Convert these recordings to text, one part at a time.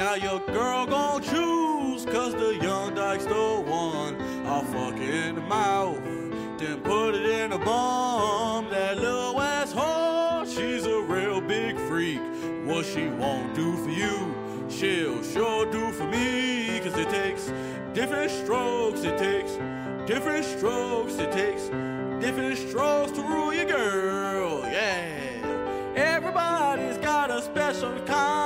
Now your girl gon' choose, cause the young dyke's the one. I'll fuck in the mouth, then put it in a bum. That little asshole, she's a real big freak. What she won't do for you, she'll sure do for me. Cause it takes different strokes, it takes different strokes, it takes different strokes to rule your girl, yeah. Everybody's got a special kind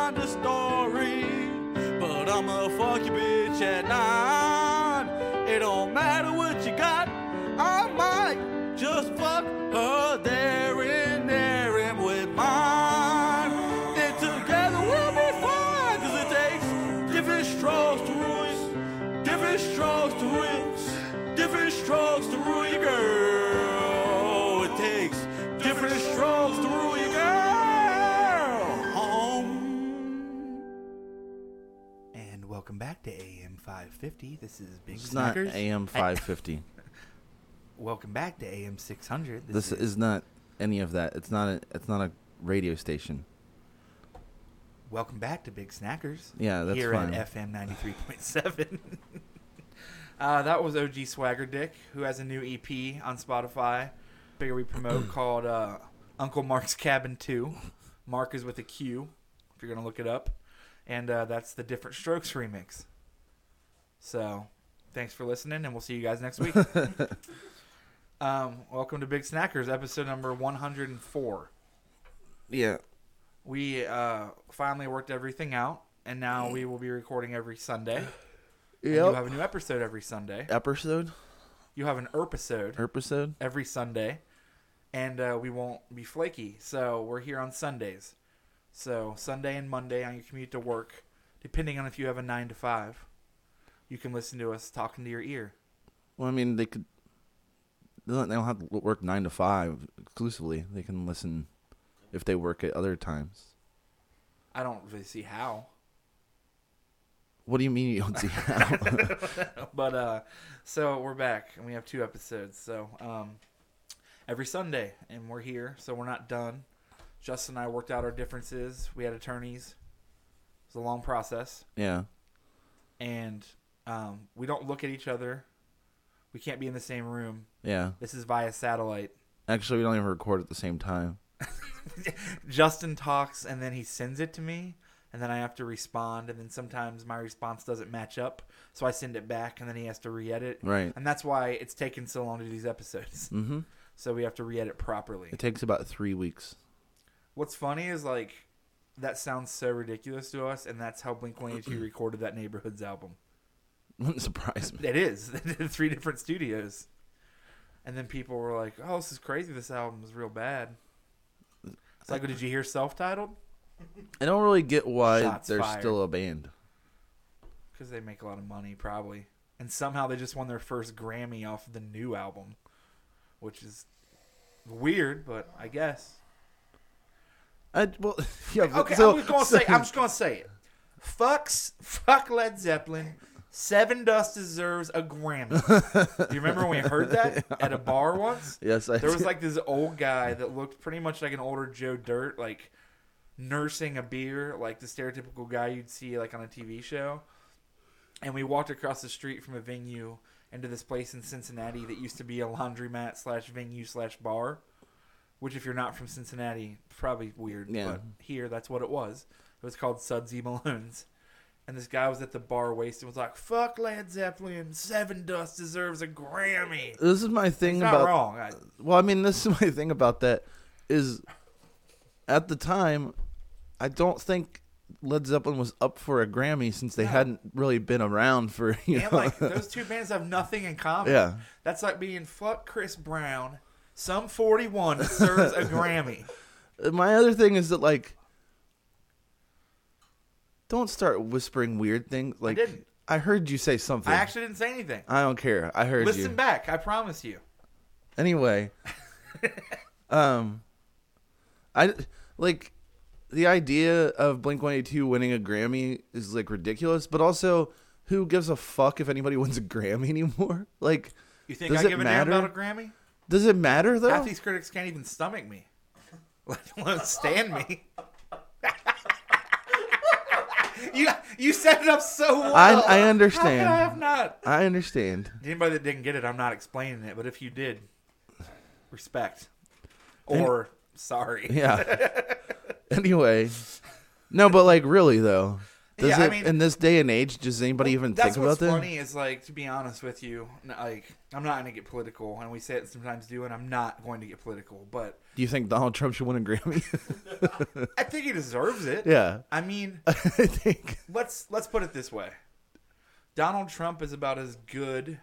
550. This is Big This is not Snackers. AM 550. welcome back to AM 600. This is not any of that. It's not a. It's not a radio station. welcome back to Big Snackers. Yeah, that's here fine. at FM 93.7. uh, that was OG Swagger Dick, who has a new EP on Spotify. Figure we promote called uh, Uncle Mark's Cabin 2. Mark is with a Q, if you're gonna look it up, and uh, that's the Different Strokes remix. So, thanks for listening, and we'll see you guys next week. um, welcome to Big Snackers, episode number 104 Yeah. we uh, finally worked everything out, and now we will be recording every Sunday. And You have a new episode every Sunday. Episode. You have an episode Episode. every Sunday, and uh, we won't be flaky. So we're here on Sundays. So Sunday and Monday on your commute to work, depending on if you have a nine to five, you can listen to us talking to your ear. Well, I mean, they could. They don't, have to work nine to five exclusively. They can listen if they work at other times. I don't really see how. What do you mean you don't see how? but uh so we're back and we have two episodes so um every sunday and we're here so we're not done justin and i worked out our differences we had attorneys it was a long process yeah. and um we don't look at each other we can't be in the same room Yeah. this is via satellite Actually, we don't even record at the same time. justin talks and then he sends it to me and then i have to respond and then sometimes my response doesn't match up so i send it back and then he has to re-edit Right. and that's why it's taken so long to do these episodes Mm-hmm. so we have to re-edit properly. It takes about three weeks. What's funny is like that sounds so ridiculous to us, and that's how Blink One Eighty Two recorded that Neighborhoods album. Wouldn't surprise me. It is they did three different studios, and then people were like, "Oh, this is crazy. This album is real bad." It's like, did you hear self-titled? I don't really get why Shots they're fired. still a band. Because they make a lot of money, probably, and somehow they just won their first Grammy off the new album, which is weird, but I guess. I well, yeah. Okay, so- I'm just gonna so- say. I'm just gonna say it. Fucks. Fuck Led Zeppelin. Sevendust deserves a Grammy. Do you remember when we heard that at a bar once? Yes, I There was do. like this old guy that looked pretty much like an older Joe Dirt, like nursing a beer, like the stereotypical guy you'd see like on a TV show. And we walked across the street from a venue into this place in Cincinnati that used to be a laundromat slash venue slash bar. Which, if you're not from Cincinnati, probably weird. Yeah. But here, that's what it was. It was called Sudsy Malone's. And this guy was at the bar wasted was like, fuck Led Zeppelin. Sevendust deserves a Grammy. this is my thing He's not about. wrong. I, Well, I mean, this is my thing about that is at the time, I don't think Led Zeppelin was up for a Grammy since they No. hadn't really been around for you and know. like those two bands have nothing in common. Yeah. That's like being fuck Chris Brown. Sum 41 deserves a Grammy. my other thing is that like, don't start whispering weird things. Like didn't. I heard you say something. I actually didn't say anything. I don't care. I heard you Listen you. back. I promise you. Anyway, um, I like the idea of Blink One Eighty Two winning a Grammy is like ridiculous, but also who gives a fuck if anybody wins a Grammy anymore? Like, You think Does I it give a matter? damn about a Grammy? does it matter though? Half these critics can't even stomach me. Let alone stand me. you you set it up so well. I- I understand. How could I have not? I understand. Anybody that didn't get it, I'm not explaining it. But if you did, respect or sorry. Yeah. anyway, no, but like really though, does Yeah, I it mean- in this day and age? Does anybody even think about that? That's funny is like to be honest with you, like I'm not going to get political, and we say it sometimes do, and I'm not going to get political, but Do you think Donald Trump should win a Grammy? I think he deserves it. yeah, I mean, I think. let's let's put it this way: Donald Trump is about as good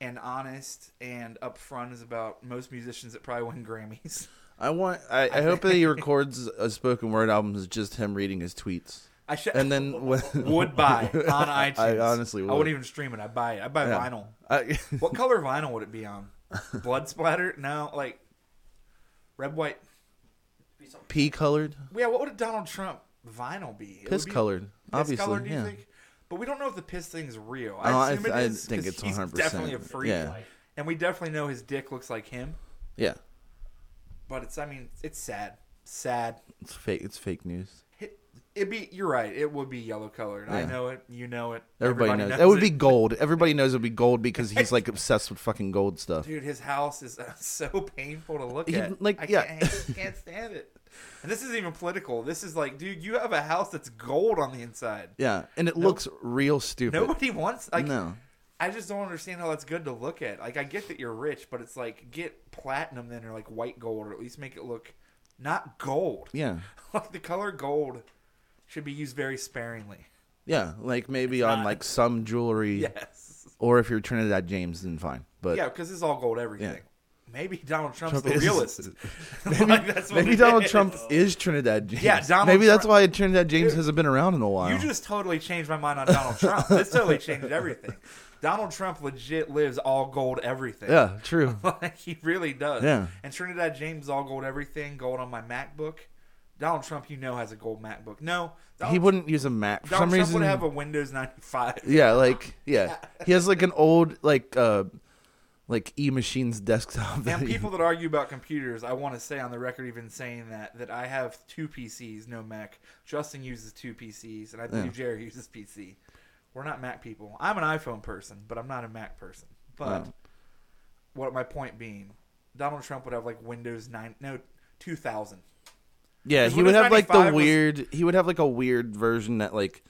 and honest and upfront as about most musicians that probably win Grammys. I want. I, I hope that he records a spoken word album that's just him reading his tweets, I should and then when, would buy on iTunes. I honestly would. I would. wouldn't even stream it. I buy it. I buy Yeah. vinyl. I, What color vinyl would it be on? Blood splatter? No, like red, white. pea colored, Yeah, what would a Donald Trump vinyl be? It piss be colored, piss obviously. colored, yeah. think? But we don't know if the piss thing's real. I I assume th- it I is, think 'cause it's 100%. It's definitely a freak. Yeah. And we definitely know his dick looks like him. Yeah, But it's, I mean, it's sad. Sad. it's fake. It's fake news. It, it'd be, you're right. It would be yellow colored. I Yeah. know it. You know it. Everybody, knows. It would it. be gold. Everybody knows it would be gold because he's like obsessed with fucking gold stuff. Dude, his house is uh, so painful to look He- at. like, I yeah. can't, I can't stand it. And this isn't even political. This is like, dude, you have a house that's gold on the inside. Yeah, and it looks real stupid. Nobody wants like. no. I just don't understand how that's good to look at. Like, I get that you're rich, but it's like get platinum then, or like white gold, or at least make it look not gold. Yeah. Like the color gold should be used very sparingly. Yeah, like maybe on like some jewelry, Yes. or if you're Trinidad James, then fine. But Yeah, because it's all gold everything. Yeah. Maybe Donald Trump's Trump the is- realist. maybe, Like, that's what maybe it Donald. Trump is Trinidad James. Yeah, Donald maybe that's Trump- why Trinidad James hasn't been around in a while. You just totally changed my mind on Donald Trump. This totally changed everything. Donald Trump legit lives all gold everything. yeah, true. like he really does. Yeah. And Trinidad James all gold everything, gold on my MacBook. Donald Trump, you know, has a gold MacBook. No, Donald, he wouldn't use a Mac for Donald some Trump reason. would have a Windows ninety five. yeah, like yeah, he has like an old like uh like E Machines desktop. that And he- people that argue about computers, I want to say on the record, even saying that that I have two PCs, no Mac. Justin uses two PCs, and I believe Yeah. Jerry uses PC. We're not Mac people. I'm an iPhone person, but I'm not a Mac person. But Oh. what my point being, Donald Trump would have like Windows nine, no, two thousand. Yeah, he would have like the 95 was- weird. He would have like a weird version that like,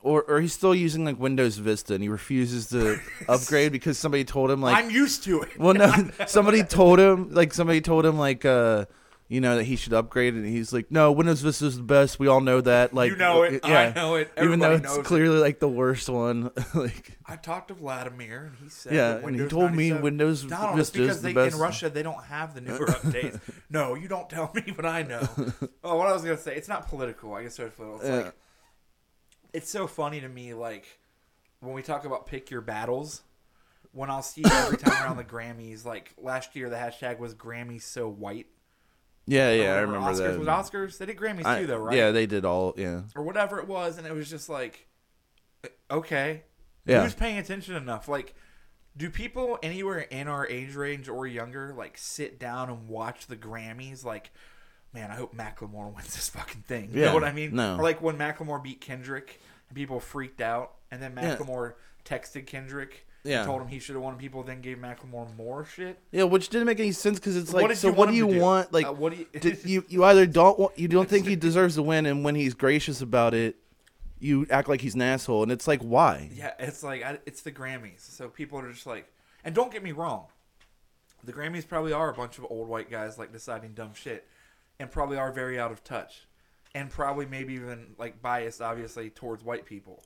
or or he's still using like Windows Vista and he refuses to upgrade because somebody told him like. I'm used to it. well, no, somebody told him like somebody told him like uh, you know that he should upgrade and he's like, no, Windows Vista is the best. We all know that. Like you know it. yeah. I know it. Even though it's knows it. clearly like the worst one, like I talked to Vladimir, and he said, Yeah, and he told me 97 Windows Donald, Vista is the they, best. in Russia they don't have the newer updates. No, you don't tell me what I know. oh, what I was gonna say, it's not political. I guess it's political. It's Yeah. like it's so funny to me, like when we talk about pick your battles. When I'll see every time around the Grammys, like last year, the hashtag was Grammy so white. Yeah, yeah, I remember Oscars, that. Was Oscars? They did Grammys I- too, though, right? Yeah, they did all. Yeah, or whatever it was, and it was just like, uh, okay, Yeah. who's paying attention enough? Like, do people anywhere in our age range or younger like sit down and watch the Grammys? Like, man, I hope Macklemore wins this fucking thing. You Yeah, know what I mean? no. Or like when Macklemore beat Kendrick and people freaked out, and then Yeah. Macklemore texted Kendrick. Yeah. Told him he should have won. People then gave Macklemore more shit. yeah, which didn't make any sense because it's like, what so what do you do? want? Like, Uh, what do you? Did you you either don't want you don't think he deserves to win, and when he's gracious about it, you act like he's an asshole, and it's like why? Yeah, it's like I, it's the Grammys, so people are just like, and don't get me wrong, the Grammys probably are a bunch of old white guys like deciding dumb shit, and probably are very out of touch, and probably maybe even like biased, obviously towards white people.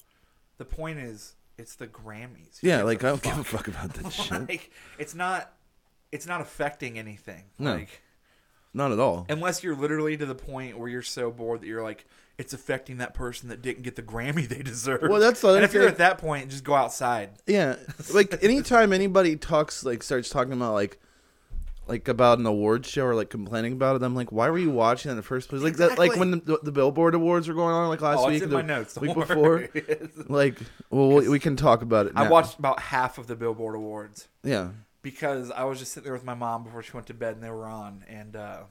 The point is, it's the Grammys. Who Yeah, like I don't fuck? give a fuck about that shit. like it's not, it's not affecting anything. No. Like Not at all. unless you're literally to the point where you're so bored that you're like. It's affecting that person that didn't get the Grammy they deserve. Well, that's and if you're at that point, just go outside. Yeah, like anytime anybody talks, like starts talking about like. Like about an awards show or like complaining about it, I'm like, why were you watching it in the first place? Like that, like when the, the Billboard Awards were going on, like last Oh, week, it's in the my notes. Week worry. before. Like, well, we, we can talk about it. I watched about half of the Billboard Awards Yeah, because I was just sitting there with my mom before she went to bed and they were on, and uh,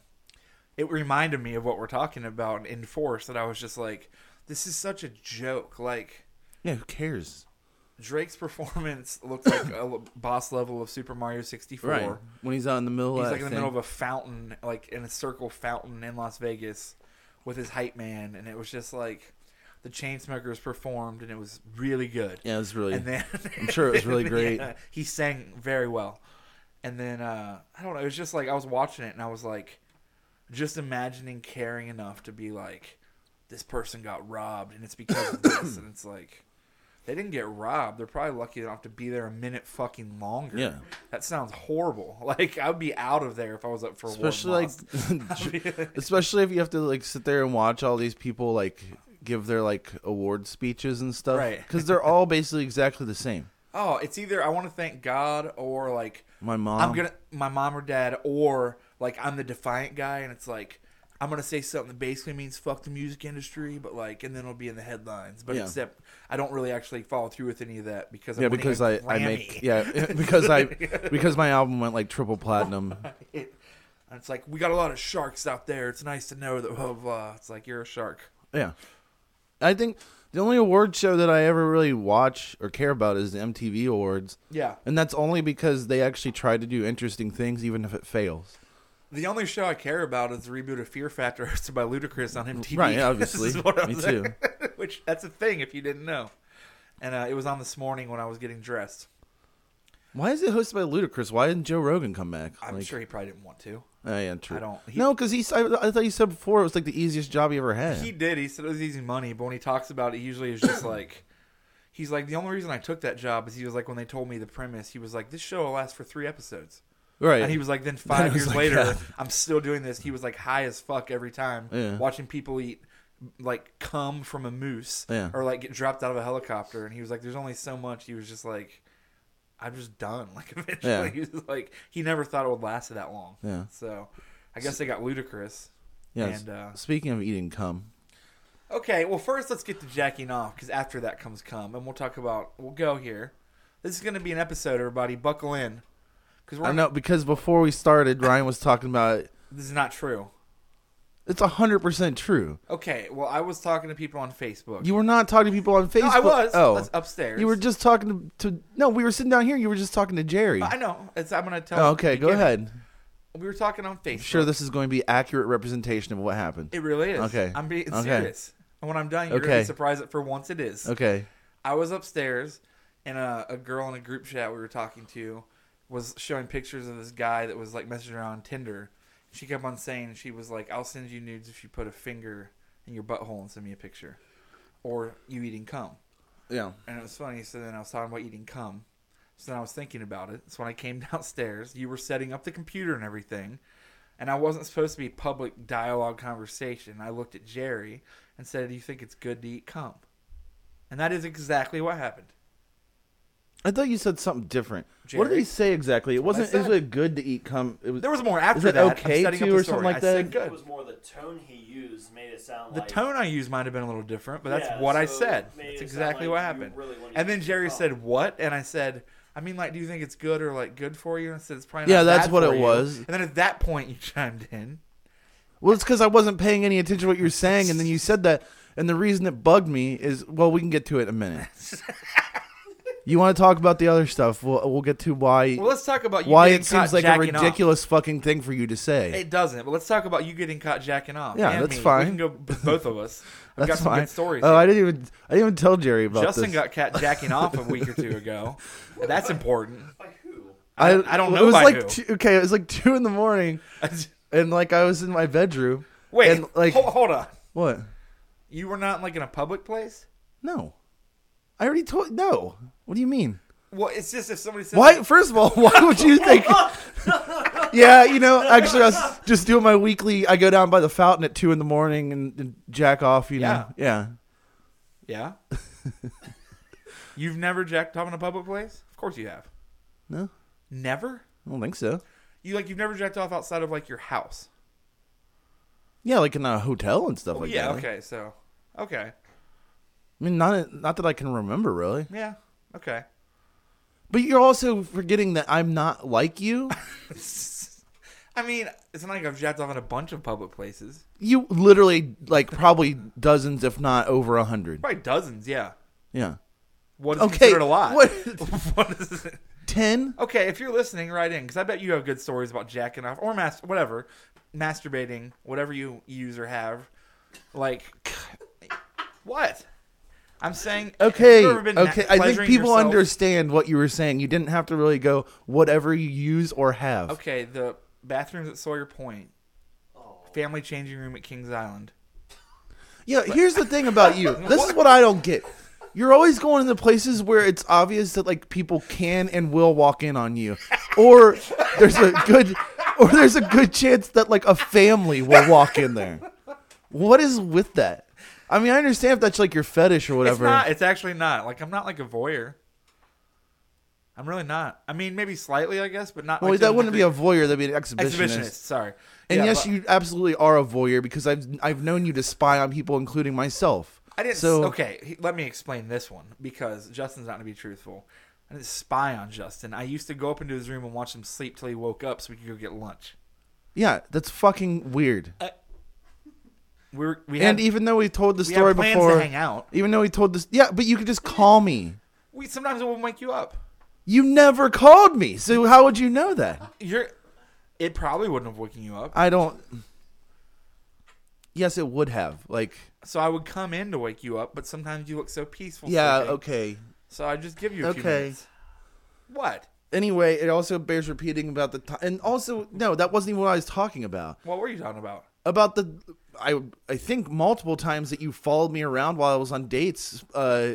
it reminded me of what we're talking about in Force. That I was just like, this is such a joke. Like Yeah, who cares? Drake's performance looked like a boss level of Super Mario 64. Right. When he's out in the middle He's of like in the thing. middle of a fountain, like in a circle fountain in Las Vegas with his hype man, and it was just like the Chainsmokers performed, and it was really good. Yeah, it was really. And then I'm sure it was really great. Yeah, he sang very well. And then uh, I don't know, it was just like I was watching it and I was like just imagining caring enough to be like this person got robbed and it's because of this and it's like they didn't get robbed. They're probably lucky enough to be there a minute fucking longer. Yeah. That sounds horrible. Like I would be out of there if I was up for a especially like, especially if you have to like sit there and watch all these people like give their like award speeches and stuff, Right. Because they're all basically exactly the same. Oh, it's either I want to thank God or like My mom. I'm gonna my mom or dad or like I'm the defiant guy and it's like I'm gonna say something that basically means fuck the music industry, but like and then it'll be in the headlines. But Yeah. except I don't really actually follow through with any of that because I'm Yeah, because I, Grammy. make yeah because I because my album went like triple platinum. and it's like we got a lot of sharks out there. It's nice to know that blah blah. blah. It's like you're a shark. Yeah, I think the only award show that I ever really watch or care about is the MTV Awards, Yeah. and that's only because they actually try to do interesting things, even if it fails. The only show I care about is the reboot of Fear Factor hosted by Ludacris on MTV. Right, obviously. is what I'm Me too. Which that's a thing if you didn't know. And uh, it was on this morning when I was getting dressed. Why is it hosted by Ludacris? Why didn't Joe Rogan come back? I'm Like- sure he probably didn't want to. Oh, yeah, true. I don't- he- no, because he. I, I thought you said before it was like the easiest job he ever had. He did. He said it was easy money, but when he talks about it, usually it's just like he's like the only reason I took that job is he was like when they told me the premise, he was like this show will last for three episodes, right. and he was like then five years like, later yeah. I'm still doing this. He was like high as fuck every time, Yeah. watching people eat like cum from a moose Yeah. or like get dropped out of a helicopter, and he was like there's only so much. He was just like. I'm just done. Like eventually, Yeah. he was like he never thought it would last that long. Yeah. So, I guess they got Ludacris. Yes. And uh, Speaking of eating cum, Okay, well, first let's get to jacking off because after that comes cum, and we'll talk about. We'll go here. This is going to be an episode, everybody. Buckle in, because I know because before we started, Ryan was talking about this is not true. it's hundred percent true. Okay, well, I was talking to people on Facebook. You were not talking to people on Facebook. no, I was. Oh, That's upstairs. you were just talking to, to. No, we were sitting down here. You were just talking to Jerry. I know. It's, I'm going to tell. Oh, okay, go ahead. We were talking on Facebook. I'm sure this is going to be accurate representation of what happened. It really is. Okay. I'm being Okay. serious. And when I'm done, you're going to Okay. be surprised that for once it is. Okay. I was upstairs, and a, a girl in a group chat we were talking to was showing pictures of this guy that was like messaging around on Tinder. She kept on saying she was like, "I'll send you nudes if you put a finger in your butthole and send me a picture, or you eating cum." Yeah. And it was funny. So then I was talking about eating cum. So then I was thinking about it. So when I came downstairs, you were setting up the computer and everything. And I wasn't supposed to be public dialogue conversation. I looked at Jerry and said, Do you think it's good to eat cum? And that is exactly what happened. I thought you said something different. What did Jerry? he say exactly? It wasn't. Is said. it good to eat cum? It was. There was more after Is it that. I'm okay setting to the or story. something like I said that? good. It was more the tone he used made it sound The like tone I used might have been a little different, but that's Yeah, what I so said. it made That's it exactly sound what you happened. really wanted and to then Jerry cum. said, "What?" And I said, "I mean, like, do you think it's good or like good for you?" And I said, "It's probably Yeah, not that's bad what for it you." was. And then at that point, you chimed in. Well, it's because I wasn't paying any attention to what you were saying, and then you said that, and the reason it bugged me is well, we can get to it in a minute. you want to talk about the other stuff? We'll we'll get to why Well, let's talk about you why it seems like a jacking off. ridiculous fucking thing for you to say. It doesn't, but let's talk about you getting caught jacking off. Yeah, that's me. fine. We can go both of us. I've That's got some fine. good stories. Oh, here. I didn't even I didn't even tell Jerry about this. Justin this. got caught jacking off a week or two ago. That's important. By who? I, I don't know It was by like who. Two, okay, it was like two in the morning, and like I was in my bedroom. Wait, and, like hold, hold on. what? You were not like in a public place. No, I already told. No, what do you mean? Well, it's just if somebody says Why? First of all, why would you think? yeah, you know, actually, I was just doing my weekly. I go down by the fountain at two in the morning and, and jack off. You know, yeah. Yeah. You've never jacked off in a public place? Of course you have. No, Never? I don't think so. You like you've never jacked off outside of like your house? Yeah, like in a hotel and stuff Oh, like yeah. that. Okay. So. Okay. I mean, not not that I can remember really. Yeah. Okay. But you're also forgetting that I'm not like you. I mean, it's not like I've jacked off in a bunch of public places. You literally like probably dozens, if not over a hundred. Probably dozens, yeah. Yeah. What is Okay. considered a lot? What? what is it? Ten? Okay, if you're listening, right in because I bet you have good stories about jacking off or mas- whatever, masturbating, whatever you use or have. Like, what? I'm saying. Okay. been Okay. I think people yourself? understand what you were saying. You didn't have to really go whatever you use or have. Okay, the bathrooms at Sawyer Point, family changing room at Kings Island. Yeah, here's the thing about you. This is what I don't get. You're always going into places where it's obvious that like people can and will walk in on you, or there's a good, or there's a good chance that like a family will walk in there. What is with that? I mean, I understand if that's like your fetish or whatever. It's not. It's actually not. Like I'm not like a voyeur. I'm really not. I mean, maybe slightly, I guess, but not. well, like that wouldn't be a voyeur. That'd be an exhibitionist. exhibitionist. Sorry. And Yeah, yes, but you absolutely are a voyeur because I've I've known you to spy on people, including myself. I didn't. So okay, let me explain this one because Justin's not going to be truthful. I didn't spy on Justin. I used to go up into his room and watch him sleep till he woke up so we could go get lunch. yeah, that's fucking weird. We were, we And had, even though we told the we story had plans before, to hang out. even though we told this, yeah, but you could just call me. We sometimes it will wake you up. You never called me, so how would you know that? You're. It probably wouldn't have woken you up. I don't. Yes, it would have. Like, So I would come in to wake you up, but sometimes you look so peaceful. yeah, sleeping. okay. So I just give you a few Okay. minutes. What? Anyway, it also bears repeating about the time, and also no, that wasn't even what I was talking about. What were you talking about? About the, I I think multiple times that you followed me around while I was on dates, uh,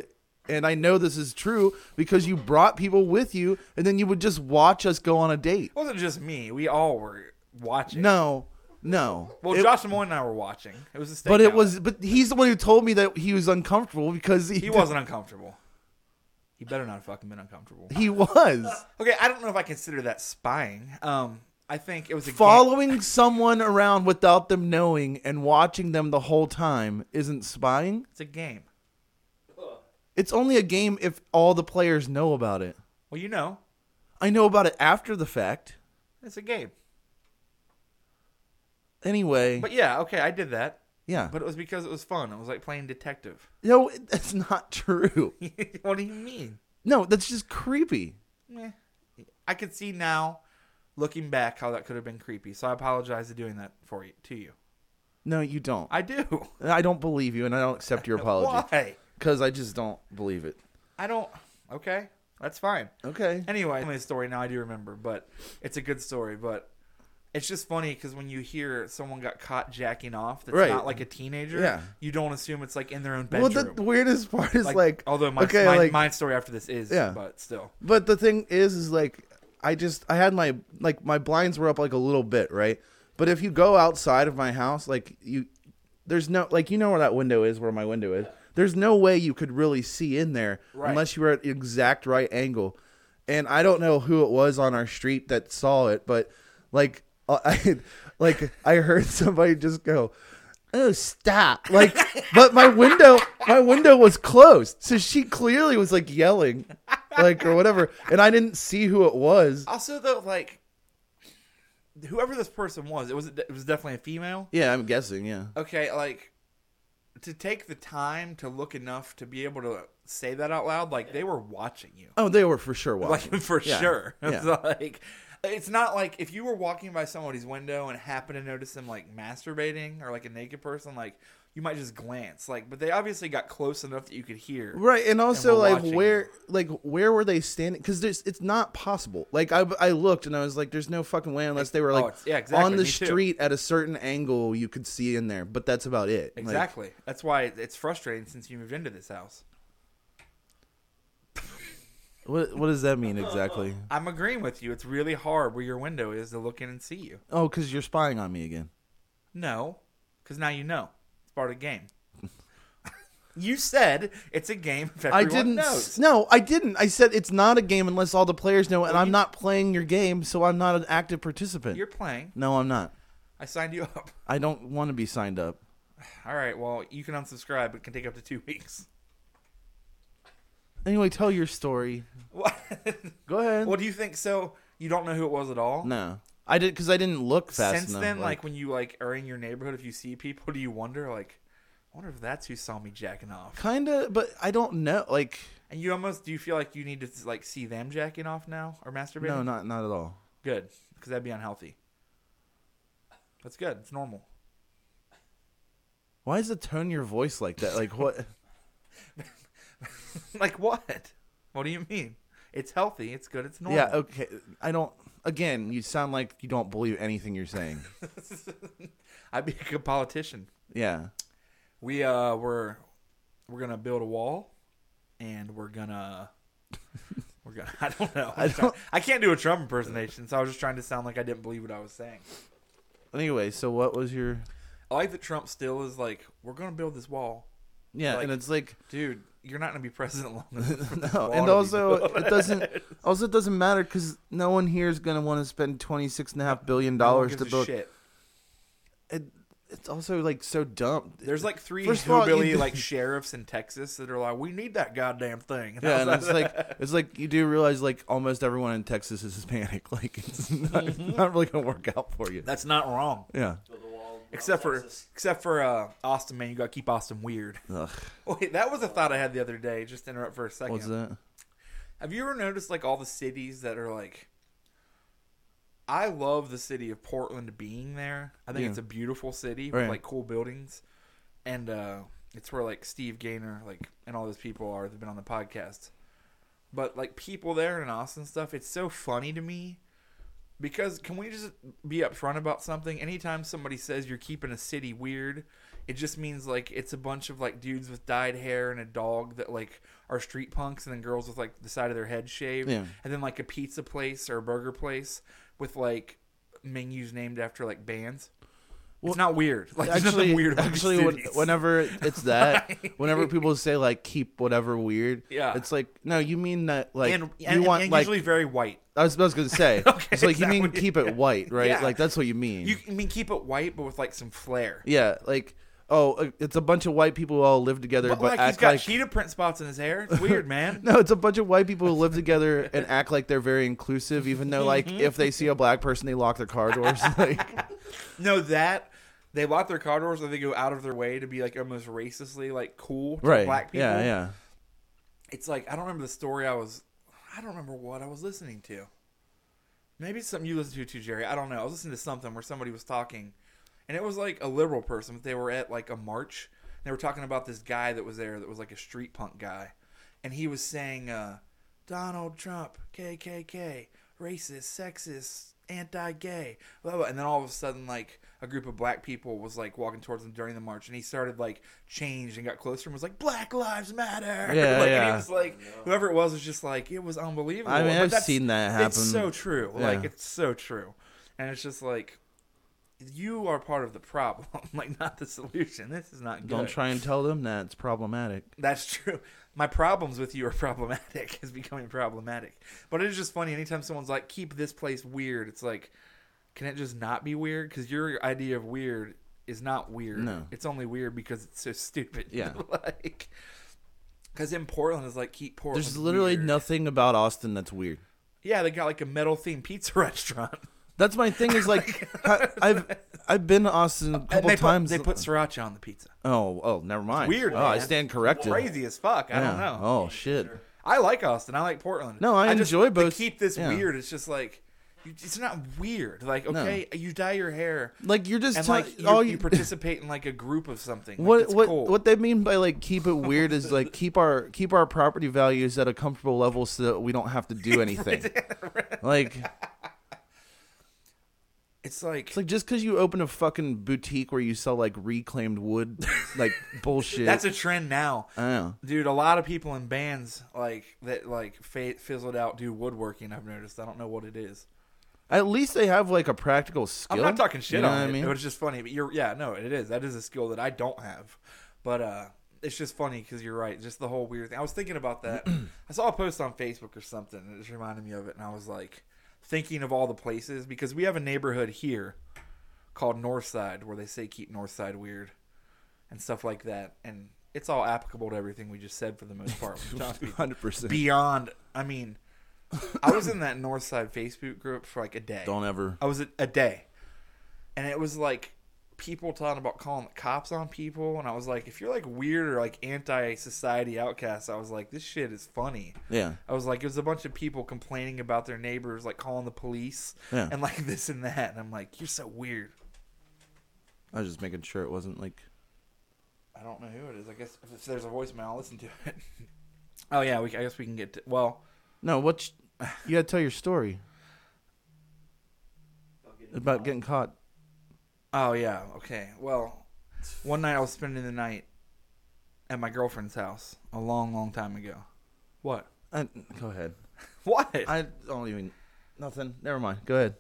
and I know this is true because you brought people with you, and then you would just watch us go on a date. It wasn't just me. We all were watching. No, no. Well, It- Josh Moore and I were watching. It was a but it was, but he's the one who told me that he was uncomfortable because he, He wasn't uncomfortable. He better not have fucking been uncomfortable. He was Okay, I don't know if I consider that spying. Um, I think it was a game. following someone around without them knowing and watching them the whole time. Isn't spying? It's a game. It's only a game if all the players know about it. Well, you know, I know about it after the fact. it's a game. Anyway, But yeah, okay, I did that. yeah. But it was because it was fun. It was like playing detective. no, that's not true. what do you mean? No, that's just creepy. Meh. I could see now, looking back, how that could have been creepy. So I apologize for doing that for you to you. No, you don't. I do. I don't believe you, and I don't accept your apology Why? because I just don't believe it. I don't. Okay, that's fine. Okay. Anyway, my story now I do remember, but it's a good story. But it's just funny because when you hear someone got caught jacking off, that's Right. not like a teenager. Yeah. you don't assume it's like in their own bedroom. Well, the weirdest part is like, although my, okay, my, like- my story after this is, Yeah. but still, But the thing is, is like I just I had my like my blinds were up like a little bit, right? But if you go outside of my house, like you, there's no like you know where that window is, where my window is. There's no way you could really see in there Right. unless you were at the exact right angle. And I don't know who it was on our street that saw it, but like uh, I like I heard somebody just go, "Oh, stop!" Like, but my window, my window was closed, so she clearly was like yelling, like or whatever, and I didn't see who it was. also though, like whoever this person was, it was it was definitely a female. Yeah, I'm guessing. Yeah, Okay, like to take the time to look enough to be able to say that out loud, like they were watching you. oh, they were for sure watching. like for Yeah, sure. yeah. It's like it's not like if you were walking by somebody's window and happen to notice them like masturbating or like a naked person, like you might just glance. Like, but they obviously got close enough that you could hear. Right, and also we're like watching where, like where were they standing? Because there's, it's not possible. Like I, I looked and I was like, there's no fucking way unless they were Oh, like it's- yeah, exactly, on the me too. street at a certain angle you could see in there, but that's about it. Like, Exactly. That's why it's frustrating since you moved into this house. What what does that mean exactly? I'm agreeing with you. It's really hard where your window is to look in and see you. Oh, because you're spying on me again. No, because now you know. It's part of the game. you said it's a game if I didn't. knows. No, I didn't. I said it's not a game unless all the players know, and Well, I'm you- not playing your game, so I'm not an active participant. You're playing. No, I'm not. I signed you up. I don't want to be signed up. All right. Well, you can unsubscribe. It can take up to two weeks. Anyway, tell your story. Go ahead. well, do you think so? You don't know who it was at all? no. I did because I didn't look fast Since enough. then, like, when you like are in your neighborhood, if you see people, do you wonder like, I wonder if that's who saw me jacking off? kind of, but I don't know. Like, And you almost do you feel like you need to like see them jacking off now or masturbating? no, not not at all. good because that'd be unhealthy. That's good. It's normal. Why is the tone of your voice like that? Like what? like what? What do you mean? It's healthy. It's good. It's normal. yeah, okay. I don't. Again, you sound like you don't believe anything you're saying. I'd be a good politician. Yeah. We uh we're we're gonna build a wall, and we're gonna we're gonna I don't know. I don't- I can't do a Trump impersonation, so I was just trying to sound like I didn't believe what I was saying. Anyway, so what was your? I like that Trump still is like, we're gonna build this wall, Yeah, Like- and it's like dude. You're not gonna be president long enough. no, and also it doesn't. Also, it doesn't matter because no one here is gonna want to spend twenty six and a half billion No one dollars gives to a build. shit. It, it's also like so dumb. There's like three First of all, like sheriffs in Texas that are like, we need that goddamn thing. Yeah, and I it's like it's like you do realize like almost everyone in Texas is Hispanic. Like it's not, Mm-hmm. not really gonna work out for you. that's not wrong. Yeah. Build a wall. Except for Texas. except for uh, Austin, man, you gotta keep Austin weird. Ugh, Wait, that was a thought I had the other day. Just to interrupt for a second. what's that? Have you ever noticed like all the cities that are like? I love the city of Portland being there. I think Yeah. it's a beautiful city Right. with like cool buildings, and uh, it's where like Steve Gaynor, like, and all those people are that've been on the podcast. But like people there in Austin stuff, it's so funny to me because can we just be upfront about something? Anytime somebody says you're keeping a city weird, it just means like it's a bunch of like dudes with dyed hair and a dog that like are street punks, and then girls with like the side of their head shaved, Yeah. and then like a pizza place or a burger place with like menus named after like bands. Well, it's not weird. Like actually, weird actually, when, whenever it's that, whenever people say like keep whatever weird, Yeah. it's like no, you mean that like and, you and, want and like usually very white. I was, I was gonna say Okay, it's like you mean keep it white, right? Yeah. Like that's what you mean. You mean keep it white, but with like some flair. yeah, like oh, uh, it's a bunch of white people who all live together, But, but, like he's got like cheetah print spots in his hair. It's weird, man. no, it's a bunch of white people who live together and act like they're very inclusive, even though like if they see a black person, they lock their car doors. like No, that they lock their car doors, and they go out of their way to be like almost racistly like cool to right, black people. yeah, yeah. It's like I don't remember the story. I was, I don't remember what I was listening to. Maybe it's something you listen to too, Jerry. I don't know. I was listening to something where somebody was talking, and it was like a liberal person. But they were at like a march. They were talking about this guy that was there that was like a street punk guy, and he was saying, uh, "Donald Trump, KKK, racist, sexist, anti-gay." Blah, blah. And then all of a sudden, like a group of black people was like walking towards him during the march, and he started like changed and got closer and was like, "Black Lives Matter." Yeah, like, And he was like, whoever it was was just like, it was unbelievable. I mean, But I've seen that happen. It's so true. Like it's so true, and it's just like you are part of the problem, like not the solution. This is not good. Don't try and tell them that it's problematic. That's true. My problems with you are problematic. Is becoming problematic. But it is just funny. Anytime someone's like, "Keep this place weird," it's like, can it just not be weird? Because your idea of weird is not weird. No. it's only weird because it's so stupid. Yeah. like. Because in Portland is like keep Portland. There's literally weird. nothing about Austin that's weird. Yeah, they got like a metal themed pizza restaurant. That's my thing. Is like I, I've I've been to Austin a uh, couple they times. Put, they put sriracha on the pizza. oh oh never mind. weird, Oh, I stand corrected. Crazy as fuck. I don't know. Oh shit. I like Austin. I like Portland. No, I just, enjoy to both- keep this yeah. weird. It's just like it's not weird. Like okay, you dye your hair Like you're just and like you, all you you, participate in like a group of something. Like, what it's what cool. what they mean by like keep it weird is like keep our keep our property values at a comfortable level so that we don't have to do anything. like It's like, it's like just because you open a fucking boutique where you sell like reclaimed wood, like bullshit. that's a trend now. I know. Dude, a lot of people in bands like that like fa- fizzled out do woodworking. I've noticed. I don't know what it is. At least they have like a practical skill. I'm not talking shit You know on what it. I mean? It was just funny, but you're yeah, no, it is. That is a skill that I don't have. But uh it's just funny because you're right. Just the whole weird thing. I was thinking about that. I saw a post on Facebook or something. And it just reminded me of it, and I was like thinking of all the places because we have a neighborhood here called Northside where they say keep Northside weird and stuff like that, and it's all applicable to everything we just said for the most part. Hundred percent. beyond i mean I was in that Northside Facebook group for like a day. Don't ever. I was a, a day, and it was like people talking about calling the cops on people, and I was like, if you're like weird or like anti-society outcasts, I was like, this shit is funny. Yeah. I was like, it was a bunch of people complaining about their neighbors, like calling the police, Yeah. and like this and that, and I'm like, you're so weird. I was just making sure it wasn't like. I don't know who it is. I guess if there's a voicemail, I'll listen to it. oh yeah, we, I guess we can get to. Well, No, what? You, you gotta tell your story About getting about caught. getting caught. Oh yeah, okay. Well, one night I was spending the night at my girlfriend's house a long, long time ago. What? I, go ahead. What? I don't even. Nothing. Never mind. Go ahead.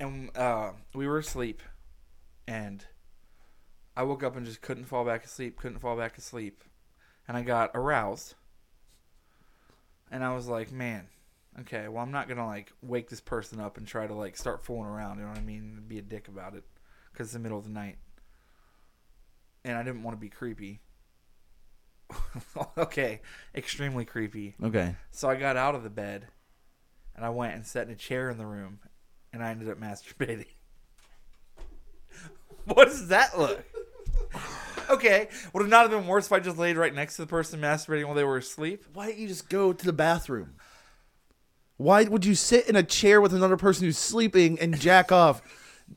and uh, we were asleep, and I woke up and just couldn't fall back asleep, couldn't fall back asleep, and I got aroused, and I was like, man, okay, well I'm not gonna like wake this person up and try to like start fooling around, you know what I mean, be a dick about it, because it's the middle of the night, and I didn't want to be creepy. okay, extremely creepy. Okay. So I got out of the bed and I went and sat in a chair in the room and I ended up masturbating. what does that look? Okay, would it not have been worse if I just laid right next to the person masturbating while they were asleep? Why don't you just go to the bathroom? Why would you sit in a chair with another person who's sleeping and jack off?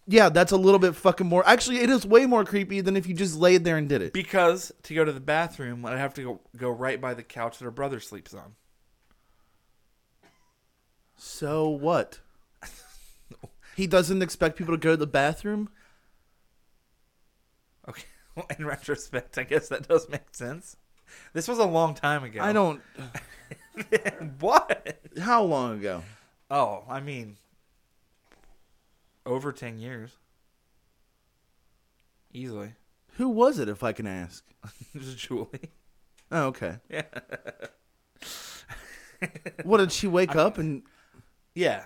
Yeah, that's a little bit fucking more. Actually, it is way more creepy than if you just laid there and did it. Because to go to the bathroom, I'd have to go, go right by the couch that her brother sleeps on. So what? He doesn't expect people to go to the bathroom? Okay, well, in retrospect, I guess that does make sense. This was a long time ago. I don't. what? How long ago? Oh, I mean, over 10 years. Easily. Who was it, if I can ask? Just Julie. Oh, okay. Yeah. What did she wake up and? Yeah.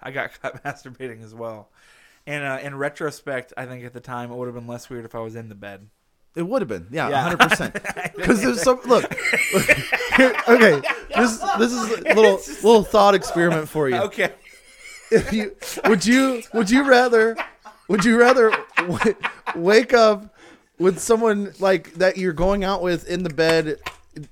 I got caught masturbating as well. And uh, in retrospect, I think at the time it would have been less weird if I was in the bed. It would have been, yeah, Yeah. hundred percent. Because there's some look. look here, okay, this this is a little little thought experiment for you. Okay. If you would you would you rather would you rather w- wake up with someone like that you're going out with in the bed,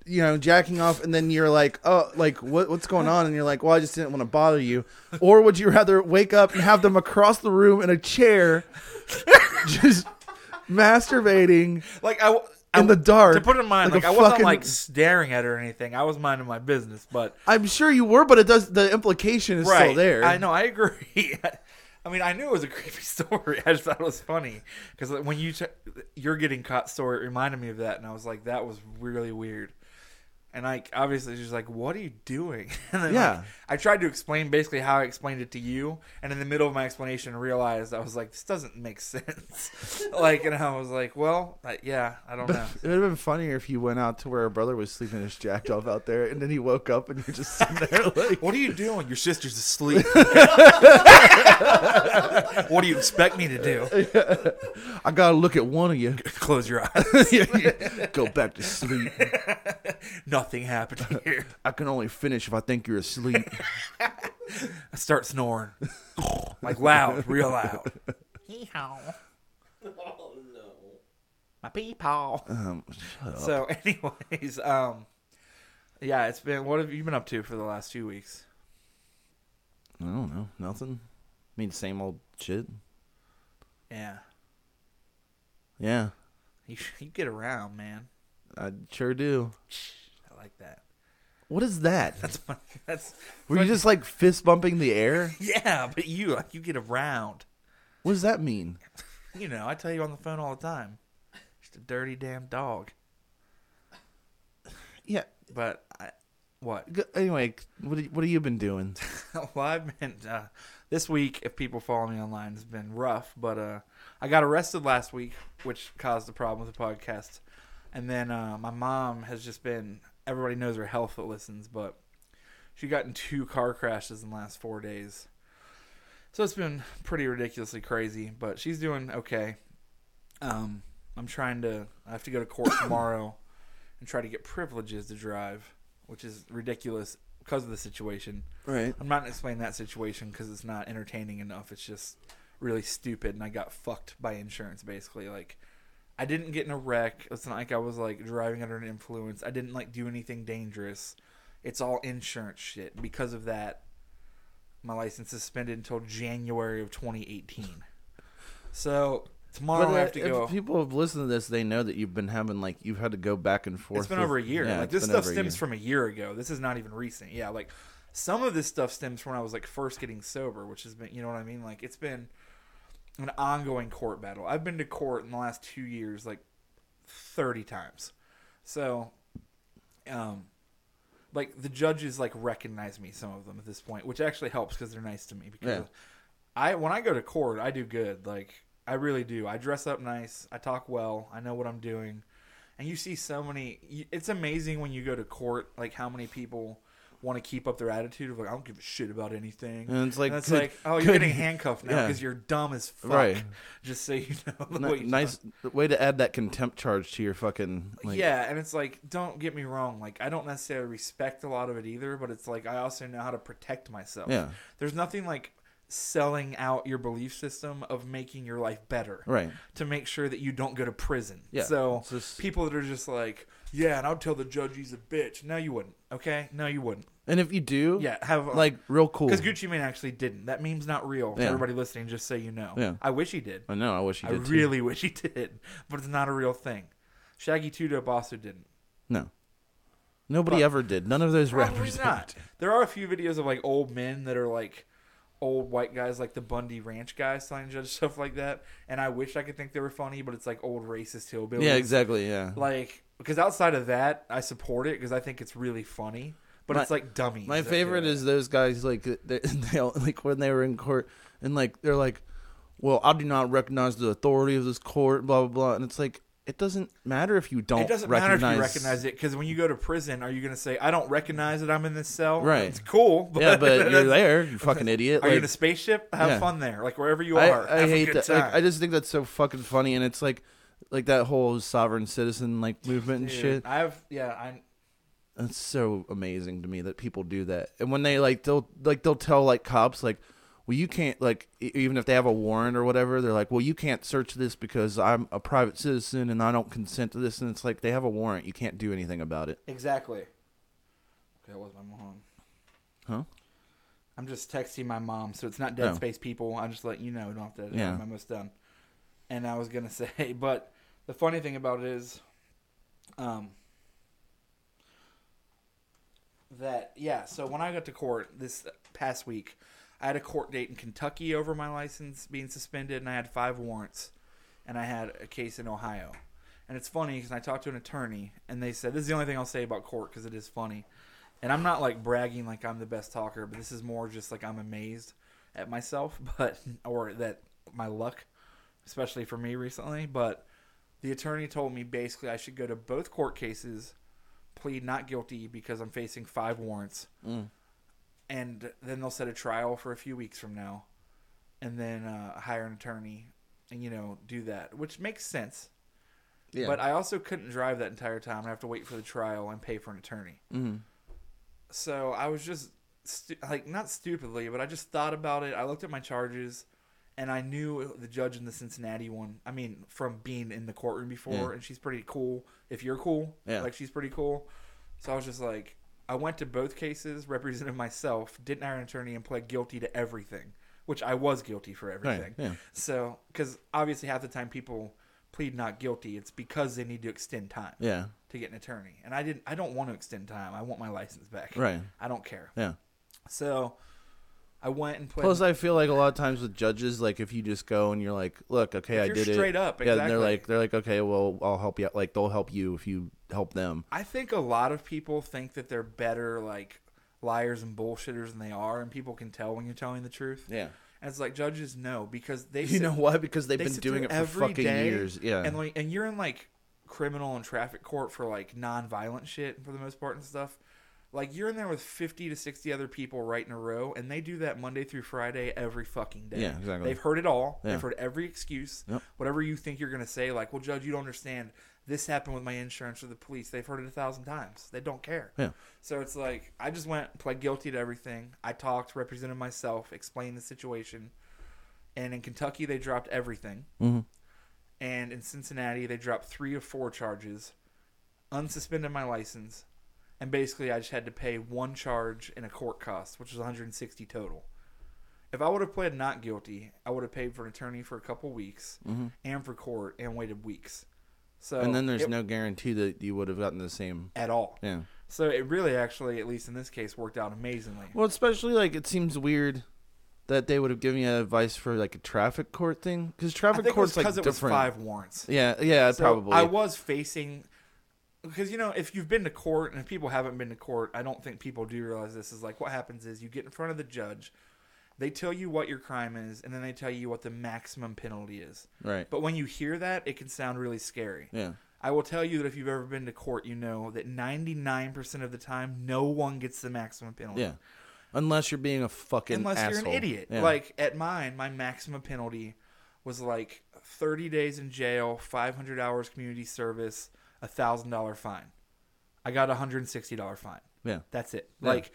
you know, jacking off, and then you're like, oh, like what what's going on? And you're like, well, I just didn't want to bother you. Or would you rather wake up and have them across the room in a chair, just masturbating Like, I. in the dark? to put it in mind, like like, I wasn't fucking- like staring at her or anything. I was minding my business, but I'm sure you were, but it does. The implication is still there. I know. I agree. I mean, I knew it was a creepy story. I just thought it was funny because when you t- you're getting caught story, it reminded me of that, and I was like, that was really weird. And like, obviously, she's like, "What are you doing?" And then, Yeah. like, I tried to explain basically how I explained it to you, and in the middle of my explanation, realized I was like, "This doesn't make sense." like, and I was like, "Well, I, yeah, I don't know." It would have been funnier if you went out to where her brother was sleeping his jacked off out there, and then he woke up and you're just sitting there like, What are you doing? Your sister's asleep. what do you expect me to do? I gotta look at one of you. Close your eyes. Go back to sleep. Nothing happened here. I can only finish if I think you're asleep. I start snoring. like loud, real loud. Hee-haw. Oh no. My pee-paw. Um. So, anyways, um, yeah, it's been. What have you been up to for the last few weeks? I don't know. Nothing. I mean, same old shit. Yeah, Yeah, you you get around, man. I sure do. Like that. What is that? That's funny. That's Were you just like fist bumping the air? yeah, but you like you get around. What does that mean? You know, I tell you on the phone all the time. Just a dirty damn dog. Yeah. But I, what? Anyway, what what have you been doing? well, I've been uh, this week. If people follow me online, has been rough. But uh, I got arrested last week, which caused a problem with the podcast. And then uh, my mom has just been. Everybody knows her health that listens, but she got in two car crashes in the last four days. So it's been pretty ridiculously crazy, but she's doing okay. Um, I'm trying to. I have to go to court tomorrow and try to get privileges to drive, which is ridiculous because of the situation. Right. I'm not gonna explain that situation because it's not entertaining enough. It's just really stupid, and I got fucked by insurance. Basically, like I didn't get in a wreck. It's not like I was like driving under an influence. I didn't like do anything dangerous. It's all insurance shit. Because of that, my license suspended until January of 2018. So tomorrow But I uh, have to if go. people have listened to this, they know that you've been having like you've had to go back and forth. It's been with- over a year. Yeah, like this stuff stems from a year ago. This is not even recent. Yeah, like some of this stuff stems from when I was like first getting sober, which has been, you know what I mean? Like it's been an ongoing court battle. I've been to court in the last 2 years like 30 times. So um like the judges like recognize me some of them at this point, which actually helps cuz they're nice to me because Yeah. I when I go to court, I do good. Like I really do. I dress up nice. I talk well. I know what I'm doing. And you see so many. It's amazing when you go to court, like how many people want to keep up their attitude of like I don't give a shit about anything. And it's like, and it's like oh, you're getting handcuffed now yeah. because you're dumb as fuck. Right. Just so you know. the Ni- way you nice way to add that contempt charge to your fucking. Like, yeah, and it's like, don't get me wrong. Like, I don't necessarily respect a lot of it either, but it's like I also know how to protect myself. Yeah. There's nothing like selling out your belief system of making your life better Right. to make sure that you don't go to prison. Yeah, So just- people that are just like, yeah, and I'll tell the judge he's a bitch. No, you wouldn't. Okay, no, you wouldn't. And if you do, Yeah, have like real cool. because Gucci Mane actually didn't. That meme's not real. Yeah. Everybody listening, just so you know. Yeah. I wish he did. I know. I wish he I did. too. really wish he did, but it's not a real thing. Shaggy Two Dope also didn't. no. Nobody But- ever did. None of those rappers. not. There are a few videos of like old men that are like old white guys, like the Bundy Ranch guys, signing judge stuff like that. And I wish I could think they were funny, but it's like old racist hillbillies. Yeah. Exactly. Yeah. Like because outside of that, I support it because I think it's really funny. But My- it's like dummies. My favorite is those guys like they, they like when they were in court and like they're like, "Well, I do not recognize the authority of this court." Blah blah blah, and it's like it doesn't matter if you don't. It doesn't recognize... matter if you recognize it because when you go to prison, are you going to say, "I don't recognize that I'm in this cell"? Right. It's cool. But Yeah, but you're there, you fucking idiot. Are you in a spaceship? Have Yeah. fun there, like wherever you I, are. I hate that. Like, I just think that's so fucking funny, and it's like, like that whole sovereign citizen like movement and Dude, shit. I have, yeah, I It's so amazing to me that people do that. And when they like they'll like they'll tell like cops like, well you can't like e- even if they have a warrant or whatever, they're like, well you can't search this because I'm a private citizen and I don't consent to this. And it's like they have a warrant, you can't do anything about it. Exactly. Okay, that was my mom. Huh? I'm just texting my mom, so it's not Dead Oh. Space people. I'm just letting you know. Don't have to. Yeah. I'm almost done. And I was gonna say, but the funny thing about it is, um, that yeah. So when I got to court this past week, I had a court date in Kentucky over my license being suspended, and I had five warrants, and I had a case in Ohio. And it's funny because I talked to an attorney, and they said this is the only thing I'll say about court because it is funny. And I'm not like bragging like I'm the best talker, but this is more just like I'm amazed at myself, but or that my luck, especially for me recently. But the attorney told me basically I should go to both court cases, plead not guilty because I'm facing five warrants, Mm. and then they'll set a trial for a few weeks from now, and then uh, hire an attorney, and you know do that, which makes sense. Yeah. But I also couldn't drive that entire time. I have to wait for the trial and pay for an attorney. Mhm. So I was just stu- like not stupidly, but I just thought about it. I looked at my charges, and I knew the judge in the Cincinnati one. I mean, from being in the courtroom before, Yeah. and she's pretty cool. If you're cool, Yeah. like she's pretty cool. So I was just like, I went to both cases, represented myself, didn't hire an attorney, and pled guilty to everything, which I was guilty for everything. yeah. So, because obviously half the time people plead not guilty, it's because they need to extend time Yeah. to get an attorney, and I didn't. I don't want to extend time. I want my license back. Right. I don't care. Yeah. So, I went and played. Plus, I feel like a lot of times with judges, like if you just go and you're like, "Look, okay, I did it," straight up, yeah, and they're like, they're like, "Okay, well, I'll help you." out." Like they'll help you if you help them. I think a lot of people think that they're better, like liars and bullshitters than they are, and people can tell when you're telling the truth. Yeah, And it's like judges know because they. you sit- know why? Because they've they been doing it for fucking day, years. Yeah, and like, and you're in like criminal and traffic court for like non-violent shit for the most part and stuff. Like you're in there with 50 to 60 other people right in a row, and they do that Monday through Friday every fucking day. Yeah, exactly. They've heard it all. Yeah. They've heard every excuse. Yep. Whatever you think you're going to say, like, well, Judge, you don't understand. This happened with my insurance or the police. They've heard it a thousand times. They don't care. Yeah. So it's like I just went pled guilty to everything. I talked, represented myself, explained the situation. And in Kentucky, they dropped everything. Mhm. And in Cincinnati, they dropped three of four charges, unsuspended my license, and basically I just had to pay one charge and a court cost, which was 160 total. If I would have pled not guilty, I would have paid for an attorney for a couple weeks and for court and waited weeks. So Mm-hmm. and then there's it- no guarantee that you would have gotten the same. at all. Yeah. So it really, actually, at least in this case, worked out amazingly. Well, especially like it seems weird that they would have given you advice for like a traffic court thing because traffic think it was court's like because it was different. five warrants. Yeah, yeah, So probably. I was facing because you know if you've been to court and if people haven't been to court, I don't think people do realize this is like what happens is you get in front of the judge, they tell you what your crime is, and then they tell you what the maximum penalty is. right. But when you hear that, it can sound really scary. Yeah. I will tell you that if you've ever been to court, you know that 99% of the time, no one gets the maximum penalty. Yeah. Unless you're being a fucking Unless you're an idiot. Yeah. Like at mine, my maximum penalty was like 30 days in jail, 500 hours community service, a thousand dollar fine. I got a hundred and sixty dollar fine. yeah. That's it. Yeah. Like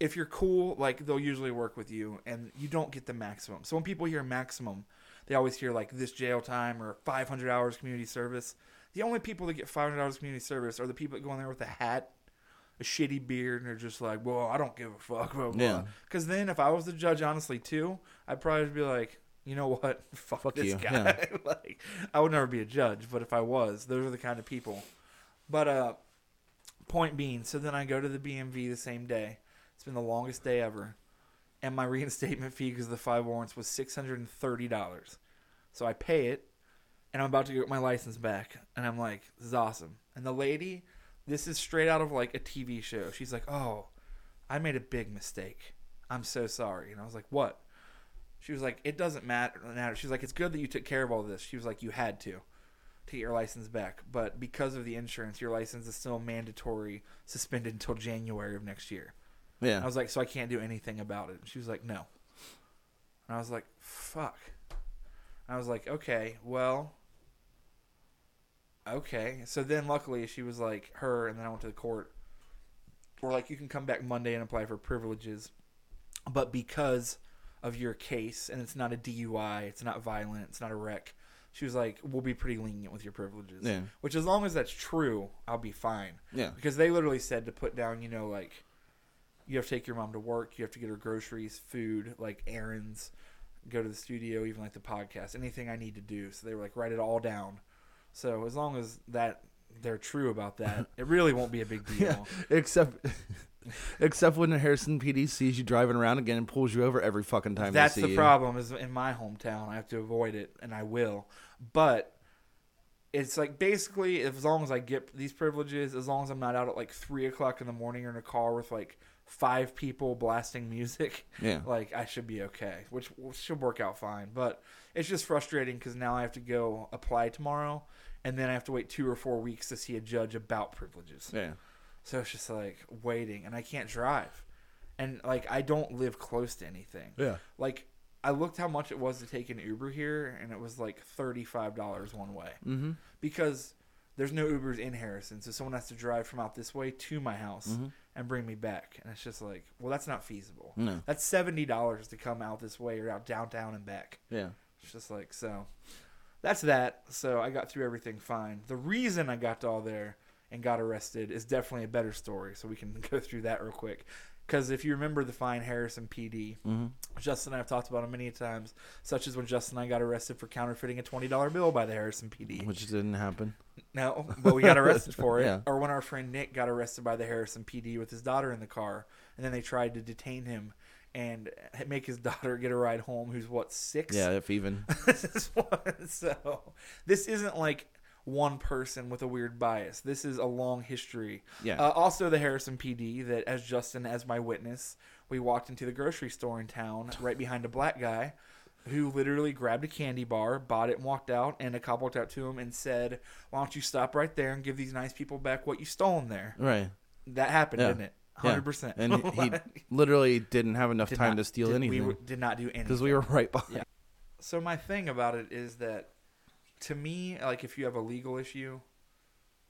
if you're cool, like they'll usually work with you, and you don't get the maximum. So when people hear maximum, they always hear like this jail time or 500 hours community service. The only people that get 500 hours community service are the people that go in there with a hat, a shitty beard, and they're just like, "Well, I don't give a fuck." Blah, blah. Yeah. Because then, if I was the judge, honestly, too, I'd probably be like, "You know what? Fuck, Fuck this you. guy." Yeah. like, I would never be a judge, but if I was, those are the kind of people. But uh, point being, so then I go to the BMV the same day. It's been the longest day ever, and my reinstatement fee because of the five warrants was six hundred and thirty dollars. So I pay it, and I'm about to get my license back, and I'm like, "This is awesome." And the lady, this is straight out of like a TV show. She's like, "Oh, I made a big mistake. I'm so sorry." And I was like, "What?" She was like, "It doesn't matter." matter." She's like, "It's good that you took care of all this." She was like, "You had to." To get your license back, but because of the insurance, your license is still mandatory suspended until January of next year. Yeah. I was like, so I can't do anything about it. She was like, no. And I was like, fuck. I was like, okay, well, okay. So then, luckily, she was like, her, and then I went to the court. We're like, you can come back Monday and apply for privileges, but because of your case, and it's not a DUI, it's not violent, it's not a wreck. She was like, we'll be pretty lenient with your privileges. Yeah. Which, as long as that's true, I'll be fine. Yeah. Because they literally said to put down, you know, like you have to take your mom to work, you have to get her groceries, food, like errands, go to the studio, even like the podcast, anything I need to do. So they were like, write it all down. So as long as that they're true about that, it really won't be a big deal. Yeah. Except, except when the Harrison PD sees you driving around again and pulls you over every fucking time. That's they see the you. problem. Is in my hometown, I have to avoid it, and I will. But it's like basically, as long as I get these privileges, as long as I'm not out at like three o'clock in the morning or in a car with like five people blasting music, Yeah. like I should be okay, which which should work out fine. But it's just frustrating because now I have to go apply tomorrow, and then I have to wait two or four weeks to see a judge about privileges. Yeah. So it's just like waiting, and I can't drive, and like I don't live close to anything. Yeah. Like I looked how much it was to take an Uber here, and it was like thirty five dollars one way Mm-hmm. because there's no Ubers in Harrison, so someone has to drive from out this way to my house Mhm. and bring me back, and it's just like, well, that's not feasible. No. That's seventy dollars to come out this way or out downtown and back. Yeah. It's just like so. That's that. So I got through everything fine. The reason I got to all there and got arrested is definitely a better story. So we can go through that real quick. Because if you remember the fine Harrison PD, Mm-hmm. Justin and I have talked about him many times, such as when Justin and I got arrested for counterfeiting a twenty dollar bill by the Harrison PD. Which didn't happen. No, but we got arrested for it. Yeah. Or when our friend Nick got arrested by the Harrison PD with his daughter in the car, and then they tried to detain him and make his daughter get a ride home. Who's what six? Yeah, if even. So this isn't like one person with a weird bias. This is a long history. Yeah. Uh, also, the Harrison PD that, as Justin as my witness, we walked into the grocery store in town right behind a black guy who literally grabbed a candy bar, bought it, and walked out. And a cop walked out to him and said, "Why don't you stop right there and give these nice people back what you stole in there?" Right. That happened, Yeah. didn't it? Yeah. hundred percent. And he literally didn't have enough Did time not- to steal did- anything We did not do anything because we were right behind. Yeah. So my thing about it is that, to me, like if you have a legal issue,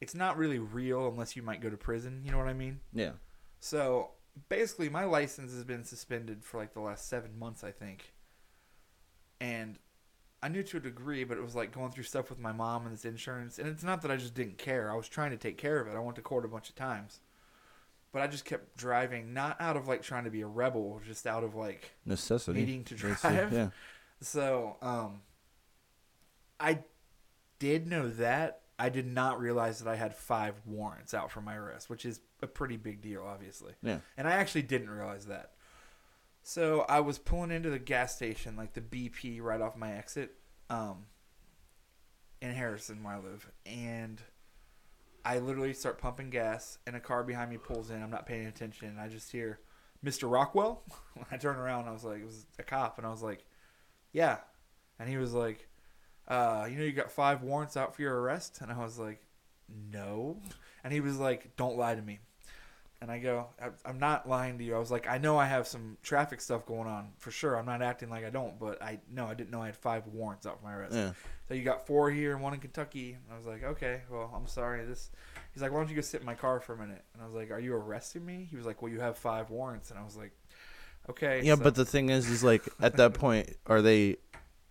it's not really real unless you might go to prison. You know what I mean? Yeah. So basically, my license has been suspended for like the last seven months, I think. And I knew to a degree, but it was like going through stuff with my mom and this insurance. And it's not that I just didn't care. I was trying to take care of it. I went to court a bunch of times. But I just kept driving, not out of like trying to be a rebel, just out of like Necessity. needing to drive. it, Yeah. So, um, I did know that. I did not realize that I had five warrants out for my arrest, which is a pretty big deal, obviously. Yeah. And I actually didn't realize that. So I was pulling into the gas station, like the BP right off my exit, um, in Harrison where I live, and I literally start pumping gas, and a car behind me pulls in. I'm not paying attention, and I just hear, "Mr. Rockwell." I turn around, I was like, it was a cop, and I was like, "Yeah," and he was like, uh, "You know, you got five warrants out for your arrest," and I was like, "No," and he was like, "Don't lie to me." And I go, "I- I'm not lying to you. I was like, I know I have some traffic stuff going on for sure. I'm not acting like I don't, but I no, I didn't know I had five warrants out for my arrest. Yeah. So you got four here and one in Kentucky. And I was like, okay, well, I'm sorry. This. He's like, why don't you go sit in my car for a minute? And I was like, are you arresting me? He was like, well, you have five warrants. And I was like, okay. Yeah, so- but the thing is, is like at that point, are they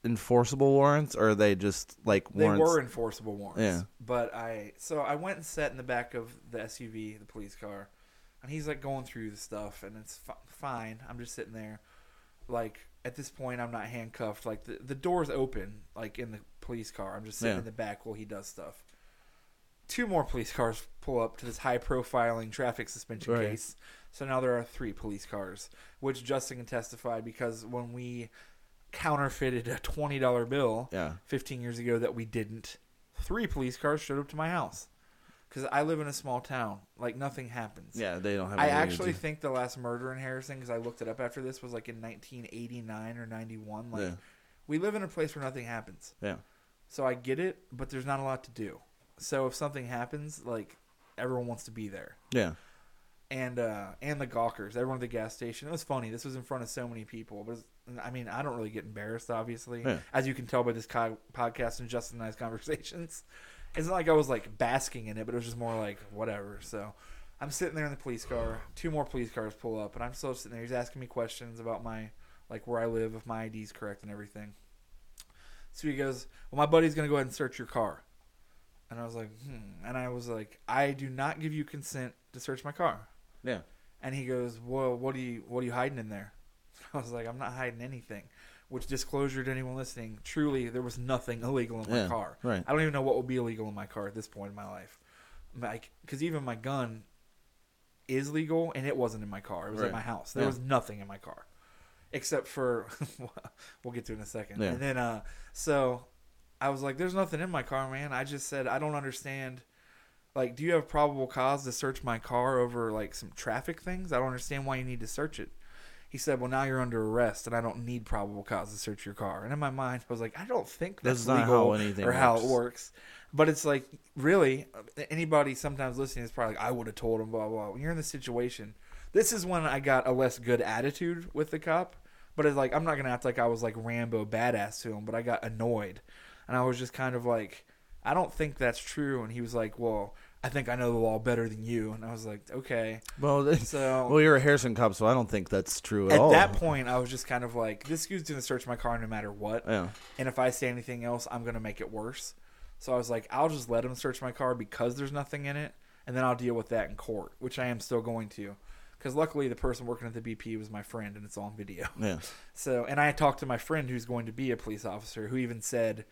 enforceable warrants or are they just like They were enforceable warrants. Yeah. But I so I went and sat in the back of the SUV, the police car, and he's like going through the stuff, and it's fi- fine. I'm just sitting there, like at this point, I'm not handcuffed. Like the the door's open, like in the police car. I'm just sitting Yeah. in the back while he does stuff. Two more police cars pull up to this high profiling traffic suspension Right. case. So now there are three police cars, which Justin can testify because when we counterfeited a twenty dollar bill, Yeah. 15 years ago that we didn't. Three police cars showed up to my house because I live in a small town. Like nothing happens. Yeah, they don't have. I actually think the last murder in Harrison, because I looked it up after this, was like in 1989 or 91. Like Yeah. we live in a place where nothing happens, Yeah. so I get it, but there's not a lot to do. So if something happens, like everyone wants to be there Yeah. and uh and the gawkers everyone at the gas station it was funny this was in front of so many people but i mean i don't really get embarrassed obviously Yeah. as you can tell by this co- podcast and justin and i's conversations it's not like i was like basking in it but it was just more like whatever. So i'm sitting there in the police car. Two more police cars pull up and i'm still sitting there. He's asking me questions about my like where i live if my id's correct and everything. So he goes well my buddy's gonna go ahead and search your car. And i was like hmm. And i was like i do not give you consent to search my car. Yeah. and he goes, "Well, what are you what are you hiding in there?" I was like, "I'm not hiding anything." Which disclosure to anyone listening, truly there was nothing illegal in my Yeah, car. right. I don't even know what would be illegal in my car at this point in my life. Like cuz even my gun is legal and it wasn't in my car. It was Right. at my house. There Yeah. was nothing in my car except for we'll get to it in a second. Yeah. And then uh so I was like there's nothing in my car, man. I just said I don't understand like do you have probable cause to search my car over like some traffic things? I don't understand why you need to search it. He said, "Well, now you're under arrest, and I don't need probable cause to search your car." And in my mind, I was like, "I don't think that's, That's legal how anything or how it works. works." But it's like, really, anybody sometimes listening is probably like, "I would have told him." Blah blah. When you're in this situation, this is when I got a less good attitude with the cop. But it's like I'm not gonna act like I was like Rambo badass to him, but I got annoyed, and I was just kind of like, "I don't think that's true." And he was like, "Well." I think I know the law better than you, and I was like, okay. Well, So well, you're a Harrison cop, so I don't think that's true at, all. at all. that point, I was just kind of like, this dude's gonna search my car no matter what, Yeah. and if I say anything else, I'm gonna make it worse. So I was like, I'll just let him search my car because there's nothing in it, and then I'll deal with that in court, which I am still going to, because luckily the person working at the BP was my friend, and it's on video. Yeah. So, and I talked to my friend who's going to be a police officer, who even said,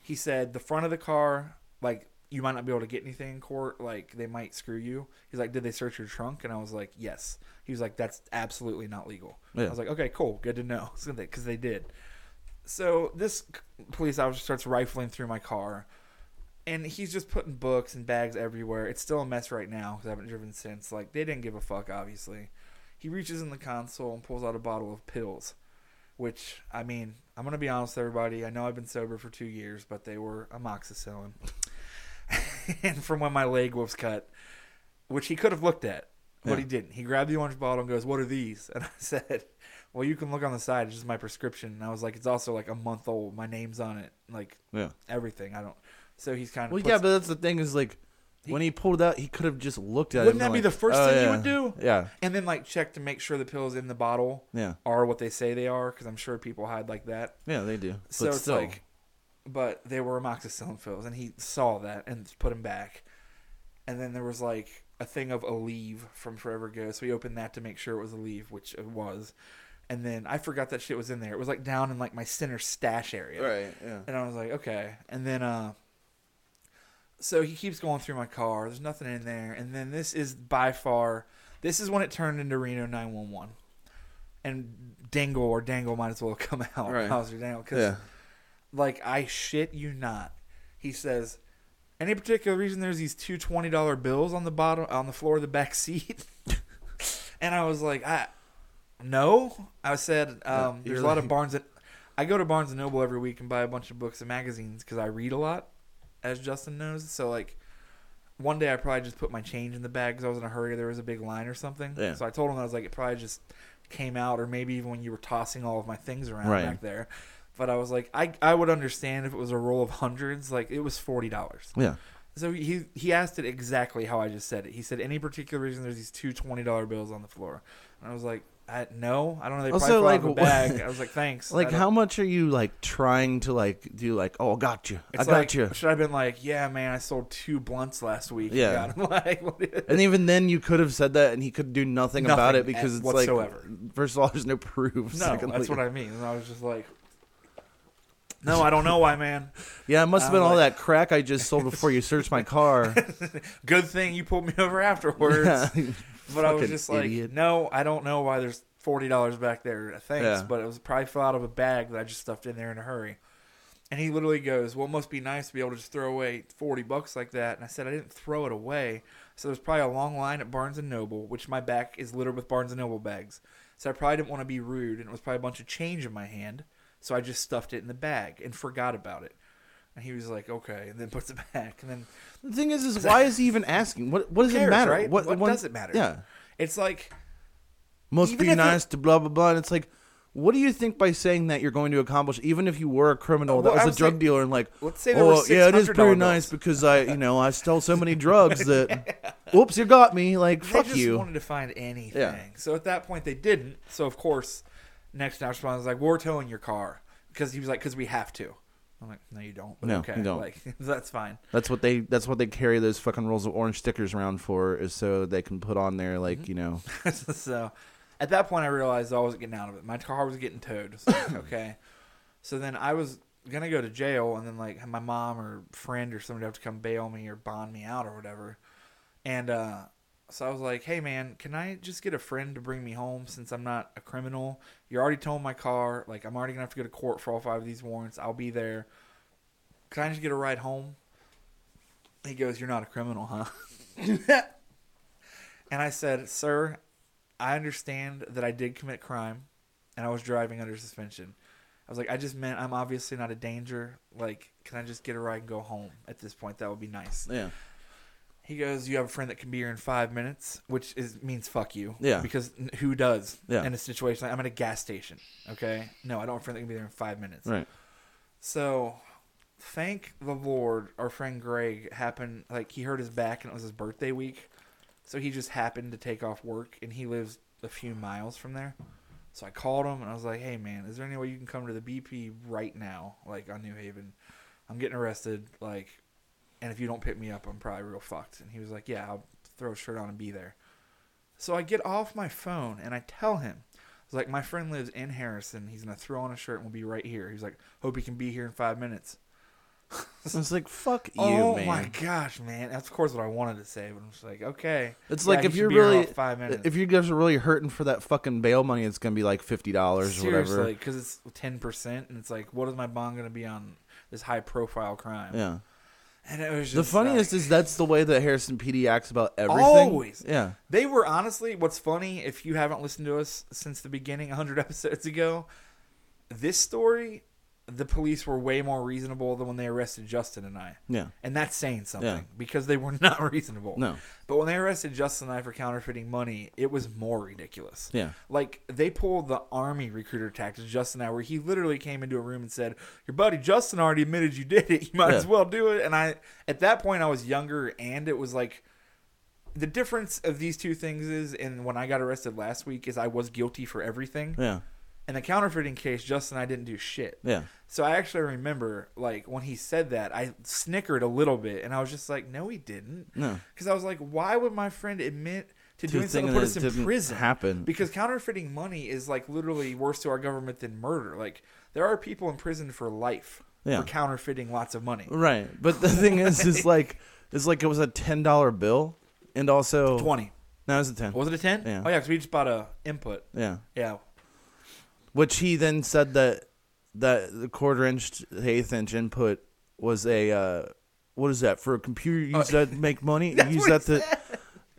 he said the front of the car, like you might not be able to get anything in court, like they might screw you. He's like, did they search your trunk? And I was like, yes. He was like, that's absolutely not legal. Yeah. I was like, okay, cool, good to know, because they did. So this police officer starts rifling through my car, and he's just putting books and bags everywhere. It's still a mess right now because I haven't driven since. Like they didn't give a fuck, obviously. He reaches in the console and pulls out a bottle of pills, which I mean, I'm gonna be honest with everybody. I know I've been sober for two years, but they were amoxicillin, and from when my leg was cut, which he could have looked at. But Yeah. he didn't. He grabbed the orange bottle and goes, "What are these?" And I said, "Well, you can look on the side. It's just my prescription." And I was like, "It's also like a month old. My name's on it. Like Yeah. everything. I don't." So he's kind of Well, yeah, but that's the thing is like He- when he pulled it out, he could have just looked at it. Wouldn't that be the first "Oh, thing you would do? Yeah, and then like check to make sure the pills in the bottle yeah, are what they say they are because I'm sure people hide like that. yeah. They do. So but it's still, like, but they were amoxicillin pills, and he saw that and put them back. And then there was like a thing of Aleve from Forever Go, so he opened that to make sure it was Aleve, which it was. And then I forgot that shit was in there. It was like down in like my center stash area. right? Yeah. And I was like, okay. And then, uh, so he keeps going through my car. There's nothing in there. And then this is by far, this is when it turned into Reno 911. And Dangle or Dangle might as well come out. Right. Hauser Dangle. Because, Yeah. Like, I shit you not. He says, any particular reason there's these two $20 bills on the bottom, on the floor of the back seat? and I was like, I, no. I said, um, you're there's a lot of Barnes and I go to Barnes and Noble every week and buy a bunch of books and magazines because I read a lot, as Justin knows. So like, one day I probably just put my change in the bag because I was in a hurry. There was a big line or something. Yeah. So I told him I was like, it probably just came out, or maybe even when you were tossing all of my things around Right. back there. But I was like, I I would understand if it was a roll of hundreds. Like it was forty dollars. Yeah. So he he asked it exactly how I just said it. He said, any particular reason there's these two twenty dollar bills on the floor, and I was like, I, no, I don't know. They Also, probably fell out of like, a bag. I was like, thanks. Like, how much are you like trying to like do? Like, oh, I got you. I got like, you. Should I have been like, yeah, man, I sold two blunts last week. Yeah. Like, And even then, you could have said that, and he could do nothing, about it because it's whatsoever. like, first of all, there's no proof. no, Secondly- that's what I mean. And I was just like, no, I don't know why, man. Yeah, it must have been uh, all that crack I just sold before you searched my car. Good thing you pulled me over afterwards. Yeah. But I was just like, idiot. no, I don't know why there's forty dollars back there. Thanks, Yeah. but it was probably fell out of a bag that I just stuffed in there in a hurry. And he literally goes, "Well, it must be nice to be able to just throw away forty bucks like that." And I said, "I didn't throw it away." So there's probably a long line at Barnes and Noble, which my back is littered with Barnes and Noble bags. So I probably didn't want to be rude, and it was probably a bunch of change in my hand. So I just stuffed it in the bag and forgot about it. And he was like, "Okay," and then puts it back. And then The thing is, is why is he even asking? What What does Who it matter? right? What when- does it matter? Yeah, it's like must be if it- nice to blah blah blah. And it's like, what do you think by saying that you're going to accomplish? Even if you were a criminal well, that I was a drug saying- dealer, and like, let's say oh yeah, it is pretty nice because I, you know, I stole so many drugs that, whoops, you got me. Like, they fuck just you. wanted to find anything. Yeah. So at that point, they didn't. So of course, next now was like, "We're towing your car," because he was like, "Because we have to." I'm like, "No, you don't." But No, okay, you don't. Like that's fine. That's what they. That's what they carry those fucking rolls of orange stickers around for, is so they can put on there, like, Mm-hmm. you know, so at that point, I realized I wasn't getting out of it. My car was getting towed. So, okay. So then I was gonna go to jail, and then like my mom or friend or somebody would have to come bail me or bond me out or whatever. And uh, so I was like, "Hey man, can I just get a friend to bring me home since I'm not a criminal? You're already towing my car. Like I'm already gonna have to go to court for all five of these warrants. I'll be there. Can I just get a ride home?" He goes, "You're not a criminal, huh?" and I said, "Sir, I understand that I did commit crime and I was driving under suspension. I was like, I just meant I'm obviously not a danger. Like, can I just get a ride and go home at this point? That would be nice. yeah, He goes, You have a friend that can be here in five minutes, which is means fuck you. Yeah. Because who does Yeah. in a situation like I'm at a gas station. Okay. No, I don't have a friend that can be there in five minutes. right. So, thank the Lord, our friend Greg happened like he hurt his back and it was his birthday week, so he just happened to take off work and he lives a few miles from there. So I called him and I was like, "Hey man, is there any way you can come to the BP right now, like on New Haven? I'm getting arrested, like, and if you don't pick me up, I'm probably real fucked." And he was like, "Yeah, I'll throw a shirt on and be there." So I get off my phone and I tell him, I was like, my friend lives in Harrison. He's gonna throw on a shirt and we'll be right here. He's like, hope he can be here in five minutes. I was like, fuck you, oh man. my gosh, man! That's of course what I wanted to say, but I'm just like, okay. It's Yeah, like if you're be here in really, five minutes. if you guys are really hurting for that fucking bail money, it's gonna be like fifty dollars or whatever. seriously, because it's ten percent, and it's like, what is my bond gonna be on this high profile crime? Yeah. And it was just The funniest like- is that's the way that Harrison PD acts about everything. Always. Yeah. They were honestly, what's funny, if you haven't listened to us since the beginning, 100 episodes ago, this story the police were way more reasonable than when they arrested Justin and I. Yeah. And that's saying something Yeah. because they were not reasonable. No. But when they arrested Justin and I for counterfeiting money, it was more ridiculous. Yeah. Like they pulled the army recruiter tactics, Justin and I, where he literally came into a room and said, Your buddy Justin already admitted you did it. You might Yeah. as well do it. And I at that point I was younger and it was like the difference of these two things is and when I got arrested last week is I was guilty for everything. Yeah. In the counterfeiting case, Justin and I didn't do shit. Yeah. So I actually remember, like, when he said that, I snickered a little bit, and I was just like, "No, he didn't." No. because I was like, "Why would my friend admit to, doing thing something to put that us in didn't prison?" happen. Because counterfeiting money is like literally worse to our government than murder. Like, there are people in prison for life Yeah. for counterfeiting lots of money. Right. But the thing is, is like, is like it was a ten dollar bill, and also Twenty No, it was a ten. was it a ten? Yeah. Oh yeah, because we just bought a input. Yeah. Yeah, Which he then said that that the quarter inch eighth inch input was a uh, what is that for a computer? You use that to make money. You use that to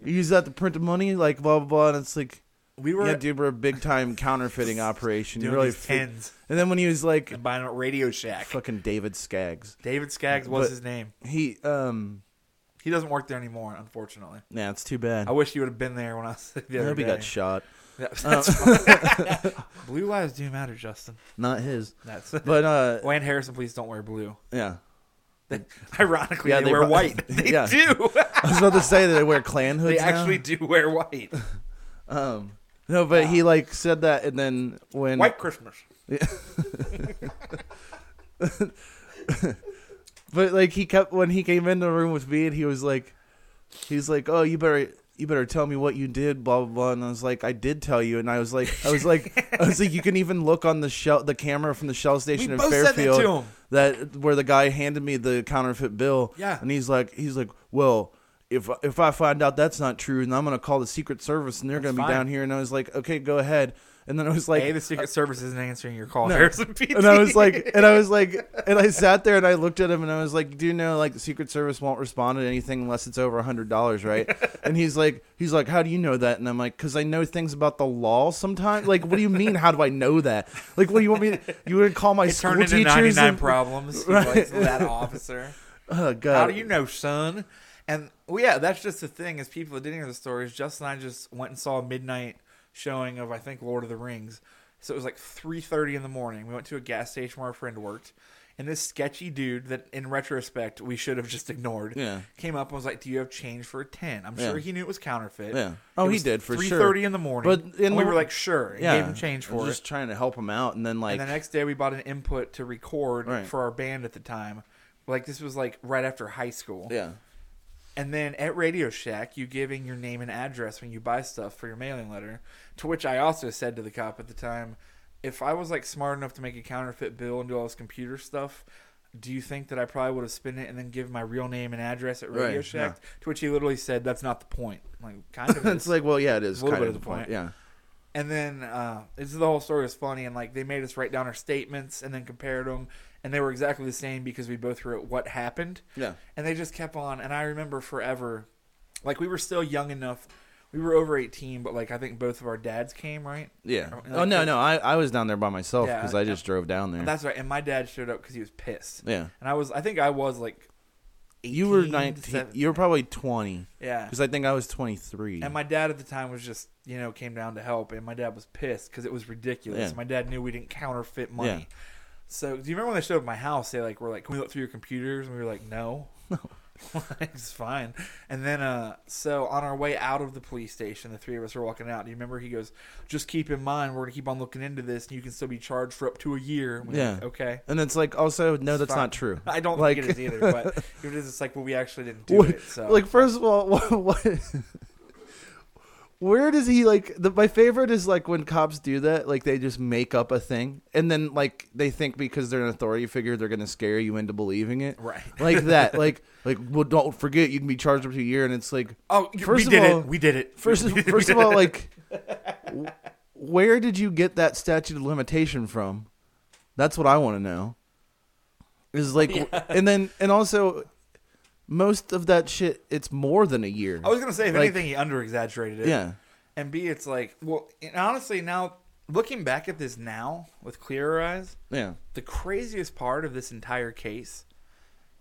you use that to print the money, like blah blah blah. And it's like, we were yeah, dude, we're a big time counterfeiting operation. You doing really these fi- tens And then when he was like, and buying a Radio Shack. fucking David Skaggs, David Skaggs was But- his name. he um, He doesn't work there anymore, unfortunately. yeah, it's too bad. I wish you would have been there when I was the I other hope he day. got shot. Yeah, that's fine. blue lives do matter, Justin. Not his, That's but uh, Wayne Harrison. Please don't wear blue. yeah. Ironically, Yeah, they, they wear pro- white. They Yeah. do. I was about to say that they wear Klan hoods. they now. actually do wear white. Um, no, but he like said that, and then when White Christmas. Yeah. but like he kept when he came into the room with me, and he was like, he's like, oh, you better. You better tell me what you did, blah blah blah. And I was like, I did tell you. And I was like, I was like, I was like, you can even look on the shell, the camera from the Shell station in both said that Fairfield, that where the guy handed me the counterfeit bill. Yeah. and he's like, he's like, well, if if I find out that's not true, then I'm gonna call the Secret Service, and they're That's gonna be fine. down here. And I was like, okay, go ahead. And then I was like, Hey, the Secret Service isn't answering your call, No. Harrison PD. and I was like, and I was like, and I sat there and I looked at him and I was like, do you know like the Secret Service won't respond to anything unless it's over a hundred dollars, right? and he's like, he's like, how do you know that? And I'm like, because I know things about the law sometimes. Like, what do you mean? How do I know that? Like, what do you want me? To, you would call my it school turned into teachers? 99 and- problems. Right. that officer. Oh god. How do you know, son? And well, yeah, that's just the thing. Is people that didn't hear the stories. Justin and I just went and saw midnight showing of I think Lord of the Rings. So it was like three thirty in the morning. We went to a gas station where our friend worked, and this sketchy dude that, in retrospect, we should have just ignored. Yeah. came up and was like, "Do you have change for a 10? I'm Yeah. sure he knew it was counterfeit. Yeah. Oh, he did, for sure. Three thirty in the morning. But in and we were like, "Sure." And Yeah, gave him change for just it. trying to help him out, and then like, And the next day, we bought an input to record Right. for our band at the time. Like this was like right after high school. yeah, And then at Radio Shack, you giving your name and address when you buy stuff for your mailing letter. To which I also said to the cop at the time, if I was like smart enough to make a counterfeit bill and do all this computer stuff, do you think that I probably would have spent it and then give my real name and address at Radio Right, Shack? yeah. To which he literally said, "That's not the point." I'm like kind of. it's like, well, yeah, it is A little kind bit of the the point. point. Yeah, And then uh, this is the whole story was funny, and like they made us write down our statements and then compared them, and they were exactly the same because we both wrote what happened yeah, and they just kept on and i remember forever like we were still young enough we were over 18 but like i think both of our dads came right yeah. Like, Oh no, no, I I was down there by myself Yeah, because I yeah. just drove down there. that's right and my dad showed up because he was pissed yeah, and i was i think i was like 18, you were nineteen. 17. You were probably twenty yeah because I think I was twenty three. and my dad at the time was just you know came down to help and my dad was pissed because it was ridiculous Yeah. my dad knew we didn't counterfeit money Yeah. So do you remember when they showed up at my house? They like were like can we look through your computers? And we were like no. No it's fine. And then uh so on our way out of the police station the three of us were walking out. Do you remember he goes just keep in mind we're gonna keep on looking into this and you can still be charged for up to a year. And were Yeah. like, okay. And it's like also no, that's fine. not true. i don't like, think it is either but it is it's like well we actually didn't do What- it so. Like first of all, what, what where does he like the, my favorite is like when cops do that, like they just make up a thing and then like they think because they're an authority figure they're gonna scare you into believing it. Right. Like that. like like well don't forget you can be charged up to a year and it's like oh first we of did all- it we did it First, we first of all, like, where did you get that statute of limitation from? That's what I want to know. Is like, and then, and also, most of that shit, it's more than a year. i was gonna say if Like- anything he under exaggerated it yeah, and B, it's like, well, and honestly, now looking back at this now with clearer eyes, Yeah. the craziest part of this entire case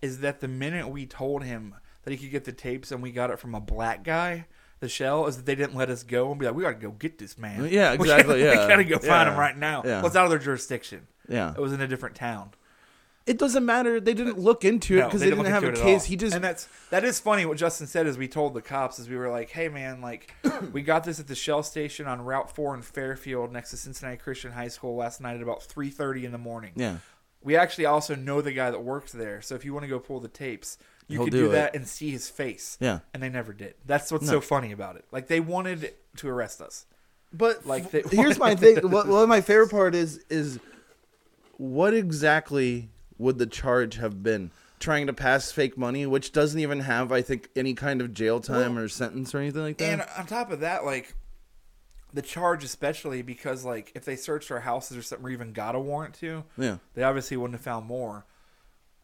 is that the minute we told him that he could get the tapes and we got it from a black guy, the shell is that they didn't let us go and be like, we got to go get this man. Yeah, We exactly, gotta- yeah. we got to go find Yeah. him right now. Yeah. Well, it's out of their jurisdiction. Yeah. It was in a different town. It doesn't matter. They didn't look into it No, because they, didn't look have a into it at case. all. He just and that's that is funny. What Justin said is we told the cops is we were like, "Hey man, like we got this at the Shell station on Route Four in Fairfield next to Cincinnati Christian High School last night at about three thirty in the morning." yeah. We actually also know the guy that works there, so if you want to go pull the tapes, you He'll could do do, it. that and see his face. Yeah. and they never did. That's what's No. so funny about it. Like they wanted to arrest us. But Like, like, they- here's my thing. What, what my favorite part is is what exactly would the charge have been? Trying to pass fake money, which doesn't even have, I think, any kind of jail time or sentence or anything like that. And on top of that, like the charge, especially because like if they searched our houses or something, or even got a warrant to, yeah, they obviously wouldn't have found more.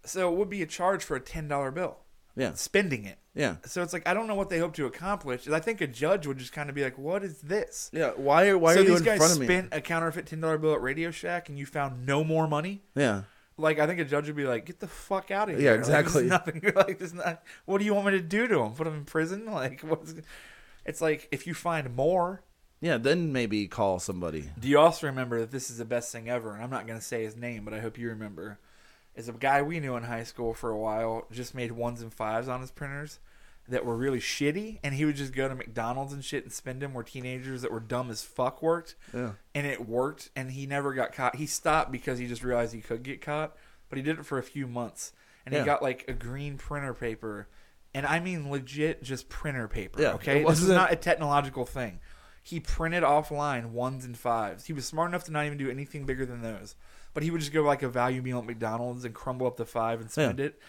So it would be a charge for a ten dollar bill, yeah, spending it. yeah, So it's like I don't know what they hope to accomplish. I think a judge would just kind of be like, "What is this?" yeah. Why? Why so are you these in guys front of me? spent a counterfeit ten dollar bill at Radio Shack, and you found no more money. yeah, Like I think a judge would be like, "Get the fuck out of here!" Yeah, Like, there's exactly. nothing like. Not what do you want me to do to him? Put him in prison? Like what's? It's like if you find more. yeah. Then maybe call somebody. Do you also remember that this is the best thing ever? And I'm not going to say his name, but I hope you remember. Is a guy we knew in high school for a while just made ones and fives on his printers that were really shitty, and he would just go to McDonald's and shit and spend them where teenagers that were dumb as fuck worked. Yeah, and it worked and he never got caught. He stopped because he just realized he could get caught but he did it for a few months and Yeah. he got like a green printer paper. And i mean legit just printer paper Yeah, okay? this is wasn't- a technological thing. He printed offline ones and fives. He was smart enough to not even do anything bigger than those. But he would just go like a value meal at mcdonald's and crumble up the five and spend Yeah. it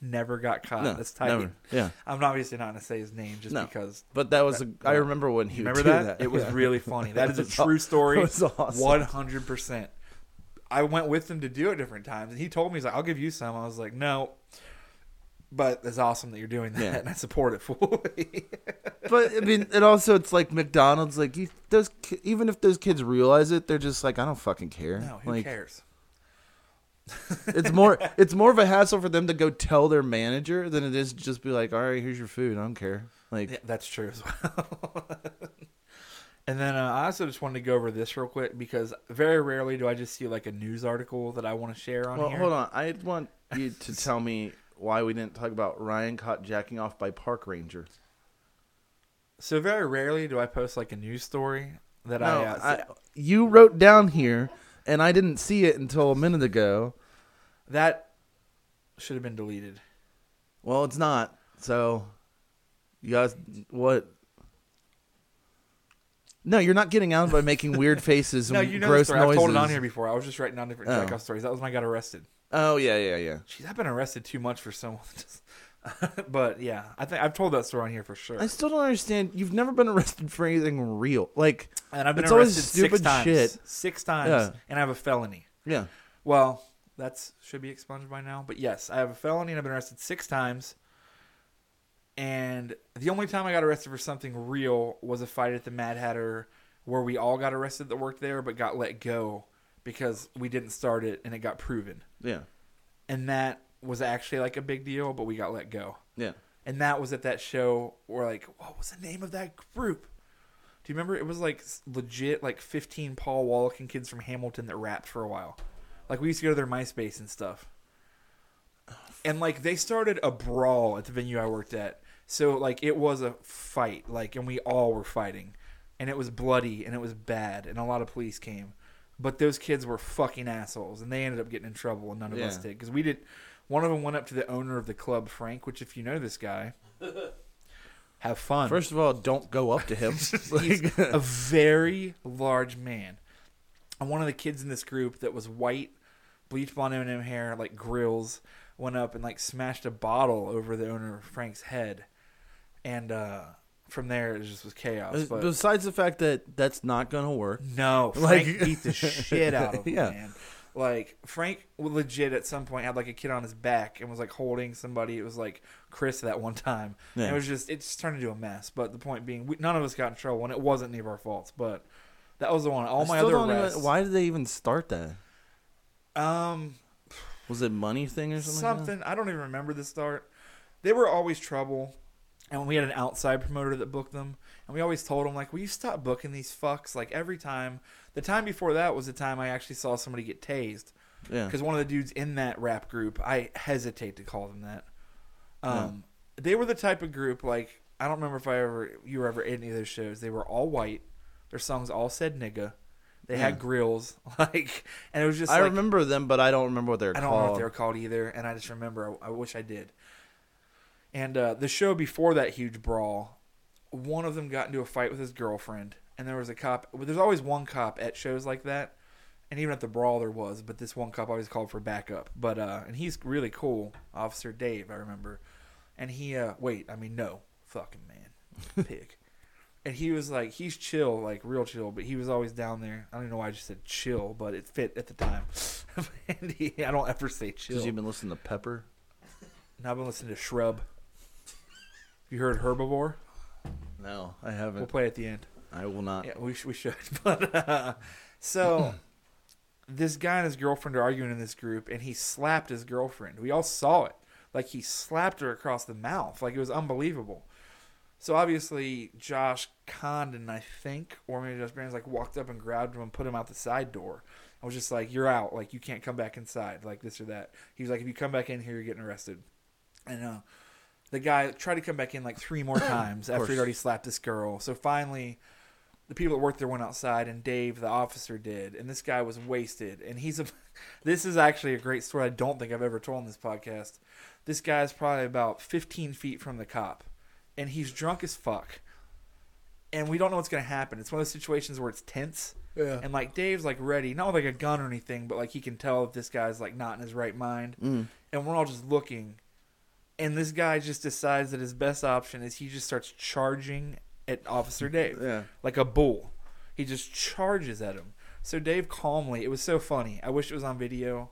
never got caught no, that's tight never. Yeah, i'm obviously not going to say his name just No. because but that was. A, I remember when he remember that? that. It was Yeah. really funny. That is a true story. it was awesome. One hundred percent. I went with him to do it different times, and he told me he's like, "I'll give you some." I was like, "No," but it's awesome that you're doing that, Yeah. and I support it fully. but I mean, it also it's like McDonald's. Like you, those even if those kids realize it, they're just like, I don't fucking care. no, who like, cares? It's more it's more of a hassle for them to go tell their manager than it is to just be like, all right, here's your food. I don't care. Like, Yeah, that's true as well. and then uh, I also just wanted to go over this real quick because very rarely do I just see like a news article that I want to share on well, here. hold on. I want you to tell me why we didn't talk about Ryan caught jacking off by park ranger. So very rarely do I post like a news story that No, I, uh, I, you wrote down here, and I didn't see it until a minute ago. That should have been deleted. Well, it's not. So, you guys, what? No, you're not getting out by making weird faces and No, you know the gross story. noises. I've told it on here before. I was just writing down different Oh. Chekhov stories. That was when I got arrested. Oh yeah, yeah, yeah. Jeez, I've been arrested too much for someone. but yeah, I think I've told that story on here for sure. I still don't understand. You've never been arrested for anything real. Like, and I've been it's always arrested stupid six times. shit. Six times, Yeah. and I have a felony. yeah, Well, that's should be expunged by now. But yes, I have a felony, and I've been arrested six times. And the only time I got arrested for something real was a fight at the Mad Hatter, where we all got arrested that worked there, but got let go because we didn't start it, and it got proven. yeah, and that was actually like a big deal, but we got let go. yeah. And that was at that show where like, what was the name of that group? Do you remember? It was like legit, like fifteen Paul Wallakin kids from Hamilton that rapped for a while. Like we used to go to their MySpace and stuff. And like they started a brawl at the venue I worked at. So like it was a fight, like and we all were fighting. And it was bloody and it was bad and a lot of police came. But those kids were fucking assholes and they ended up getting in trouble and none of us did cuz we did one of them went up to the owner of the club, Frank, which if you know this guy, have fun. First of all, don't go up to him. He's a very large man. And one of the kids in this group that was white, bleach blonde Eminem hair, like grills, went up and like smashed a bottle over the owner of Frank's head, and uh, from there it just was chaos. But Besides the fact that that's not gonna work. no, Frank Like- beat the shit out of him, Yeah. man. Like Frank legit at some point had like a kid on his back and was like holding somebody. It was like Chris that one time. And Yeah. it was just it just turned into a mess. But the point being, we, none of us got in trouble, and it wasn't any of our faults. But That was the one. All I my still other don't even- arrests. why did they even start that? Um, Was it money thing or something? like something. I don't even remember the start. They were always trouble, and we had an outside promoter that booked them, and we always told him like, "Will you stop booking these fucks?" Like every time. The time before that was the time I actually saw somebody get tased Yeah. because one of the dudes in that rap group, I hesitate to call them that. Um, they were the type of group like I don't remember if I ever you were ever in any of those shows. They were all white. Their songs all said nigga. They Yeah. had grills like, and it was just I like, remember them, but I don't remember what they're called. I don't called. know what they were called either, and I just remember. I, I wish I did. And uh, the show before that huge brawl, one of them got into a fight with his girlfriend, and there was a cop. Well, there's always one cop at shows like that, and even at the brawl there was. But this one cop always called for backup. But uh, and he's really cool, Officer Dave. I remember, and he uh, wait, I mean no, fucking man, pig. And he was like, he's chill, like real chill, but he was always down there. I don't even know why I just said chill, but it fit at the time. and he, I don't ever say chill. Because you've been listening to Pepper. Now I've been listening to Shrub. You heard Herbivore? No, I haven't. We'll play at the end. I will not. Yeah, we, sh- we should. But uh, so this guy and his girlfriend are arguing in this group, and he slapped his girlfriend. We all saw it. Like he slapped her across the mouth. Like it was unbelievable. So obviously Josh Condon, I think, or maybe Josh Barron's like walked up and grabbed him and put him out the side door. I was just like, "You're out. Like you can't come back inside. Like this or that." He was like, "If you come back in here, you're getting arrested." And uh, the guy tried to come back in like three more times after he'd already slapped this girl. So finally, the people that worked there went outside, and Dave, the officer, did. And this guy was wasted. And he's a. This is actually a great story. I don't think I've ever told on this podcast. This guy's probably about 15 feet from the cop, and he's drunk as fuck. And we don't know what's gonna happen. It's one of those situations where it's tense. Yeah. And like Dave's like ready, not with like a gun or anything, but like he can tell if this guy's like not in his right mind. Mm. And we're all just looking, and this guy just decides that his best option is he just starts charging at Officer Dave Yeah. like a bull. He just charges at him. So Dave calmly, it was so funny. I wish it was on video.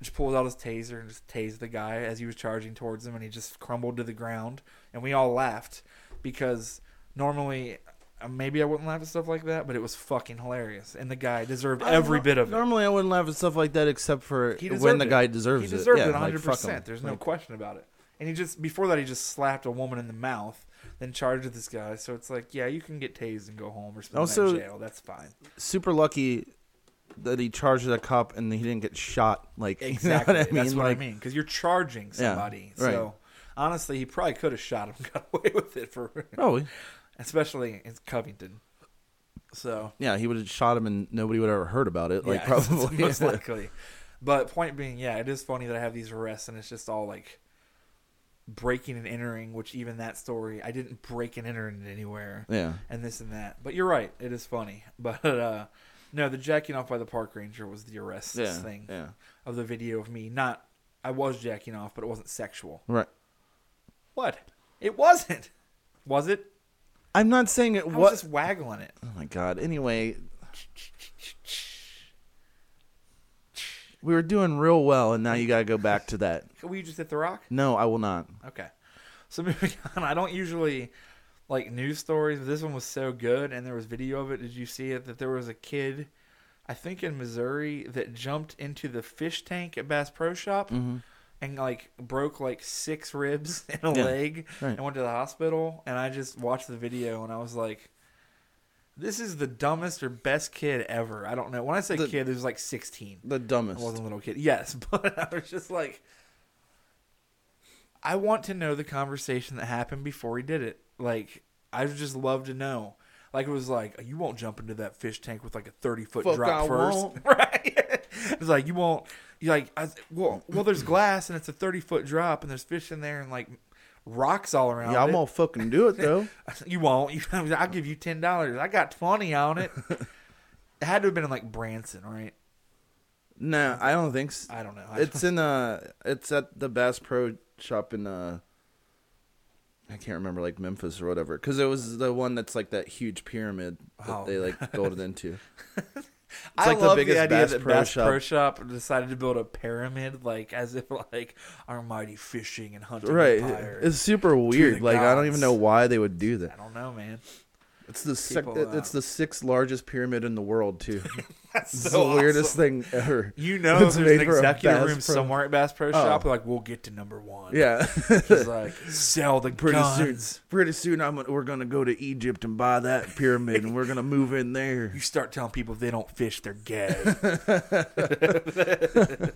Just pulls out his taser and just tased the guy as he was charging towards him, and he just crumbled to the ground. And we all laughed because normally, uh, maybe I wouldn't laugh at stuff like that, but it was fucking hilarious. And the guy deserved every bit of it. Normally, I wouldn't laugh at stuff like that except for He when the it. guy deserves it. he it. deserved yeah, it like, 100. fuck him. percent There's no Like, question about it. And he just before that he just slapped a woman in the mouth, then charged this guy. So it's like, yeah, you can get tased and go home or spend the night Also- in jail. That's fine. super lucky that he charged a cop and he didn't get shot. Like you know Exactly. what I mean? That's what Like, I mean. Because you're charging somebody. right. So honestly, he probably could have shot him, and got away with it for, Probably. especially in Covington. So Yeah, he would have shot him and nobody would have ever heard about it. Like yeah, probably. most likely. But point being, yeah, it is funny that I have these arrests and it's just all like breaking and entering. Which even that story, I didn't break and enter it anywhere. yeah. and this and that. But you're right, it is funny. But uh no, the jacking off by the park ranger was the arrest Yeah. thing Yeah. of the video of me. Not I was jacking off, but it wasn't sexual. Right. What? It wasn't. Was it? I'm not saying it I was was. just waggling it. Oh my god. Anyway, we were doing real well, and now you gotta go back to that. Will you just hit the rock? No, I will not. Okay. So moving on, I don't usually like news stories, but this one was so good, and there was video of it. Did you see it? That there was a kid, I think in Missouri, that jumped into the fish tank at Bass Pro Shop Mm-hmm. and like broke like six ribs and a Yeah, leg, right. and went to the hospital. And I just watched the video, and I was like. This is the dumbest or best kid ever. I don't know. When I say The- kid, it was like 16. The I dumbest. wasn't a little kid. Yes, but I was just like, I want to know the conversation that happened before he did it. Like, I would just love to know. Like, it was like, you won't jump into that fish tank with like a 30 foot Fuck, drop I first. won't. right? it's like, you won't. You're like, I, well, well, there's glass and it's a 30 foot drop and there's fish in there and like rocks all around. Yeah, I'm it. gonna fucking do it though. You won't. You, I'll give you ten dollars. I got twenty on it. it had to have been in like Branson, right? No, I don't think. So. I don't know. I It's in uh, it's at the Bass Pro Shop in uh, I can't remember like Memphis or whatever, because it was the one that's like that huge pyramid that Oh, they like go into. I like the love the, biggest idea Bass that Pro Bass Shop. Pro Shop decided to build a pyramid, like as if like our mighty fishing and hunting right, empire. it's super weird. the Like I don't even know why they would do that. I don't know, man. It's the sec- People, uh, it's the sixth largest pyramid in the world too. That's It's so the weirdest thing ever. You know, It's there's an made for a executive Bass room Pro- somewhere at Bass Pro Oh. Shop. Like, we'll get to number one. Yeah. Like, sell the pretty soon, pretty soon, I'm we're gonna go to Egypt and buy that pyramid, and we're gonna move in there. You start telling people if they don't fish, they're gay.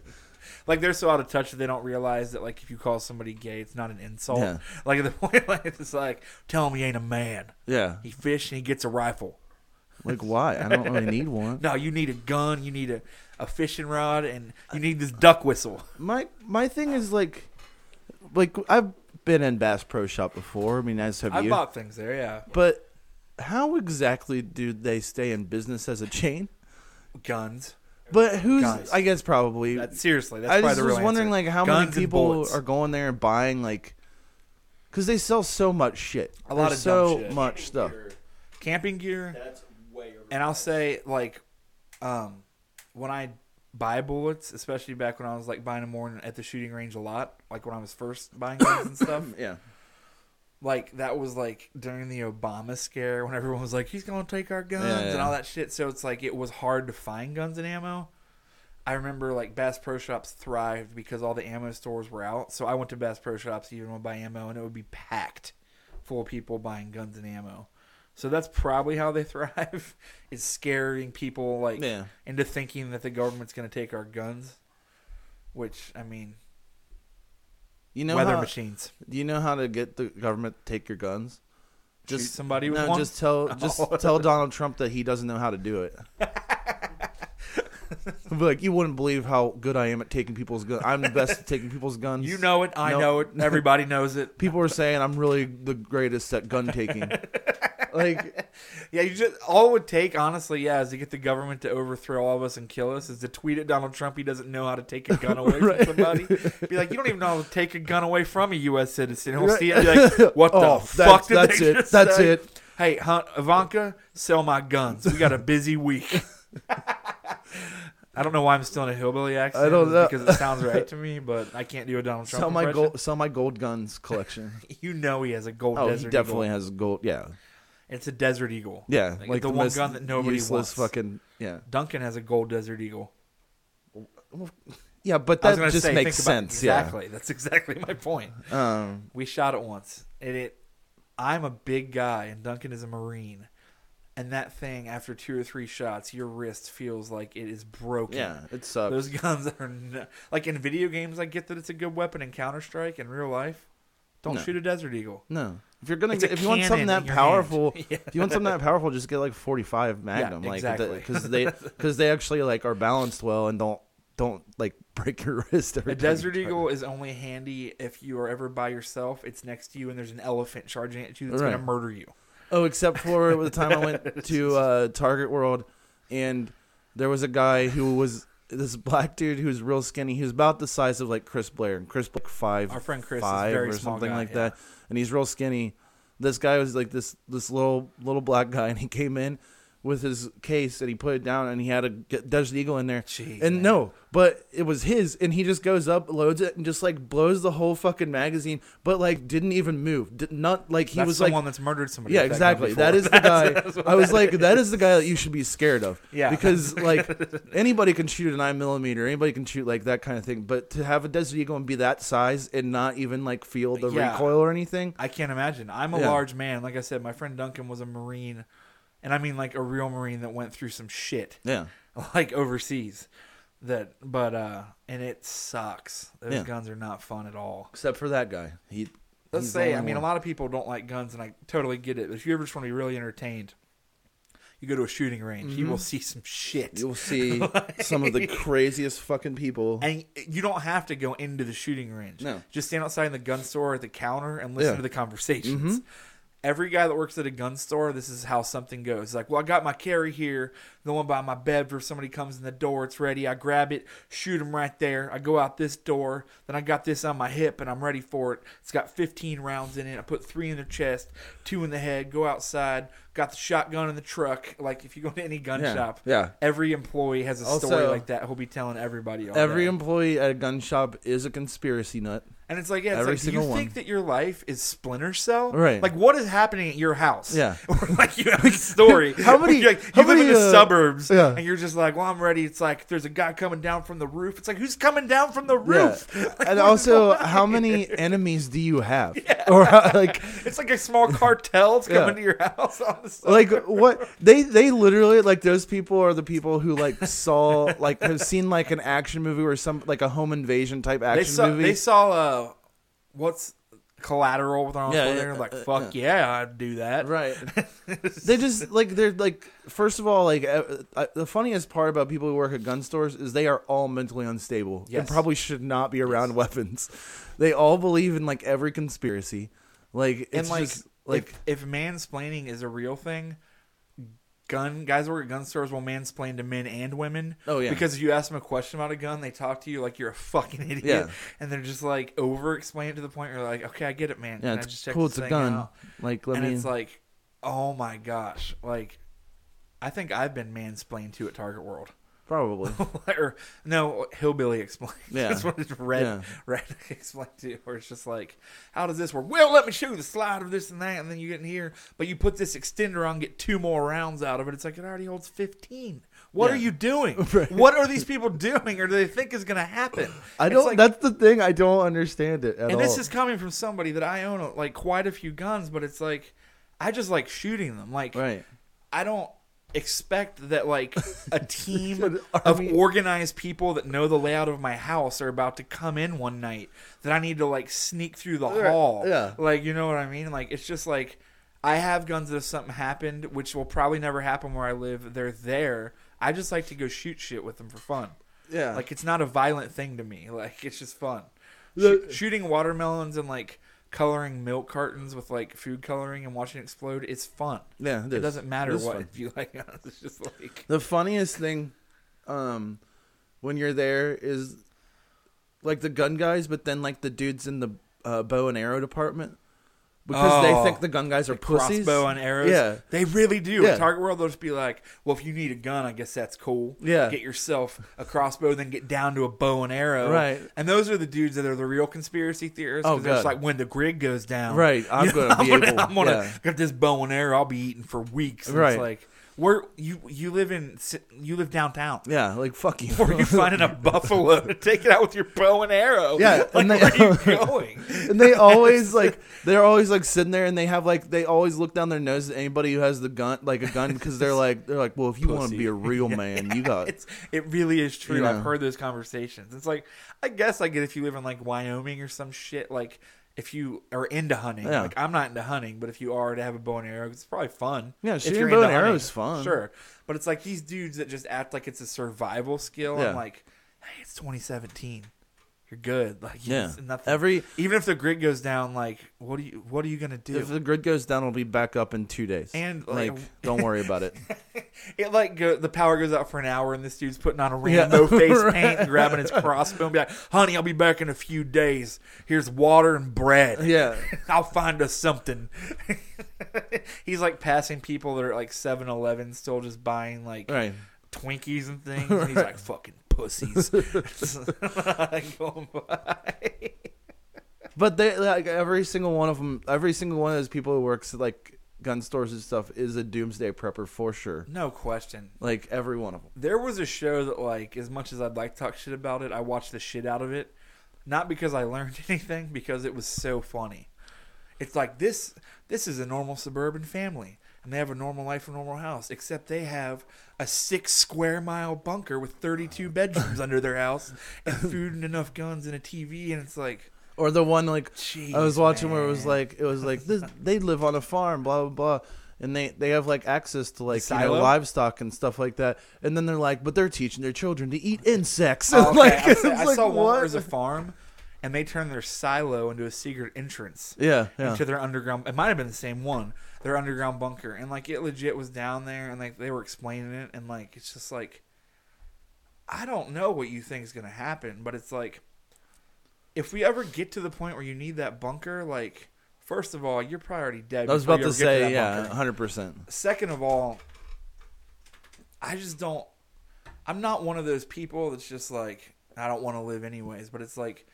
like they're so out of touch that they don't realize that like if you call somebody gay, it's not an insult. Yeah. Like at the point, like it's like tell him he ain't a man. Yeah. He fish and he gets a rifle. Like why? I don't really need one. No, you need a gun. You need a, a fishing rod, and you need this duck whistle. My my thing is like, like I've been in Bass Pro Shop before. I mean, as have I you. bought things there. Yeah, But how exactly do they stay in business as a chain? guns. But who's? Guys. I guess probably. That, seriously, that's I probably just the was real wondering, answer. like, how Guns many and people bullets. are going there and buying, like, because they sell so much shit. A lot There's of dumb so shit. much stuff. camping gear. That's way over. And I'll say like, um, when I buy bullets, especially back when I was like buying them more at the shooting range a lot, like when I was first buying guns and stuff. Yeah. Like that was like during the Obama scare when everyone was like, "He's gonna take our guns" Yeah, and all that shit. So it's like it was hard to find guns and ammo. I remember like Bass Pro Shops thrived because all the ammo stores were out. So I went to Bass Pro Shops even to buy ammo, and it would be packed full of people buying guns and ammo. So that's probably how they thrive. is scaring people like Yeah. into thinking that the government's going to take our guns. Which I mean, You know weather how, machines. Do you know how to get the government to take your guns? Shoot somebody with no, one? just tell just Oh. tell Donald Trump that he doesn't know how to do it. Be like, you wouldn't believe how good I am at taking people's guns. I'm the best at taking people's guns. You know it. I Nope. know it. Everybody knows it. people are saying I'm really the greatest at gun taking. Like, Yeah, you just all it would take, honestly, yeah, is to get the government to overthrow all of us and kill us. Is to tweet at Donald Trump he doesn't know how to take a gun away Right. from somebody. Be like, you don't even know how to take a gun away from a U.S. citizen. He'll Right. see it. and Be like, what the Oh, fuck that's- did that's it. That's say? it. Hey, Hunt, Ivanka, sell my guns. We got a busy week. I don't know why I'm still in a hillbilly accent. I don't know. because it sounds right to me, but I can't do a Donald Trump sell my impression. gold, sell my gold guns collection. You know he has a gold Oh, he definitely eagle. has gold. Yeah, It's a desert eagle. yeah, Like, like, the the, one gun that nobody useless wants. Fucking yeah, Duncan has a gold desert eagle. yeah. But that just say, makes think about- sense. Exactly. That's exactly my point. Um. We shot it once, and it. I'm a big guy, and Duncan is a Marine, and that thing after two or three shots, your wrist feels like it is broken. Yeah, it sucks. Those guns are no, like in video games. I get that it's a good weapon in Counter Strike. In real life, don't No. shoot a Desert Eagle. No, if you're gonna It's a get, if you want something cannon that in your powerful, hand. Yeah. if you want something that powerful, just get like 45 Magnum, like exactly. because they because they actually like are balanced well and don't don't like break your wrist. Every A time you Desert try Eagle is only handy if you are ever by yourself. It's next to you, and there's an elephant charging at you that's Right. going to murder you. Oh, except for the time I went to uh, Target World, and there was a guy who was this black dude who's real skinny. He was about the size of like Chris Blair, and Chris Blair five, Our friend Chris is five very or small something guy, like yeah. that, and he's real skinny. This guy was like this this little little black guy, and he came in with his case and he put it down, and he had a Desert Eagle in there. Jeez, and man. no, but it was his, and he just goes up, loads it, and just like blows the whole fucking magazine, but like didn't even move. Did not like he That's was someone like one that's murdered somebody. yeah, that exactly. That is the guy. I was like, that is the guy that you should be scared of. Yeah. because like anybody can shoot a nine millimeter, anybody can shoot like that kind of thing. But to have a Desert Eagle and be that size and not even like feel the Yeah. recoil or anything, I can't imagine. I'm a Yeah. large man. Like I said, my friend Duncan was a Marine, and I mean like a real Marine that went through some shit, yeah, like overseas. That, but uh, and it sucks. Those Yeah. guns are not fun at all. except for that guy. He Let's say, I mean, one. a lot of people don't like guns, and I totally get it. But if you ever just want to be really entertained, you go to a shooting range. You will see some shit. You'll see some of the craziest fucking people. And you don't have to go into the shooting range. No. Just stand outside in the gun store at the counter and listen Yeah. to the conversations. Every guy that works at a gun store, this is how something goes. Like, well, I got my carry here, the one by my bed if somebody comes in the door, it's ready. I grab it, shoot them right there. I go out this door, then I got this on my hip and I'm ready for it. It's got 15 rounds in it. I put three in the chest, two in the head, go outside, got the shotgun in the truck. Like, if you go to any gun Yeah, shop, yeah. every employee has a Also- story like that. He'll be telling everybody all Every day. employee at a gun shop is a conspiracy nut. And it's like, yeah, it's Every like, do you single think that your life is Splinter Cell? Right. Like, what is happening at your house? Yeah. Or like you have a story. How many- like, how you live in many, the uh, suburbs, yeah. and you're just like, well, I'm ready. It's like there's a guy coming down from the roof. It's like, who's coming down from the roof? Like, and also, how many enemies do you have? Or like, It's like a small cartel's Yeah. coming to your house on the like what they they literally like those people are the people who like saw like have seen like an action movie or some like a home invasion type they action saw movie. they saw uh, what's collateral with Arnold Yeah, Schwarzenegger. yeah, like, uh, fuck yeah, I'd do that. right. they just like they're like first of all like uh, uh, the funniest part about people who work at gun stores is they are all mentally unstable Yes. and probably should not be around weapons. They all believe in like every conspiracy. Like it's and like, just, like if, if mansplaining is a real thing, gun guys work at gun stores will mansplain to men and women. Oh, yeah. because if you ask them a question about a gun, they talk to you like you're a fucking idiot, Yeah. and they're just like over explain it to the point where you're like, okay, I get it, man. yeah, Can I it's cool. It's a gun. out? Like let and me. it's like, oh my gosh, like. I think I've been mansplained to at Target World. Probably. or no, hillbilly explain. Yeah. That's what it's red Yeah. red explain to, where it's just like, how does this work? Well, let me show you the slide of this and that, and then you get in here, but you put this extender on, get two more rounds out of it. It's like it already holds fifteen. What Yeah. are you doing? Right. What are these people doing, or do they think is going to happen? I don't. like- that's the thing. I don't understand it at and all. this is coming from somebody that I own uh, like quite a few guns, but it's like I just like shooting them. Like right. I don't expect that like a team of organized people that know the layout of my house are about to come in one night that I need to like sneak through the Right, hall. yeah. Like you know what I mean? Like it's just like I have guns that if something happened, which will probably never happen where I live, they're there. I just like to go shoot shit with them for fun. Yeah. Like it's not a violent thing to me. Like it's just fun. Shoo- shooting watermelons and like coloring milk cartons with like food coloring and watching it explode, it's fun. yeah. It is. doesn't matter It what fun. you like. It's just like The funniest thing, um, when you're there is like the gun guys, but then like the dudes in the uh, bow and arrow department because they Oh. think the gun guys are pussies. crossbow and arrows. Yeah. they really do. Yeah. At Target World, they'll just be like, "Well, if you need a gun, I guess that's cool. Yeah. get yourself a crossbow, then get down to a bow and arrow. Right. And those are the dudes that are the real conspiracy theorists. Oh, 'cause they're just like, when the grid goes down, Right, I'm you know, gonna be I'm gonna, able- I'm gonna yeah. get this bow and arrow. I'll be eating for weeks. And Right. It's like, where you you live in you live downtown. Yeah, like fuck you. Where are you finding a buffalo to take it out with your bow and arrow? Yeah, like, and they- where are you going? and they always like they're always like sitting there and they have like they always look down their nose at anybody who has the gun like a gun because they're like they're like well if you want to be a real man you got it's it really is true. You know. I've heard those conversations. It's like I guess I get if you live in like Wyoming or some shit. Like if you are into hunting, Yeah. like I'm not into hunting, but if you are to have a bow and arrow, it's probably fun. Yeah, shooting bow and arrow is fun. Sure, but it's like these dudes that just act like it's a survival skill. Yeah. I'm like, hey, it's 2017. You're good. Like Yeah. nothing. every even if the grid goes down, like what do you what are you gonna do? if the grid goes down it'll be back up in two days And, like like- don't worry about it It like go, the power goes out for an hour, and this dude's putting on a Yeah. rainbow face Right. paint and grabbing his crossbow and be like, "Honey, I'll be back in a few days. Here's water and bread. yeah I'll find us something." He's like passing people that are like 7-Eleven, still just buying like right Twinkies and things. And he's like, "Fucking pussies." By. Oh but they like every single one of them every single one of those people who works at like gun stores and stuff is a doomsday prepper for sure no question. like every one of them There was a show that, like, as much as I'd like to talk shit about it, I watched the shit out of it. Not because I learned anything, because it was so funny. It's like this. This is a normal suburban family, and they have a normal life, a normal house. Except they have a six square mile bunker with thirty-two bedrooms under their house, and food and enough guns and a TV. And it's like, or the one like I was Jeez, watching where it was like it was like this they live on a farm blah blah blah and they they have like access to like you know, livestock and stuff like that and then they're like but they're teaching their children to eat insects Oh, okay. like, I, saw- I like, saw one what? there's a farm, and they turned their silo into a secret entrance. yeah yeah into their underground. It might have been the same one. Their underground bunker, and like it legit was down there, and like they were explaining it, and like it's just like, I don't know what you think is gonna happen, but it's like, if we ever get to the point where you need that bunker, like, first of all, you're probably already dead. I was about to say that yeah hundred percent Second of all, I just don't. I'm not one of those people that's just like I don't want to live anyways. But it's like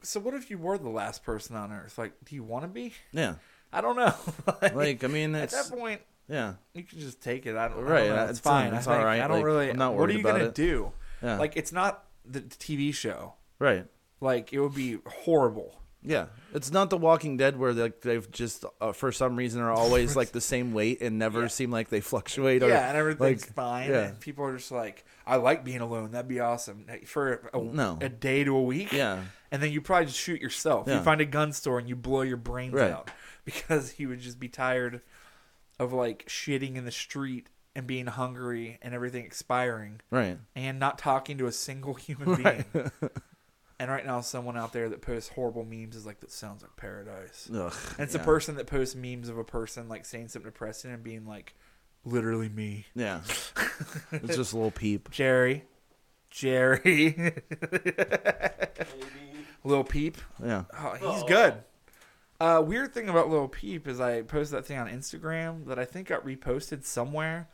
So what if you were the last person on Earth? Like, do you want to be? Yeah. I don't know. Like I mean, at that point, yeah, you can just take it. I don't. Right, I don't know. it's fine. it's all right. I don't Like, really. I'm not what are worried you gonna it. do? yeah, Like, it's not the TV show. right. Like, it would be horrible. Yeah, it's not The Walking Dead where like they've just uh, for some reason are always like the same weight and never Yeah. seem like they fluctuate. Or, yeah, and everything's like, fine. yeah. And people are just like, I like being alone. That'd be awesome for a, No. a day to a week. Yeah, and then you probably just shoot yourself. You find a gun store and you blow your brains Right. out because he would just be tired of like shitting in the street and being hungry and everything expiring right. and not talking to a single human being. and right now, someone out there that posts horrible memes is like, "That sounds like paradise." Ugh, And it's yeah. a person that posts memes of a person like saying something depressing and being like, "Literally me, Yeah, it's just a little peep. Jerry." Jerry, Maybe. Lil Peep. Yeah, Oh, he's Oh. good. Uh, weird thing about Little Peep is I posted that thing on Instagram that I think got reposted somewhere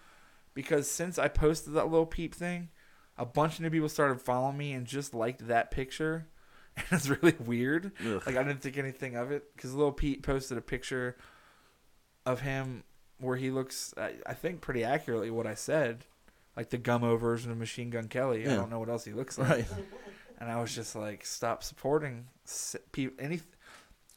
because since I posted that Little Peep thing, a bunch of new people started following me and just liked that picture. And it's really weird. Ugh. Like I didn't think anything of it because Little Peep posted a picture of him where he looks, I, I think, pretty accurately what I said, like the gummo version of Machine Gun Kelly. I don't know what else he looks like right. and I was just like, stop supporting people. Any,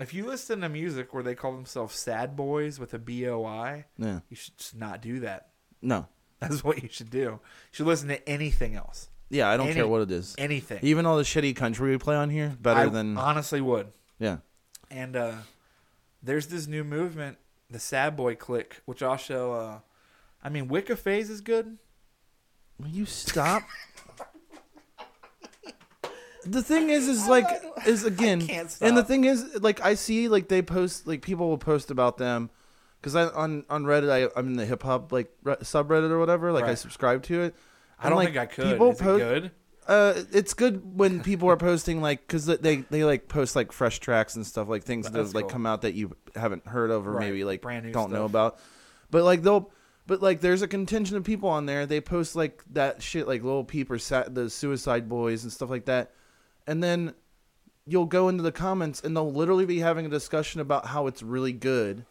if you listen to music where they call themselves sad boys with a B O I, Yeah, you should just not do that. no. That's what you should do. You should listen to anything else, Yeah, I don't Any- care what it is. anything. Even all the shitty country we play on here, better I than honestly would. yeah. And uh, there's this new movement, the sad boy clique, which also, uh, I mean, Wicca phase is good. Will you stop? the thing is, is like, is again, can't and the thing is, like, I see, like, they post, like, people will post about them, because I on on Reddit, I, I'm in the hip hop like re- subreddit or whatever, like, I Right. subscribe to it. I don't like, think I could. People is post, it good? Uh, it's good when people are posting like because they they like post like fresh tracks and stuff like things that That's have like cool. come out that you haven't heard of or Right, maybe like brand new don't know stuff. about. But like they'll, but like there's a contingent of people on there. They post like that shit like Lil Peep or Sa- the Suicide Boys and stuff like that, and then you'll go into the comments and they'll literally be having a discussion about how it's really good,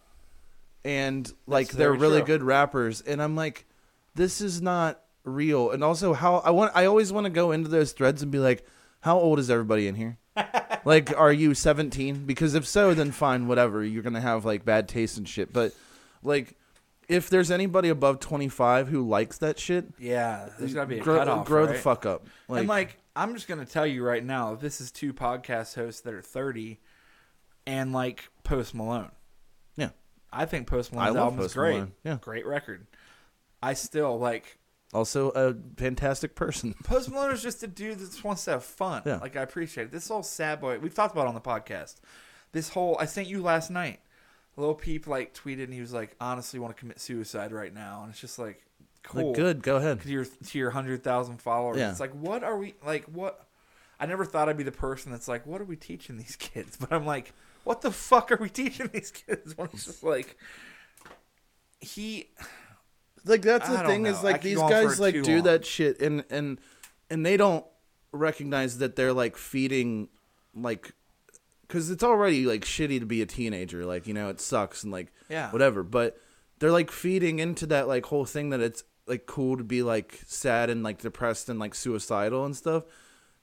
and like That's they're really true. good rappers, and I'm like, this is not real. And also, how I want, I always want to go into those threads and be like, how old is everybody in here? like, are you 17? Because if so, then fine, whatever. You're gonna have like bad taste and shit. But like, if there's anybody above 25 who likes that shit, Yeah, there's got to be a grow, cutoff. grow the fuck up. Like, and like, I'm just gonna tell you right now, this is two podcast hosts that are 30, and like Post Malone. Yeah. I think Post I Malone's love album is Post great. Malone, yeah. great record. I still like also a fantastic person. Post Malone is just a dude that just wants to have fun. Yeah. Like I appreciate it. This whole sad boy we've talked about on the podcast. This whole I sent you last night. Little Peep like tweeted and he was like, honestly want to commit suicide right now. And it's just like cool. Like, good, go ahead. to your to your hundred thousand followers. Yeah. It's like, what are we like? What? I never thought I'd be the person that's like, what are we teaching these kids? But I'm like, what the fuck are we teaching these kids? When it's just like, he, like that's the thing know. is like these go on for guys like do long. that shit and and and they don't recognize that they're like feeding like because it's already like shitty to be a teenager like you know it sucks and like Yeah. whatever but they're like feeding into that like whole thing that it's like cool to be like sad and like depressed and like suicidal and stuff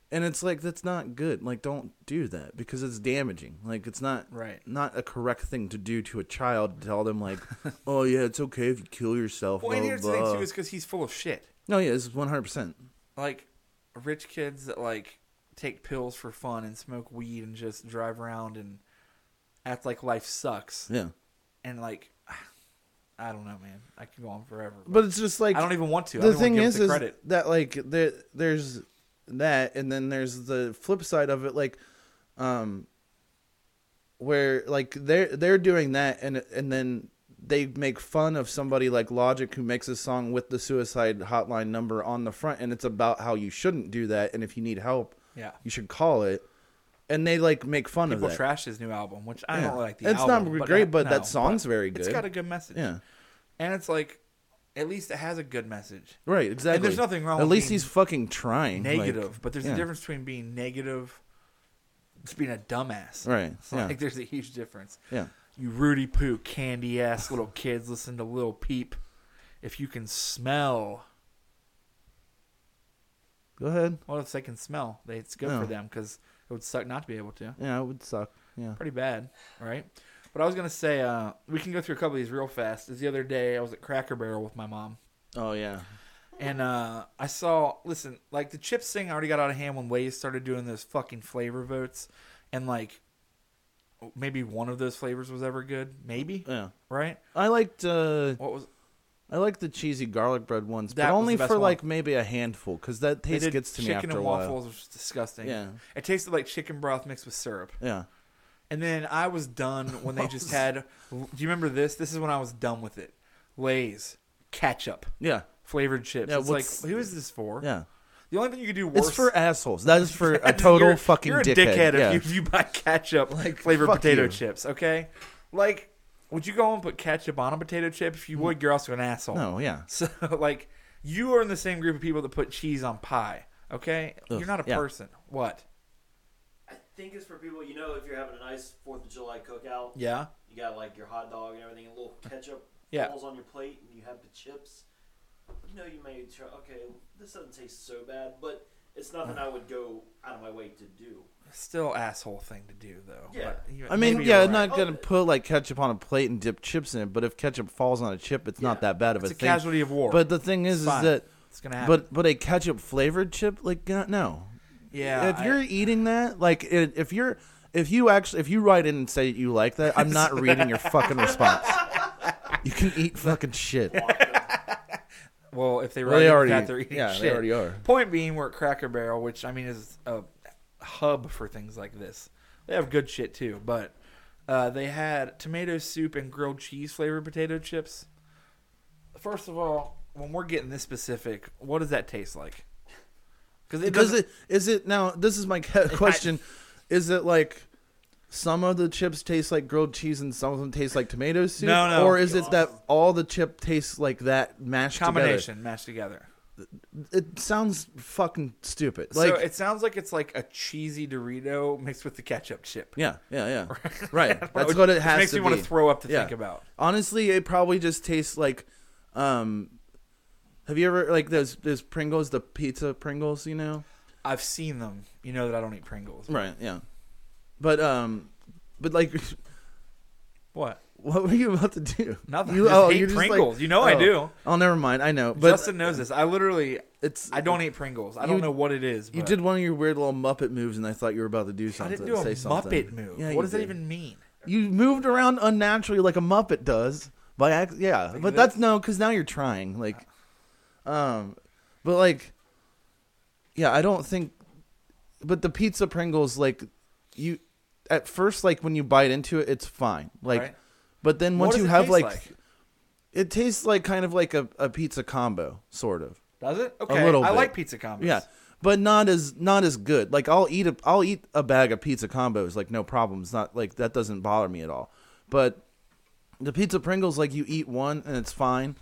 and it's like that's not good like don't do that because it's damaging like it's not Right. not a correct thing to do to a child to tell them like oh yeah it's okay if you kill yourself well, blah, and blah, here's the thing too is because he's full of shit. no yeah it's 100% Like rich kids that like take pills for fun and smoke weed and just drive around and act like life sucks. yeah And like, I don't know, man. I can go on forever. but it's just like I don't even want to. The don't thing is the is credit. that like there there's that and then there's the flip side of it like um where like they're they're doing that and and then they make fun of somebody like Logic who makes a song with the suicide hotline number on the front and it's about how you shouldn't do that and if you need help Yeah. you should call it and they like make fun People of that trash his new album, which I Yeah. don't like the it's album. not great but that song's very good It's got a good message. yeah And it's like, at least it has a good message. right exactly there's nothing wrong at with least being he's fucking trying like, Negative. but there's yeah. a difference between being negative just being a dumbass. Right. It's Yeah. Like there's a huge difference. Yeah. You Rudy Poo candy ass little kids listen to Lil Peep. If you can smell, Go ahead. well, if they can smell, they, it's good No. for oh. them because it would suck not to be able to. Yeah, it would suck. Yeah. Pretty bad, right? But I was gonna say, uh, we can go through a couple of these real fast. Is the other day I was at Cracker Barrel with my mom, Oh yeah. and uh, I saw. Listen, like the chips thing already got out of hand when Lay's started doing those fucking flavor votes, and like maybe one of those flavors was ever good. Maybe, Yeah. right? I liked uh What was I like the cheesy garlic bread ones, That but was only the best for one. like maybe a handful cuz that they taste did gets to me chicken after and a while. waffles, which was disgusting. Yeah. it tasted like chicken broth mixed with syrup. Yeah. And then I was done when they just had. Do you remember this? This is when I was done with it. Lay's ketchup Yeah. flavored chips. Yeah, it's like, what's- who is this for? Yeah. The only thing you could do worse. It's for assholes. That is for a total you're, fucking you're a dickhead. dickhead yeah. if, you, if you buy ketchup Like, flavored fuck potato you. chips. Okay, like, would you go and put ketchup on a potato chip? If you mm. would, you're also an asshole. no, yeah. So like, you are in the same group of people that put cheese on pie. Okay, Ugh, you're not a yeah. person. What? I think it's for people, you know, if you're having a nice 4th of July cookout, Yeah. you got like your hot dog and everything, and a little ketchup Yeah. falls on your plate, and you have the chips. You know, you may try, okay, this doesn't taste so bad, but it's nothing I would go out of my way to do. Still asshole thing to do though. Yeah. But you- I mean, maybe yeah, you're I'm right. not gonna put like ketchup on a plate and dip chips in it, but if ketchup falls on a chip, it's not Yeah. that bad of It's a a thing. casualty of war. But the thing is, is fine. that it's gonna happen. but but a ketchup flavored chip, like uh, no. yeah, if I- you're eating that, like it, if you're if you actually if you write in and say you like that, I'm not reading your fucking response. You can eat fucking shit. Well, if they Well, they already, that, they're eating yeah, shit. they already are. Point being, we're at Cracker Barrel, which I mean is a hub for things like this. They have good shit too, but uh, they had tomato soup and grilled cheese flavored potato chips. First of all, when we're getting this specific, what does that taste like? Because it Does it is it now? This is my question: Is it like some of the chips taste like grilled cheese and some of them taste like tomato soup? No, no. Or is it that all the chip tastes like that mashed combination mashed together. together? It sounds fucking stupid. Like so it sounds like it's like a cheesy Dorito mixed with the ketchup chip. yeah, yeah, yeah. Right. That's Which- what it which has makes to me want be. to throw up to Yeah. think about. Honestly, it probably just tastes like um have you ever like those those Pringles, the pizza Pringles, you know? I've seen them. You know that I don't eat Pringles. Right, yeah. But um but like What? what were you about to do? Nothing. You, I just hate you're just like- Pringles. You know I oh. do. Oh, never mind. I know. But Justin knows this. I literally, it's I don't eat Pringles. I don't You- know what it is. You but did one of your weird little Muppet moves, and I thought you were about to do something. I something. didn't do a say something. Muppet move. Yeah, what you does that did. even mean? You moved around unnaturally like a Muppet does. By ac- yeah, but that's no, because now you're trying. Like, um, but like, yeah, I don't think. But the pizza Pringles, like, you at first, like when you bite into it, it's fine. Like, Right? but then once you have like, like? it tastes like kind of like a, a pizza combo, sort of. Does it? Okay. a little I bit. like pizza combos. Yeah, but not as not as good. Like I'll eat a I'll eat a bag of pizza combos like no problem. It's not like that doesn't bother me at all. But the pizza Pringles like you eat one and it's fine,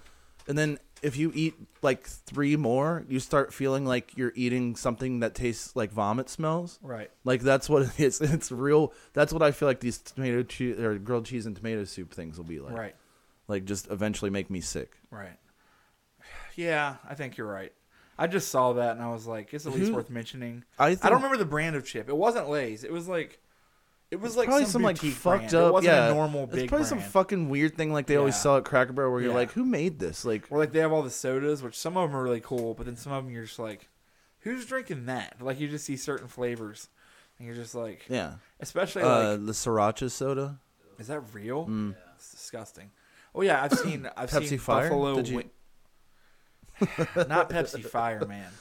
and then if you eat like three more, you start feeling like you're eating something that tastes like vomit smells. Right. Like that's what it is. It's real. That's what I feel like these tomato cheese or grilled cheese and tomato soup things will be like. Right. Like just eventually make me sick. Right. Yeah, I think you're right. I just saw that and I was like, it's at least Who- worth mentioning. I I don't remember the brand of chip. It wasn't Lay's. It was like, it was like probably some, some, like boutique fucked brand. up. It wasn't yeah, a normal it's probably brand. some fucking weird thing like they always sell at Cracker Barrel, where you're Yeah. like, who made this? Like, Or like they have all the sodas, which some of them are really cool, but then some of them you're just like, who's drinking that? Like you just see certain flavors, and you're just like, yeah, especially uh, like, the sriracha soda. is that real? Mm. It's disgusting. Oh yeah, I've seen I've Pepsi seen Fire? Buffalo, Did you- not Pepsi Fire, man.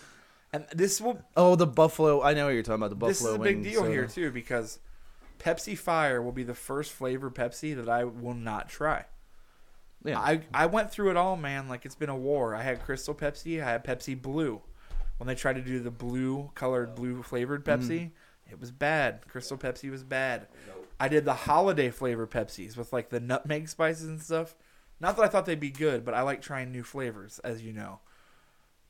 And this will Oh, the buffalo. I know what you're talking about. The buffalo this is a big deal soda. here too because Pepsi Fire will be the first flavor Pepsi that I will not try. Yeah, I I went through it all, man. Like it's been a war. I had Crystal Pepsi. I had Pepsi Blue. When they tried to do the blue colored, blue flavored Mm-hmm. Pepsi, it was bad. Crystal Pepsi was bad. I did the holiday flavor Pepsis with like the nutmeg spices and stuff. Not that I thought they'd be good, but I like trying new flavors, as you know.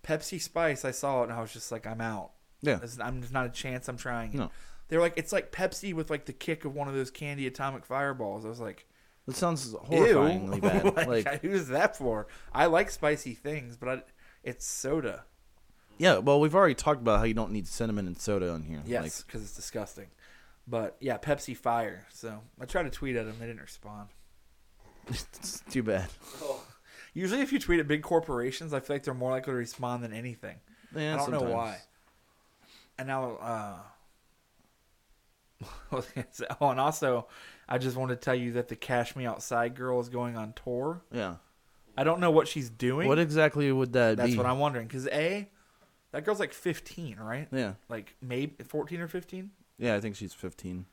Pepsi Spice, I saw it and I was just like, I'm out. yeah. I'm there's not a chance I'm trying it. No. They're like it's like Pepsi with like the kick of one of those candy atomic fireballs. I was like, That sounds ew, horrifyingly bad. like, like, who's that for? I like spicy things, but I, it's soda. yeah. Well, we've already talked about how you don't need cinnamon and soda on here. Yes, because it's disgusting. But yeah, Pepsi Fire. So I tried to tweet at them, they didn't respond. It's too bad. Oh, Usually, if you tweet at big corporations, I feel like they're more likely to respond than anything. Yeah, I don't know why. And now, uh, what was I gonna say? oh, and also, I just want to tell you that the Cash Me Outside girl is going on tour. Yeah. I don't know what she's doing. What exactly would that That's be? what I'm wondering. Because a, that girl's like 15, right? Yeah. Like maybe 14 or 15. Yeah, I think she's 15.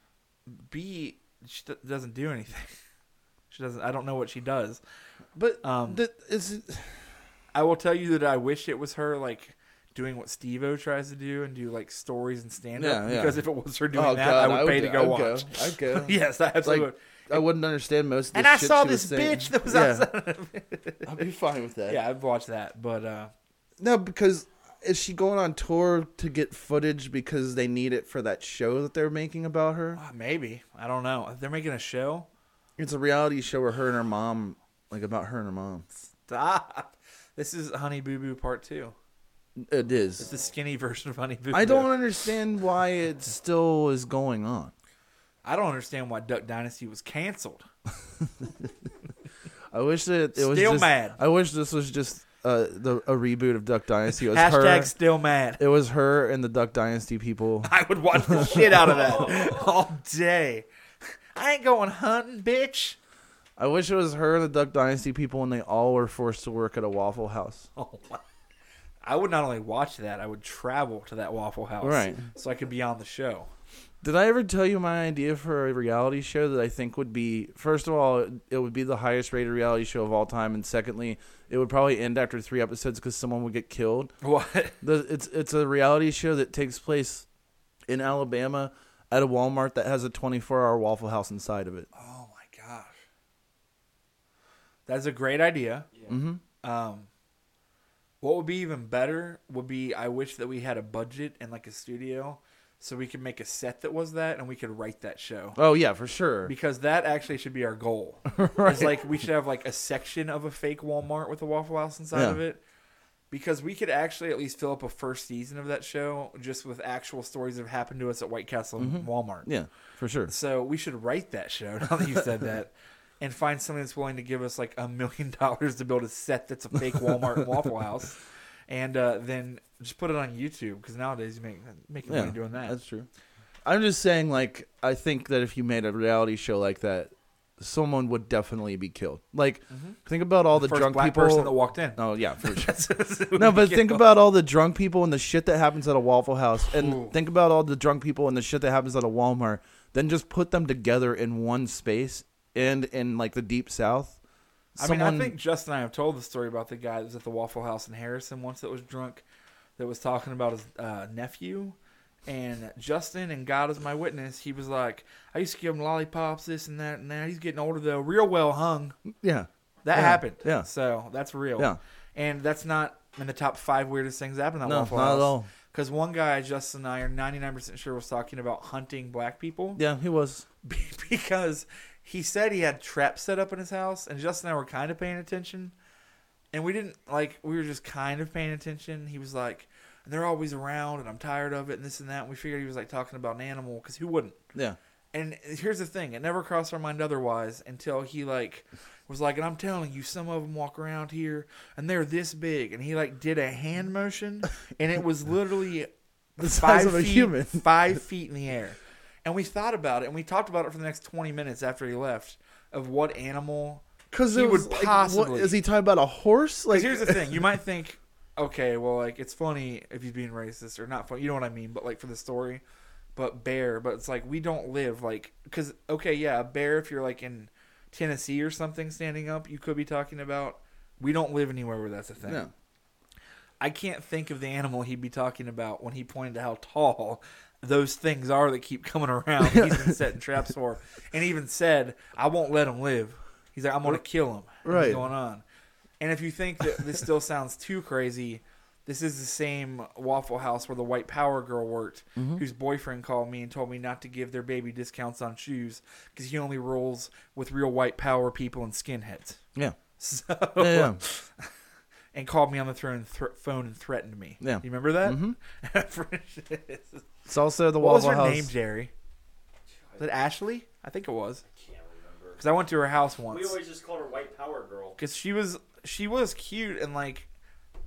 B, she d- doesn't do anything. She doesn't. I don't know what she does. But Um, that is I will tell you that I wish it was her like doing what Steve O tries to do and do like stories and stand up. Yeah, yeah. Because if it was her doing oh that, god, I would pay to go I'd watch. Go. I'd go. yes, I absolutely. Like, would. I wouldn't understand most of the and I shit saw she this bitch that was yeah. outside. I'd be fine with that. yeah, I've watched that, but uh, No, because is she going on tour to get footage because they need it for that show that they're making about her? uh, maybe I don't know. If they're making a show, It's a reality show where her and her mom, like about her and her mom. stop. This is Honey Boo Boo Part Two. It It's the skinny version of Honey Boo. Boo. I don't understand why it still is going on. I don't understand why Duck Dynasty was canceled. I wish that it was Still just, mad. I wish this was just uh, the a reboot of Duck Dynasty. It was Hashtag her. still mad. It was her and the Duck Dynasty people. I would watch the shit out of that all day. I ain't going hunting, bitch. I wish it was her and the Duck Dynasty people, and they all were forced to work at a Waffle House. Oh my. I would not only watch that, I would travel to that Waffle House. Right. So I could be on the show. Did I ever tell you my idea for a reality show that I think would be first of all, it would be the highest rated reality show of all time, and secondly, it would probably end after three episodes because someone would get killed. What? The, it's it's a reality show that takes place in Alabama at a Walmart that has a 24 hour Waffle House inside of it. Oh my gosh. That's a great idea. yeah. Mm-hmm. Um, what would be even better would be I wish that we had a budget and like a studio so we could make a set that was that and we could write that show. Oh yeah, for sure. Because that actually should be our goal. right. It's like we should have like a section of a fake Walmart with a Waffle House inside Yeah. of it. Because we could actually at least fill up a first season of that show just with actual stories that have happened to us at White Castle and mm-hmm. Walmart. yeah, for sure. So we should write that show now that you said that. And find somebody that's willing to give us like a million dollars to build a set that's a fake Walmart and Waffle House, and uh, then just put it on YouTube because nowadays you make making Yeah, money doing that. That's true. I'm just saying, like, I think that if you made a reality show like that, someone would definitely be killed. Like, think about all the, First drunk people. person that walked in. oh yeah, for sure. No, but think about all the drunk people and the shit that happens at a Waffle House, and Ooh. think about all the drunk people and the shit that happens at a Walmart. Then just put them together in one space and in like the deep south. I mean, I think Justin and I have told the story about the guy that was at the Waffle House in Harrison once that was drunk, that was talking about his uh, nephew. And Justin, and God is my witness, he was like, I used to give him lollipops, this and that, and now he's getting older though, real well hung. yeah, That Yeah, happened. yeah. So that's real. Yeah. And that's not in the top five weirdest things that happened at no, Waffle not House. at all. Because one guy, Justin and I, are 99% sure was talking about hunting black people. Yeah, he was. because he said he had traps set up in his house, and Justin and I were kind of paying attention. And we didn't, like, we were just kind of paying attention. He was like, they're always around, and I'm tired of it, and this and that. And we figured he was, like, talking about an animal, because who wouldn't? Yeah, And here's the thing: it never crossed our mind otherwise until he like was like, "And I'm telling you, some of them walk around here, and they're this big." And he like did a hand motion, and it was literally The size of a feet, human. five feet in the air. And we thought about it, and we talked about it for the next 20 minutes after he left of what animal. because He would like, possibly- What, is he talking about a horse? Like, here's the thing: you might think, okay, well, like it's funny if he's being racist or not funny. You know what I mean? But like for the story, but bear. But it's like we don't live like because okay, yeah, a bear. If you're like in Tennessee or something, standing up, you could be talking about. We don't live anywhere where that's a thing. No. I can't think of the animal he'd be talking about when he pointed to how tall those things are that keep coming around. He's been setting traps for, and even said, "I won't let him live." He's like, "I'm going to kill him." What's Right. going on? And if you think that this still sounds too crazy, this is the same Waffle House where the white power girl worked, Mm-hmm. whose boyfriend called me and told me not to give their baby discounts on shoes because he only rolls with real white power people and skinheads. Yeah. So, Yeah. yeah. And called me on the throne, thr phone and threatened me. Yeah. you remember that? Mhm. It's also the was Waffle her House. name, Jerry? Was it Ashley? I think it was Can't remember. because I went to her house once. We always just called her White Power Girl. because she was she was cute and like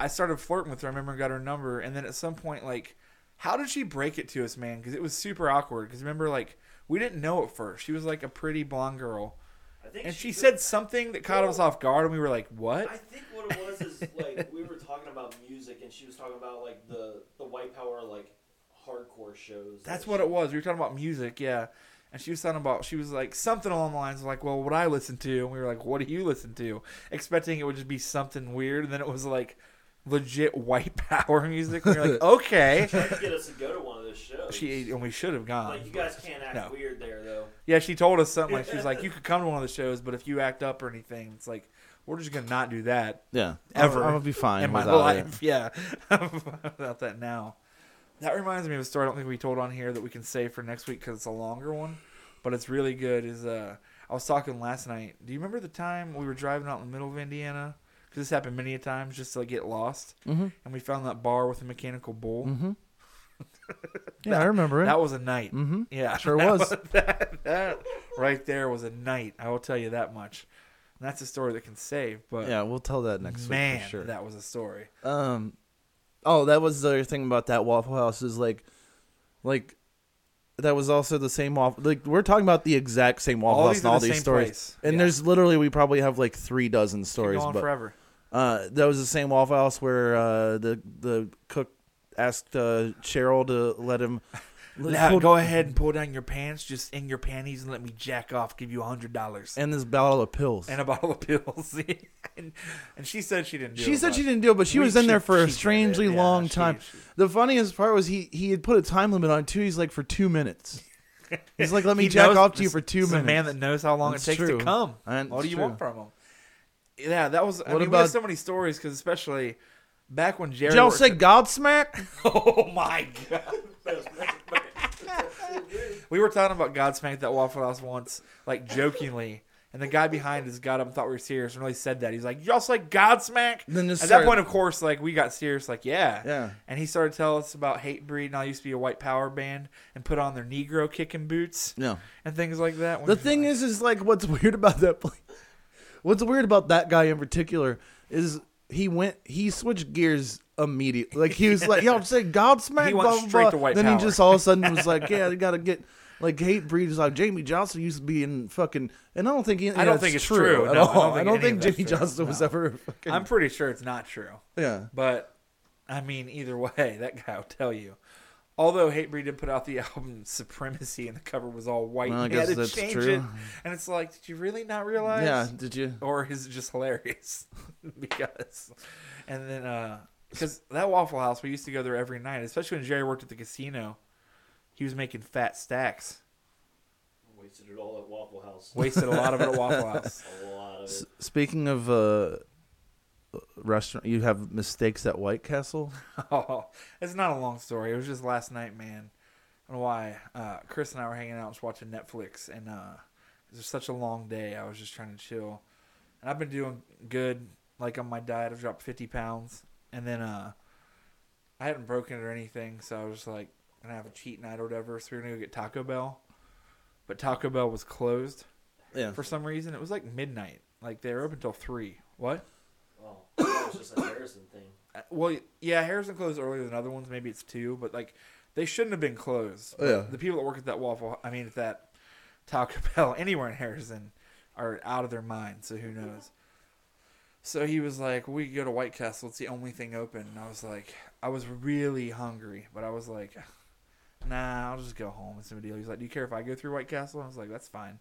I started flirting with her. I remember I got her number, and then at some point, like, how did she break it to us, man? Because it was super awkward. Because remember, like, we didn't know at first. She was like a pretty blonde girl, I think and she took- said something that caught us off guard, and we were like, "What?" I think what it was is like we were talking about music, and she was talking about like the the White Power like hardcore shows. That's that what she- it was. We were talking about music, yeah. And she was talking about she was like something along the lines of like, "Well, what I listen to," and we were like, "What do you listen to?" Expecting it would just be something weird, and then it was like legit white power music. And We're like, "Okay." Tried to get us to go to one of those shows. She and we should have gone. like you guys can't act No. weird there though. Yeah, she told us something like she was like, "You could come to one of the shows, but if you act up or anything, it's like we're just gonna not do that Yeah. Ever I'm gonna be fine in my without life." Yeah, about that now. That reminds me of a story I don't think we told on here that we can save for next week because it's a longer one, but it's really good. Is uh, I was talking last night. Do you remember the time we were driving out in the middle of Indiana? Because this happened many a times, just to like, get lost. Mm-hmm. and we found that bar with a mechanical bull. Mm-hmm. yeah, I remember it. That was a night. mm-hmm. Yeah, Sure that was. that, that right there was a night. I will tell you that much. And that's a story that can save. But Yeah, we'll tell that next man, week for sure. that was a story. Um, oh, that was the other thing about that Waffle House is like, like, that was also the same waffle. Like we're talking about the exact same Waffle All House and all the these stories. place. And Yeah. there's literally we probably have like three dozen stories, but forever. uh, that was the same Waffle House where uh, the the cook asked uh, Cheryl to let him. Now, pull- go ahead and pull down your pants, just in your panties, and let me jack off. Give you a hundred dollars and this bottle of pills. and a bottle of pills. and, and she said she didn't. do she it, said she didn't do it, but she we- was in there for a strangely Yeah, long she- time. she- The funniest part was he he had put a time limit on it too. He's like for two minutes. He's like, let me jack knows- off to you for two is a minutes. man that knows how long That's it takes true. to come. And What do you true. want from him? Yeah, that was. I What mean, we have about- so many stories because especially back when Jerry. Did y'all say Godsmack? Oh my god. We were talking about Godsmack at that Waffle House once, like jokingly, and the guy behind us got up and thought we were serious and really said that. He's like, "Y'all say Godsmack?" Then At that started- point, of course, like we got serious, like yeah, Yeah. And he started telling us about Hatebreed, and I used to be a white power band and put on their Negro kicking boots No. and things like that. The thing is, is like what's weird about that place. What's weird about that guy in particular is he went, he switched gears immediately. Like he was like, "Y'all say Godsmack." He went blah, straight blah. to white Then power. he just all of a sudden was like, "Yeah, you got to get." Like Hatebreed is like Jamie Johnson used to be in fucking, and I don't think he, I don't think it's true, at all. don't I think don't think Jamie. Johnson was No. ever. Fucking, I'm pretty sure it's not true. yeah, But I mean, either way, that guy will tell you. Although Hatebreed did put out the album Supremacy and the cover was all white, Well, I and had guess to that's change true. it, and it's like, did you really not realize? yeah. Did you? Or is it just hilarious? because, and then uh, because that Waffle House, we used to go there every night, especially when Jerry worked at the casino. He was making fat stacks. Wasted it all at Waffle House. Wasted a lot of it at Waffle House. A lot of S- it. Speaking of uh, restaurant, you have mistakes at White Castle. Oh, it's not a long story. It was just last night, man. I don't know why. Uh, Chris and I were hanging out just watching Netflix, and uh, it was such a long day. I was just trying to chill, and I've been doing good. Like on my diet, I've dropped fifty pounds, and then uh, I hadn't broken it or anything, so I was just like gonna have a cheat night or whatever. So we are gonna go get Taco Bell, but Taco Bell was closed Yeah. for some reason. It was like midnight. Like they were open till three. What? Oh, just a Harrison thing. Uh, Well, yeah, Harrison closed earlier than other ones. Maybe it's two, but like they shouldn't have been closed. But Yeah. The people that work at that Waffle, I mean, at that Taco Bell, anywhere in Harrison, are out of their mind. So who knows? So he was like, "We could go to White Castle. It's the only thing open." And I was like, I was really hungry, but I was like, "Nah, I'll just go home. It's no deal." He's like, "Do you care if I go through White Castle?" I was like, "That's fine."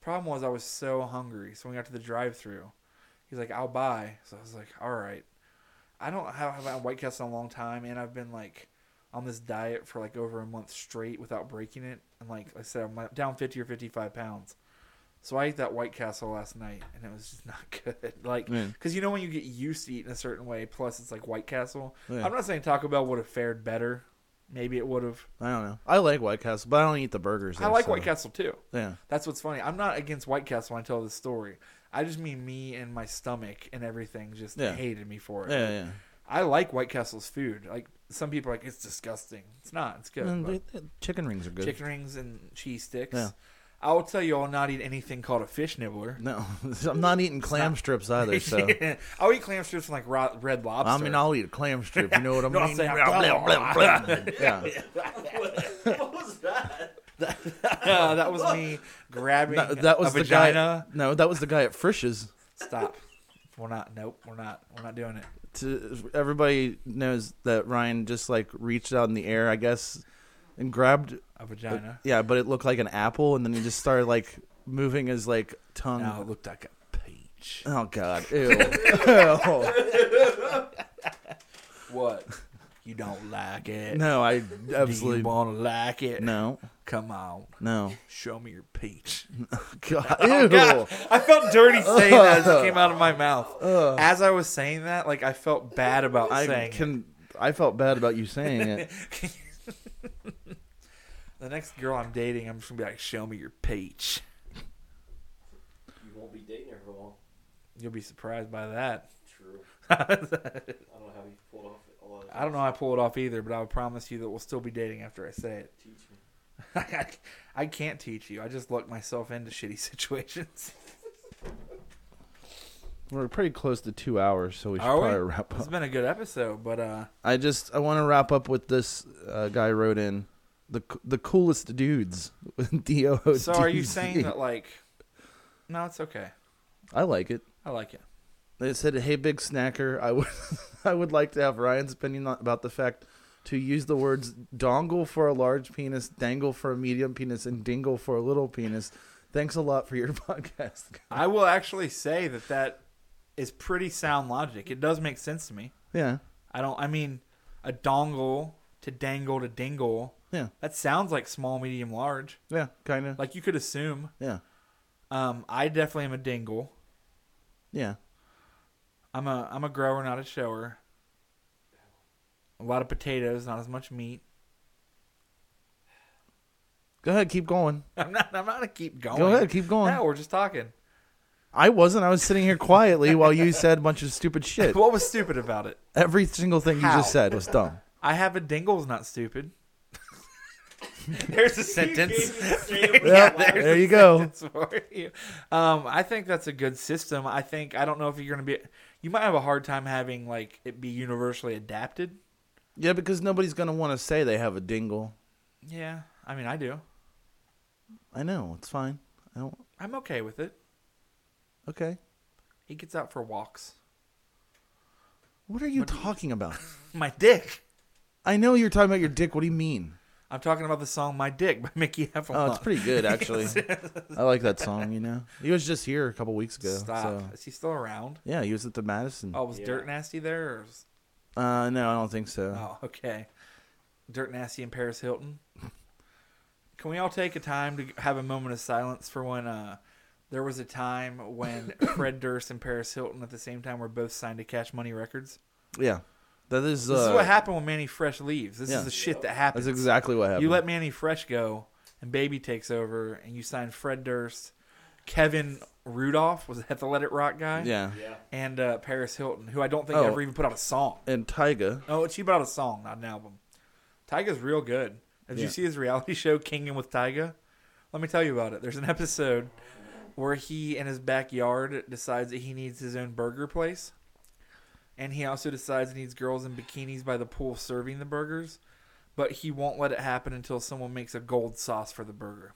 Problem was, I was so hungry. So when we got to the drive-through, he's like, "I'll buy." So I was like, "All right." I don't have, have had White Castle in a long time, and I've been like on this diet for like over a month straight without breaking it. And like I said, I'm down 50 or 55 pounds. So I ate that White Castle last night, and it was just not good. Like, because you know when you get used to eating a certain way, plus it's like White Castle. Yeah. I'm not saying Taco Bell would have fared better. Maybe it would have. I don't know. I like White Castle, but I don't eat the burgers. I like so- White Castle too. Yeah. That's what's funny. I'm not against White Castle when I tell this story. I just mean me and my stomach and everything just Yeah. hated me for it. Yeah, yeah. I like White Castle's food. Like some people are like it's disgusting. It's not. It's good. Mm, but they- they- chicken rings are good. chicken rings and cheese sticks. Yeah. I will tell you, I'll not eat anything called a fish nibbler. No, I'm not eating clam strips either. So. I'll eat clam strips from like ro- Red Lobster. I mean, I'll eat a clam strip. You know what I No, I'll mean? say, Blah, blah, blah, blah. yeah. That? Uh, that was me grabbing No, that was a the vagina. guy. No, that was the guy at Frisch's. Stop. We're not. Nope. We're not. We're not doing it. To, everybody knows that Ryan just like reached out in the air, I guess, and grabbed. A vagina. Yeah, but it looked like an apple, and then he just started like moving his like tongue. No, it looked like a peach. Oh God! Ew. Ew. What? You don't like it? No, I absolutely want to like it? no, Come on. no. Show me your peach. God, Oh. God. I felt dirty saying that as it came out of my mouth. Ugh. As I was saying that, like I felt bad about I saying can. I felt bad about you saying it. it. the next girl I'm dating, I'm just gonna be like, "Show me your peach." You won't be dating her for long. You'll be surprised by that. True. I I don't know how you pulled off all of that. don't know how I pull it off either, but I will promise you that we'll still be dating after I say it. Teach me. I, I can't teach you. I just luck myself into shitty situations. We're pretty close to two hours, so we should Are we? probably wrap It's been a good episode, but uh, I just I want to wrap up with this uh, guy wrote in the the coolest dudes with D O O. so are you saying that like? No, it's okay. I like it. I like it. They said, "Hey, big snacker, I would I would like to have Ryan's opinion about the fact to use the words dongle for a large penis, dangle for a medium penis, and dingle for a little penis." Thanks a lot for your podcast. I will actually say that that is pretty sound logic. It does make sense to me. Yeah, I don't. I mean, a dongle to dangle to dingle. yeah, That sounds like small, medium, large. yeah, kind of. Like you could assume. Yeah, Um, I definitely am a dingle. yeah. I'm a I'm a grower, not a shower. A lot of potatoes, not as much meat. Go ahead, keep going. I'm not. I'm not gonna keep going. Go ahead, keep going. No, we're just talking. I wasn't. I was sitting here quietly while you said a bunch of stupid shit. What was stupid about it? Every single thing you just said was dumb. I have a dingle is not stupid. There's a sentence. Yeah, there's there a you go. sentence for you. Um, I think that's a good system. I think I don't know if you're gonna be. You might have a hard time having like it be universally adapted. Yeah, because nobody's gonna want to say they have a dingle. Yeah, I mean I do. I know it's fine. I don't. I'm okay with it. Okay. He gets out for walks. What are you talking about? My dick. I know you're talking about your dick. What do you mean? I'm talking about the song "My Dick" by Mickey Avalon. Oh, it's pretty good actually. I like that song. You know, he was just here a couple weeks ago. Stop. So Is he still around? yeah, he was at the Madison. Oh, was Yeah. Dirt Nasty there? Or was... Uh, no, I don't think so. Oh, okay. Dirt Nasty and Paris Hilton. Can we all take a time to have a moment of silence for when uh, there was a time when Fred Durst and Paris Hilton at the same time were both signed to Cash Money Records? Yeah, that is. This uh, is what happened when Mannie Fresh leaves. This yeah. is the shit that happens. That's exactly what happened. You let Mannie Fresh go, and Baby takes over, and you sign Fred Durst, Kevin Rudolph was that the Let It Rock guy, yeah, Yeah. and uh, Paris Hilton, who I don't think Oh. ever even put out a song. and Tyga. Oh, she put out a song, not an album. Tyga's real good. Did Yeah. you see his reality show, Kinging with Tyga? Let me tell you about it. There's an episode where he, in his backyard, decides that he needs his own burger place. And he also decides he needs girls in bikinis by the pool serving the burgers. But he won't let it happen until someone makes a gold sauce for the burger.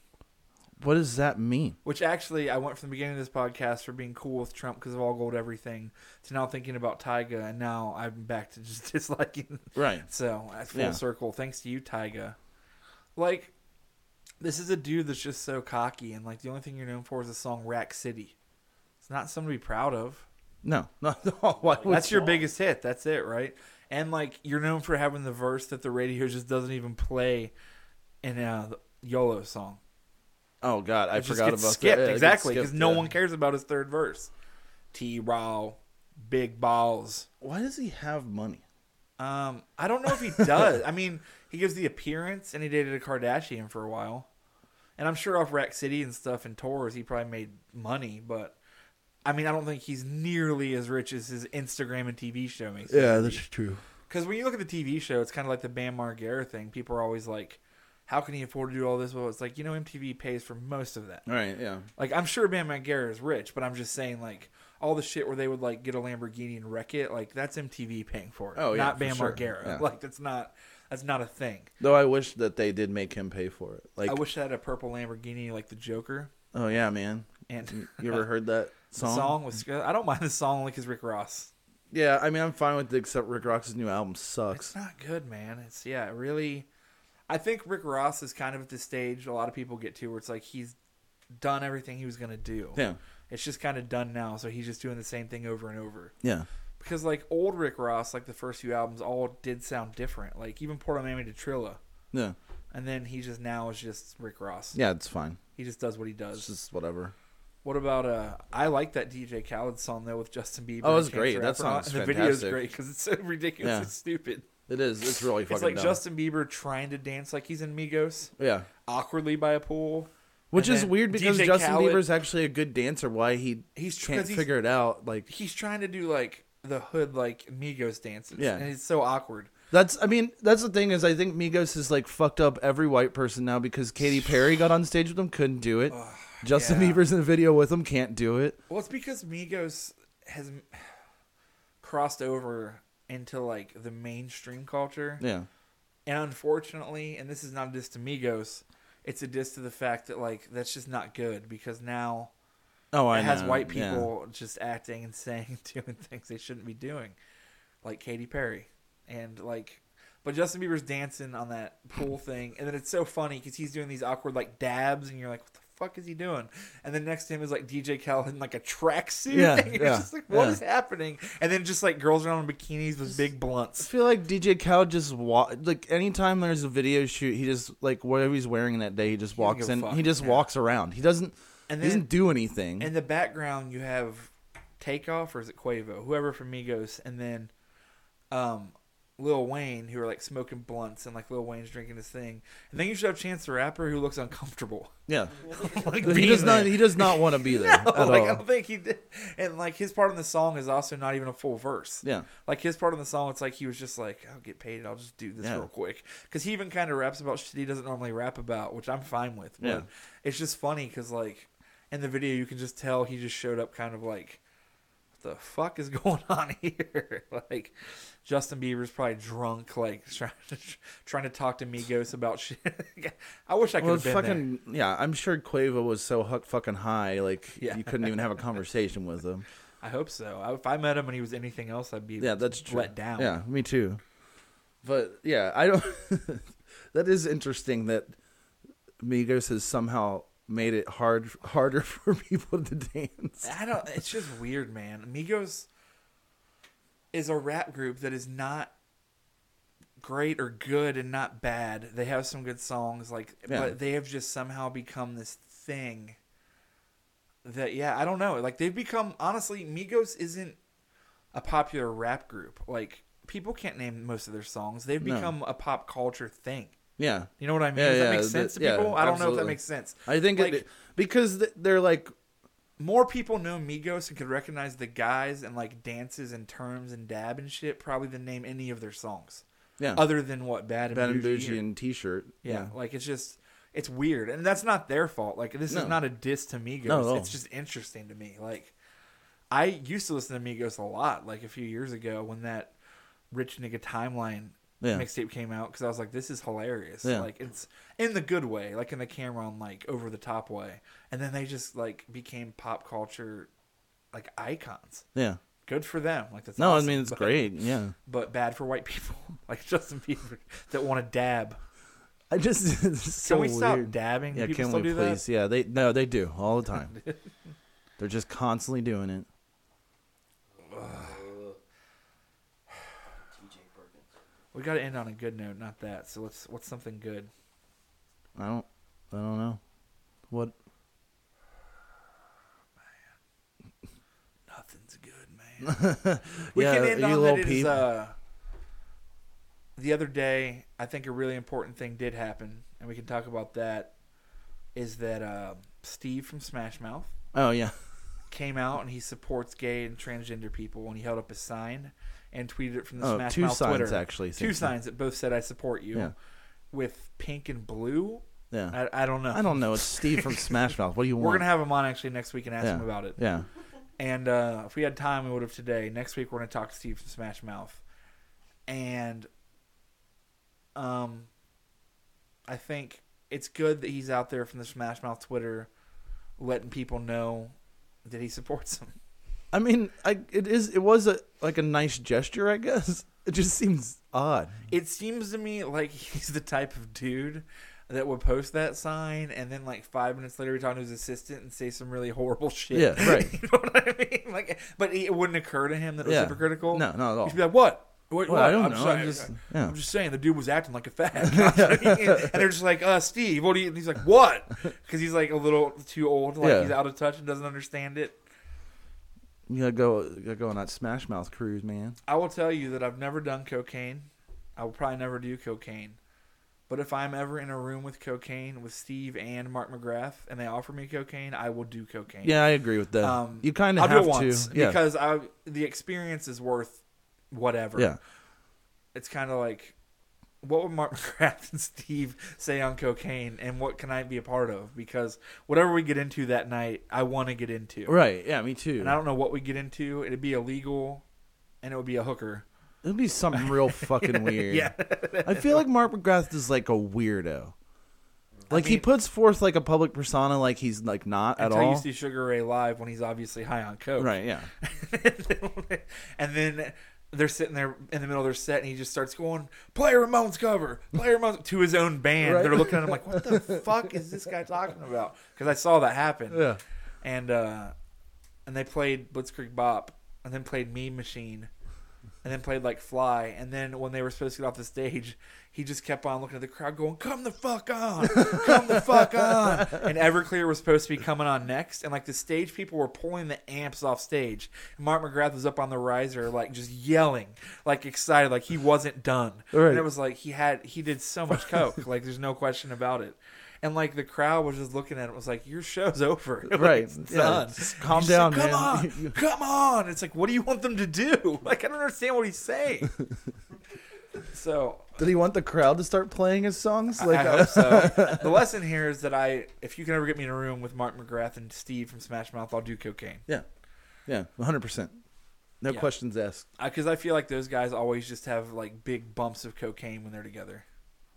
What does that mean? Which actually, I went from the beginning of this podcast for being cool with Trump because of all gold everything to now thinking about Tyga. And now I'm back to just disliking Right. so at full Yeah. circle, thanks to you, Tyga. Like, this is a dude that's just so cocky, and like the only thing you're known for is the song "Rack City." It's not something to be proud of. No, no, no. That's your biggest hit. That's it, right? And like you're known for having the verse that the radio just doesn't even play in a YOLO song. Oh God, I forgot about skipped that. Exactly because no yeah. one cares about his third verse. T Raw, big balls. Why does he have money? Um, I don't know if he does. I mean, he gives the appearance, and he dated a Kardashian for a while, and I'm sure off Rack City and stuff and tours, he probably made money. But I mean, I don't think he's nearly as rich as his Instagram and TV show makes. Yeah, that's true. Because when you look at the TV show, it's kind of like the Bam Margera thing. People are always like, "How can he afford to do all this?" Well, it's like you know, MTV pays for most of that. Right. yeah. Like I'm sure Bam Margera is rich, but I'm just saying like all the shit where they would like get a Lamborghini and wreck it, like that's MTV paying for it. Oh, yeah, not Bam sure. Margera. Yeah. Like that's not that's not a thing. Though I wish that they did make him pay for it. Like, I wish I had a purple Lamborghini like the Joker. oh yeah, man. And You ever heard that song? song was I don't mind the song like his Rick Ross. Yeah, I mean, I'm fine with it, except Rick Ross's new album sucks. It's not good, man. It's yeah, it really. I think Rick Ross is kind of at the stage a lot of people get to where it's like he's done everything he was gonna do. Yeah, It's just kind of done now, so he's just doing the same thing over and over. yeah, Because like old Rick Ross, like the first few albums, all did sound different. Like even Port Miami to Trilla, yeah, and then he just now is just Rick Ross. yeah. It's fine. He just does what he It's does. just whatever. What about uh? I like that DJ Khaled song though with Justin Bieber. Oh, and it's great. That song on it. is and the video is great because it's so ridiculous. Yeah. It's stupid. It is. It's really fucking. It's like dumb. Justin Bieber trying to dance like he's in Migos Yeah, awkwardly by a pool. which And is weird because DJ Justin Khaled- Bieber's actually a good dancer. Why he He's can't he's- figure it out? Like He's trying to do like the hood like Migos dances. Yeah. and it's so awkward. that's. I mean, that's the thing is, I think Migos has like fucked up every white person now because Katy Perry got on stage with them, couldn't do it. Justin yeah. Bieber's in the video with them, can't do it. Well, it's because Migos has crossed over into like the mainstream culture, Yeah, and unfortunately, and this is not a diss to Migos, it's a diss to the fact that like that's just not good because now oh, I it has know. white Yeah. people just acting and saying doing things they shouldn't be doing, like Katy Perry, and like. But Justin Bieber's dancing on that pool thing, and then it's so funny because he's doing these awkward like dabs, and you're like, "What the fuck is he doing?" And then next to him is like DJ Khaled in like a tracksuit. Yeah, you're yeah, just like, "What yeah. is happening?" And then just like girls around in bikinis with big blunts. I feel like DJ Khaled just walk like anytime there's a video shoot, he just like whatever he's wearing that day, he just doesn't walks in. fuck, He just yeah. walks around. He doesn't. And he doesn't do anything. in the background you have Takeoff or is it Quavo, whoever from Migos, and then um, Lil Wayne who are like smoking blunts and like Lil Wayne's drinking his thing, and then you should have Chance the Rapper who looks uncomfortable. yeah, like he does not. He does not want to be there No, like all. I don't think he did. And like his part in the song is also not even a full verse. Yeah, Like his part in the song, it's like he was just like, "I'll get paid. I'll just do this Yeah. real quick." Because he even kind of raps about shit he doesn't normally rap about, which I'm fine with. But Yeah. it's just funny because like in the video, you can just tell he just showed up kind of like, "What the fuck is going on here?" like Justin Bieber's probably drunk, like trying to trying to talk to Migos about shit. I wish I could well, have been fucking yeah. I'm sure Quavo was so huck fucking high, like Yeah. you couldn't even have a conversation with him. I hope so. I, if I met him and he was anything else, I'd be Yeah, that's true. let down. Yeah, me too. But yeah, I don't. that is interesting that Migos has somehow made it hard harder for people to dance. I don't. It's just weird, man. Migos is a rap group that is not great or good and not bad. They have some good songs, like, Yeah. but they have just somehow become this thing that, yeah, I don't know. Like they've become honestly, Migos isn't a popular rap group. Like people can't name most of their songs. They've No. become a pop culture thing. Yeah, You know what I mean? Yeah, Does that yeah, make the- sense to yeah, people? I don't know if that makes sense. I think Like- it, because they're like more people know Migos and could recognize the guys and like dances and terms and dab and shit probably than name any of their songs. yeah, Other than what Bad and Ben and Bougie. Bougie and T-shirt. yeah, like it's just it's weird, and that's not their fault. Like this No. is not a diss to Migos. No. It's just interesting to me. Like I used to listen to Migos a lot, like a few years ago when that Rich Nigga Timeline Yeah. mixtape came out because I was like, this is hilarious. Yeah. Like it's in the good way, like in the Cameron like over the top way. And then they just like became pop culture like icons. yeah. Good for them. Like that's No, awesome, I mean it's but- great. Yeah, but bad for white people like Justin Bieber that want to dab. I just it's so Can we stop dabbing? Yeah, people can we please? Yeah, they no, they do all the time. They're just constantly doing it. We got to end on a good note, not that. So let's what's something good? I don't, I don't know. What? Nothing's good, man. we Yeah, can end you on that it is, uh, the other day, I think a really important thing did happen, and we can talk about that. Is that uh, Steve from Smash Mouth Oh yeah. came out and he supports gay and transgender people, and he held up a sign and tweeted it from the Oh, Smash two Mouth signs Twitter. actually. Two signs that both said "I support you," Yeah. with pink and blue. Yeah. I, I don't know. I don't know. It's Steve from Smash Mouth. What do you want? We're gonna have him on actually next week and ask Yeah. him about it. yeah. And uh, if we had time, we would have today. Next week, we're going to talk to Steve from Smash Mouth. And um, I think it's good that he's out there from the Smash Mouth Twitter letting people know that he supports them. I mean, I it is it was a like a nice gesture, I guess. It just seems odd. It seems to me like he's the type of dude that would post that sign and then like five minutes later be talking to his assistant and say some really horrible shit. Yeah, right. you know what I mean? Like, but it wouldn't occur to him that it was Yeah. hypocritical. No, not at all. He'd be like, "What? What? Well, what? I don't I'm know. Sorry. I'm just yeah. I'm just saying the dude was acting like a fag. and they're just like, uh, Steve, what do you? And he's like, what? Because he's like a little too old, like Yeah. he's out of touch and doesn't understand it. You gotta go. You gotta go on that Smash Mouth cruise, man. I will tell you that I've never done cocaine. I will probably never do cocaine. But if I'm ever in a room with cocaine with Steve and Mark McGrath and they offer me cocaine, I will do cocaine. Yeah, I agree with that. Um, you kind of have once to. Yeah. because I the experience is worth whatever. yeah. it's kind of like what would Mark McGrath and Steve say on cocaine, and what can I be a part of? Because whatever we get into that night, I want to get into. Right. Yeah. Me too. And I don't know what we get into. It'd be illegal, and it would be a hooker. It'd be something real fucking weird. Yeah. I feel like Mark McGrath is like a weirdo. Like he mean- puts forth like a public persona, like he's like not at all. Until you see Sugar Ray live when he's obviously high on coke. Right. Yeah. and then they're sitting there in the middle of their set, and he just starts going, "Play Ramones cover, play Ramones" to his own band. Right. They're looking at him like, "What the fuck is this guy talking about?" Because I saw that happen. Yeah. and uh, and they played Blitzkrieg Bop, and then played Mean Machine, and then played like Fly, and then when they were supposed to get off the stage, he just kept on looking at the crowd, going, "Come the fuck on, come the fuck on!" And Everclear was supposed to be coming on next, and like the stage people were pulling the amps off stage. And Mark McGrath was up on the riser, like just yelling, like excited, like he wasn't done. Right. And it was like he had he did so much coke, like there's no question about it. And like the crowd was just looking at it, was like, "Your show's over, Like, Right. it's done. calm down, like, come man." on, come on. It's like, what do you want them to do? Like, I don't understand what he's saying. so Did he want the crowd to start playing his songs? Like, I uh, hope so. the lesson here is that I, if you can ever get me in a room with Mark McGrath and Steve from Smash Mouth, I'll do cocaine. yeah, yeah, one hundred percent. No Yeah. questions asked. Because I, feel like those guys always just have like big bumps of cocaine when they're together.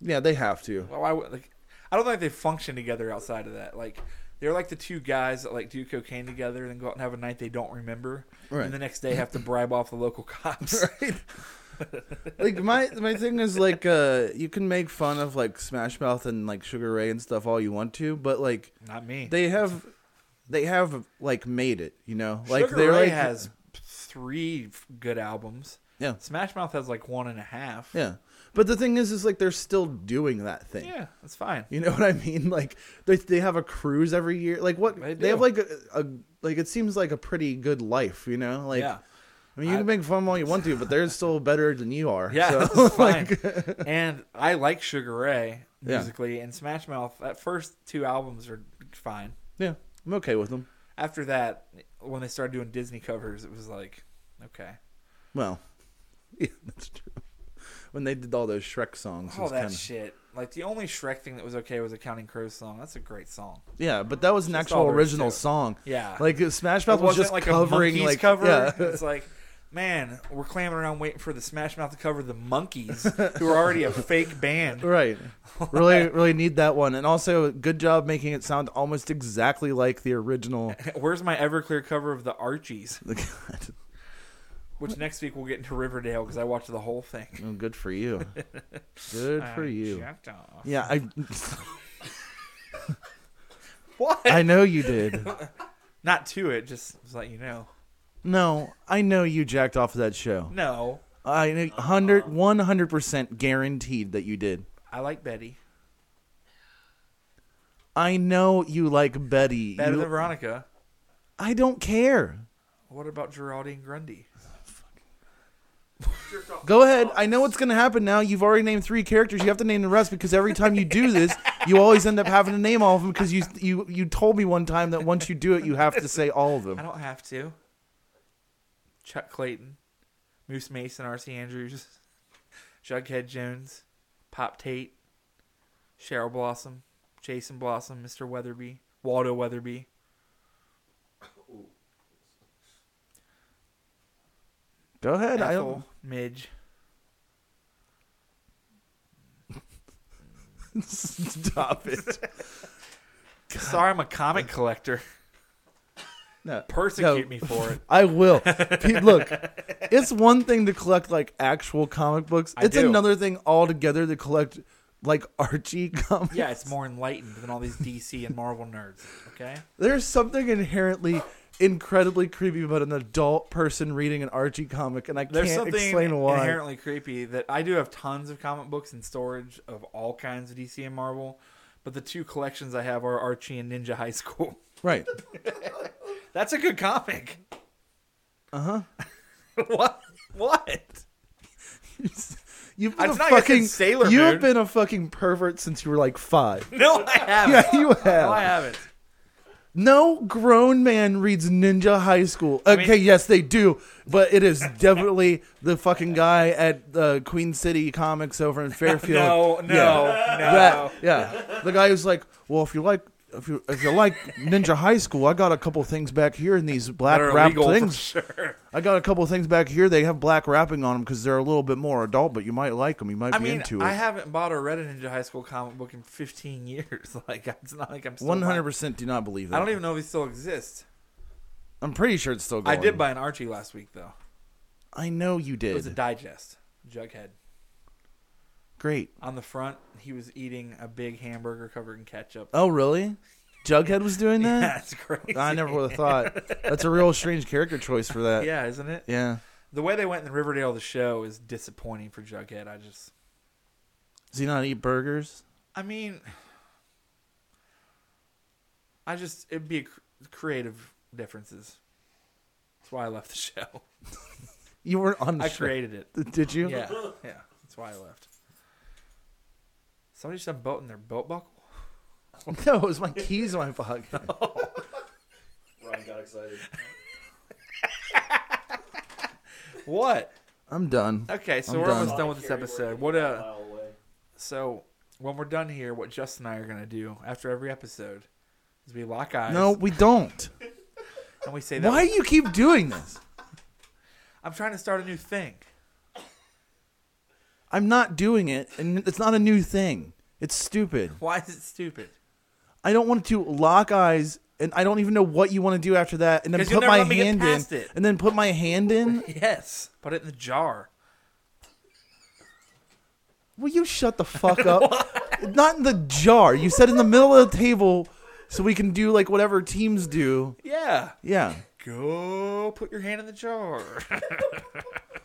Yeah, they have to. Well, I would like. I don't think they function together outside of that. Like they're like the two guys that like do cocaine together and then go out and have a night they don't remember, Right. and the next day have to bribe off the local cops. Right. like my my thing is like uh you can make fun of like Smash Mouth and like Sugar Ray and stuff all you want to, but like Not me. they have they have like made it, you know? Like Sugar they're Ray like has three good albums. Yeah. Smash Mouth has like one and a half. Yeah. But the thing is is like they're still doing that thing. Yeah, that's fine. You know what I mean? Like they they have a cruise every year. Like what They they, have like a, a like it seems like a pretty good life, you know? Like yeah, I mean you I- can make fun all you want to, but they're still better than you are. yeah, So, fine. like, and I like Sugar Ray Yeah. musically, and Smash Mouth. That first two albums are fine. yeah, I'm okay with them. After that, when they started doing Disney covers, it was like, okay, Well, yeah, that's true. When they did all those Shrek songs, all that kinda, shit. Like the only Shrek thing that was okay was a Counting Crows song. That's a great song. yeah, but that was an actual original song. Yeah, Like uh, Smash Mouth was wasn't just like covering a like cover. Yeah. It's like, man, we're clamming around waiting for the Smash Mouth to cover the Monkees, who are already a fake band. Right. Really, really need that one, and also good job making it sound almost exactly like the original. Where's my Everclear cover of the Archies? Oh, Which next week we'll get into Riverdale because I watched the whole thing. Oh, good for you. Good for I you. jacked off. Yeah, I What? I know you did. Not to it, just to let you know. No, I know you jacked off of that show. No, I know uh-huh. 100 100% guaranteed that you did. I like Betty. I know you like Betty. Better You- than Veronica. I don't care. What about Geraldine Grundy? Go ahead. I know what's going to happen now. You've already named three characters. You have to name the rest because every time you do this, you always end up having to name all of them because you you you told me one time that once you do it, you have to say all of them. I don't have to. Chuck Clayton, Moose Mason, Archie Andrews, Jughead Jones, Pop Tate, Cheryl Blossom, Jason Blossom, Mr. Weatherby, Waldo Weatherby. Go ahead. I Ethel, Midge. don't stop it. Sorry, I'm a comic collector. No, Persecute no. me for it. I will. Look, it's one thing to collect like actual comic books. I It's do. another thing altogether to collect like Archie comics. Yeah, it's more enlightened than all these DC and Marvel nerds. Okay. There's something inherently incredibly creepy about an adult person reading an Archie comic, and I There's can't something explain why. inherently creepy that I do have tons of comic books in storage of all kinds of DC and Marvel, but the two collections I have are Archie and Ninja High School. Right. That's a good comic. Uh huh. what? What? You've been It's a not like I said fucking Sailor You've been a fucking pervert since you were like five. No, I haven't. Yeah, you have. No, I haven't. No grown man reads Ninja High School. Okay, mean- yes, they do, but it is definitely the fucking guy at the Queen City Comics over in Fairfield. No, no, Yeah. no. That, yeah, the guy who's like, well, if you like. If you, if you like Ninja High School, I got a couple things back here in these black That are wrap for things. sure. I got a couple things back here. They have black wrapping on them because they're a little bit more adult, but you might like them. You might I be mean, into it. I haven't bought or read a Ninja High School comic book in 15 years. Like, it's not like I'm still One hundred percent do not believe that. I don't even know if he still exists. I'm pretty sure it's still going. I did buy an Archie last week though. I know you did. It was a digest. Jughead. Great. On the front, he was eating a big hamburger covered in ketchup. Oh, really? Jughead was doing that. That's crazy. I never would have thought. That's a real strange character choice for that. Yeah, isn't it? Yeah. The way they went in Riverdale, the show is disappointing for Jughead. I just, Does he not eat burgers? I mean, I just it'd be cr- creative differences. That's why I left the show. You weren't on the I show. created it. Did you? Yeah, yeah. That's why I left. Somebody just unbuttoned their belt buckle. No, it was my keys in my pocket. Ryan got excited. What? I'm done. Okay, so I'm we're done. almost done with this episode. What a uh? mile away. So when we're done here, what Justin and I are gonna do after every episode is we lock eyes. No, we don't. and we say that. Why do you keep doing this? I'm trying to start a new thing. I'm not doing it, and it's not a new thing. It's stupid. Why is it stupid? I don't want to lock eyes, and I don't even know what you want to do after that, and then 'Cause you'll put never my let me get hand in, past it. and then put my hand in. Yes, put it in the jar. Will you shut the fuck up? Not in the jar. You said in the middle of the table, so we can do like whatever teams do. Yeah. Yeah. Go put your hand in the jar.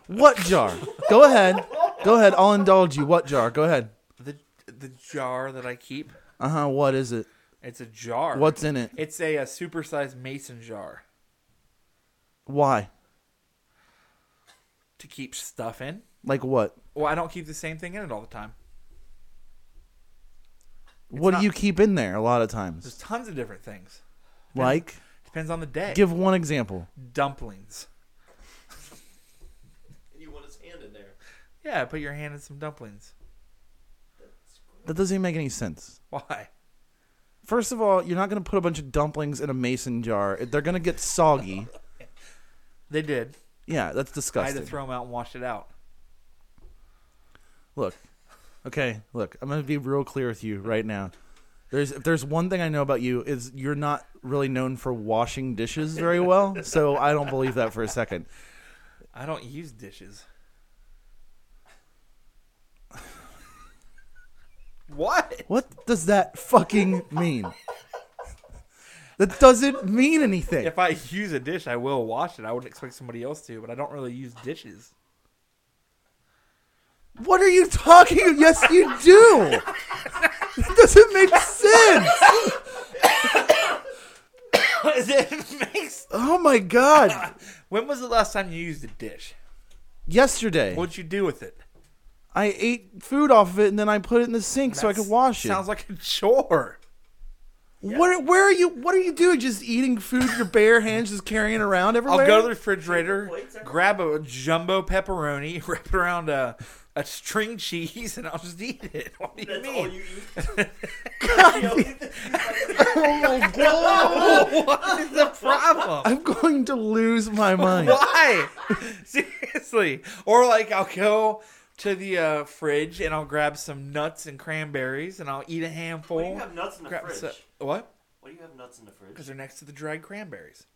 What jar? Go ahead. Go ahead. I'll indulge you. What jar? Go ahead. the the jar that I keep. Uh huh. What is it? It's a jar. What's in it? It's a, a supersized mason jar Why? to keep stuff in. Like what? Well, I don't keep the same thing in it all the time. what not- do you keep in there a lot of times? There's tons of different things. Like, Depends on the day. give one example. dumplings. And you want his hand in there. Yeah, put your hand in some dumplings. That doesn't even make any sense. Why? First of all, you're not going to put a bunch of dumplings in a mason jar. They're going to get soggy. They did. Yeah, that's disgusting. I had to throw them out and wash it out. Look, okay, look. I'm gonna be real clear with you right now. There's if there's one thing I know about you is you're not really known for washing dishes very well. so I don't believe that for a second. I don't use dishes. What? What does that fucking mean? That doesn't mean anything. If I use a dish, I will wash it. I wouldn't expect somebody else to, but I don't really use dishes. What are you talking? Yes, you do. It doesn't make sense. it makes. Oh my god! When was the last time you used a dish? Yesterday, What'd you do with it? I ate food off of it and then I put it in the sink so I could wash it. Sounds like a chore. What? Where are you? What are you doing? Just eating food with your bare hands, just carrying it around everywhere? I'll go to the refrigerator, grab a jumbo pepperoni, wrap it around a, a string cheese, and I'll just eat it. What do you That's all mean? you eat. The only thing you fucking- oh my god! what is the problem? I'm going to lose my mind. Why? Seriously. Or like I'll go to the uh, fridge and I'll grab some nuts and cranberries and I'll eat a handful. Why do you have nuts in the Grab fridge? so- what? Why do you have nuts in the fridge? Because they're next to the dried cranberries.